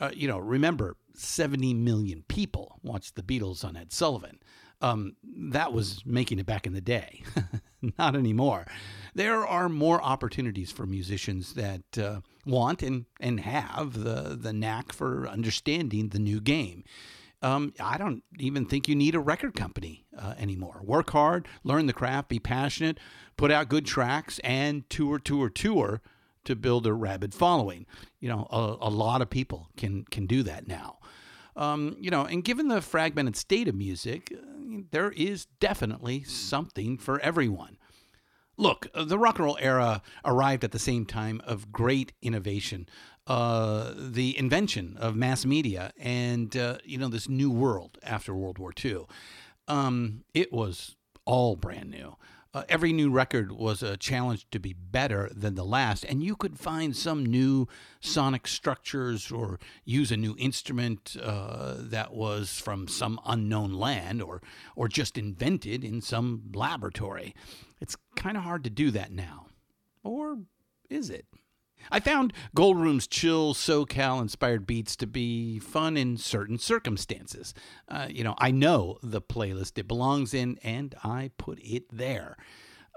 Uh, you know, remember, 70 million people watched the Beatles on Ed Sullivan. Um, that was making it back in the day. [LAUGHS] Not anymore. There are more opportunities for musicians that uh, want and, and have the, the knack for understanding the new game. Um, I don't even think you need a record company uh, anymore. Work hard, learn the craft, be passionate, put out good tracks, and tour, tour, tour to build a rabid following. You know, a, a lot of people can can do that now. Um, you know, and given the fragmented state of music, uh, there is definitely something for everyone. Look, uh, the rock and roll era arrived at the same time of great innovation, uh, the invention of mass media, and uh, you know this new world after World War II. Um, it was all brand new. Uh, every new record was a challenge to be better than the last, and you could find some new sonic structures or use a new instrument uh, that was from some unknown land or or just invented in some laboratory. It's kind of hard to do that now, or is it? I found Goldroom's chill SoCal inspired beats to be fun in certain circumstances. Uh, you know, I know the playlist it belongs in, and I put it there.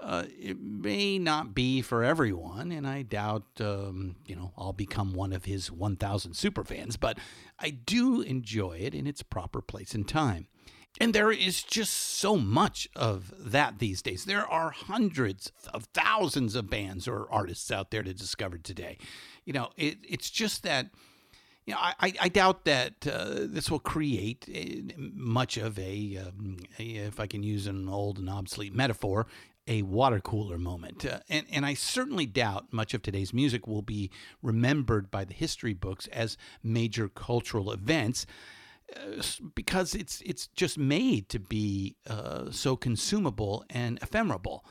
Uh, it may not be for everyone, and I doubt, um, you know, I'll become one of his 1,000 superfans, but I do enjoy it in its proper place and time. And there is just so much of that these days. There are hundreds of thousands of bands or artists out there to discover today. You know, it, it's just that, you know, I, I doubt that uh, this will create uh, much of a, um, a, if I can use an old and obsolete metaphor, a water cooler moment. Uh, and, and I certainly doubt much of today's music will be remembered by the history books as major cultural events because it's it's just made to be uh, so consumable and ephemeral,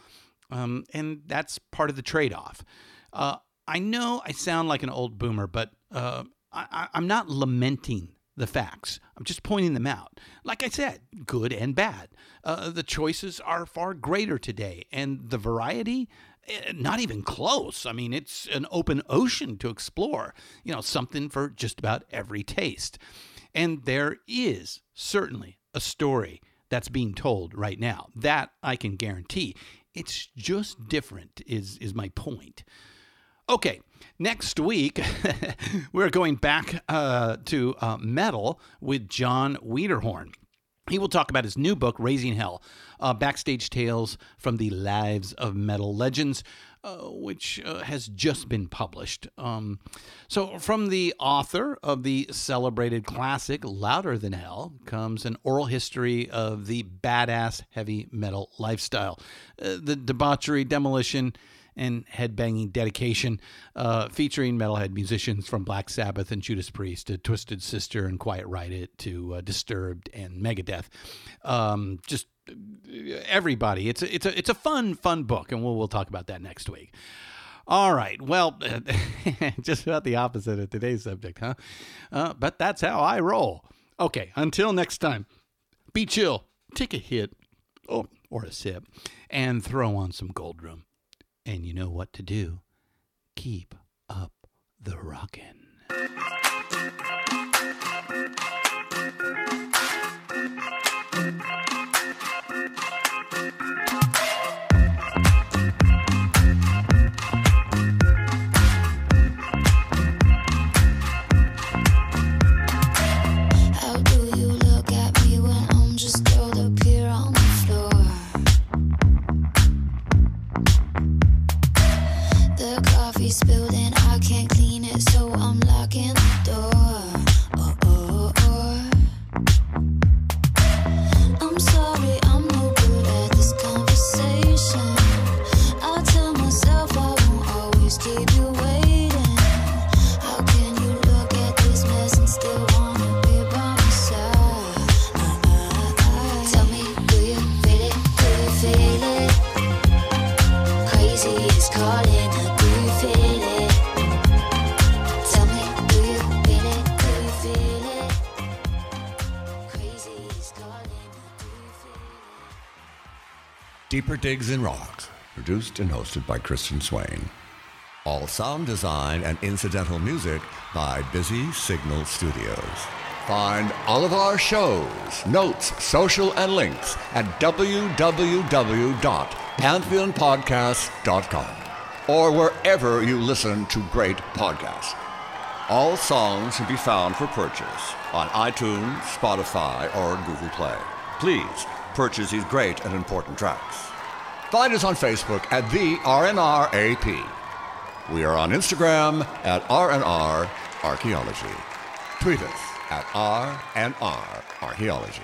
um, and that's part of the trade-off. Uh, I know I sound like an old boomer, but uh, I, I'm not lamenting the facts. I'm just pointing them out. Like I said, good and bad. Uh, the choices are far greater today, and the variety, eh, not even close. I mean, it's an open ocean to explore. You know, something for just about every taste. And there is certainly a story that's being told right now. That I can guarantee. It's just different, is, is my point. Okay, next week [LAUGHS] we're going back uh, to uh, metal with Jon Wiederhorn. He will talk about his new book, Raising Hell uh, Backstage Tales from the Lives of Metal Legends, uh, which uh, has just been published. Um, so, from the author of the celebrated classic Louder Than Hell comes an oral history of the badass heavy metal lifestyle, uh, the debauchery, demolition, and headbanging dedication, uh, featuring metalhead musicians from Black Sabbath and Judas Priest to Twisted Sister and Quiet Riot to uh, Disturbed and Megadeth. Um, just everybody. It's a, it's a it's a fun fun book, and we'll we'll talk about that next week. All right. Well, [LAUGHS] just about the opposite of today's subject, huh? Uh, but that's how I roll. Okay. Until next time, be chill, take a hit, or or a sip, and throw on some Goldroom. And you know what to do. Keep up the rockin'. spilled Deeper Digs in Rocks, produced and hosted by Christian Swain. All sound design and incidental music by Busy Signal Studios. Find all of our shows, notes, social, and links at www.pantheonpodcast.com or wherever you listen to great podcasts. All songs can be found for purchase on iTunes, Spotify, or Google Play. Please purchase these great and important tracks. Find us on Facebook at the RNRAP. We are on Instagram at RNR Archaeology. Tweet us at RNR Archaeology.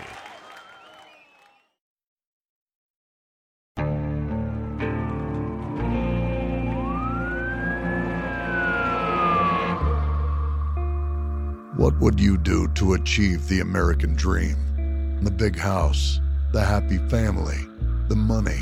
What would you do to achieve the American dream? The big house, the happy family, the money.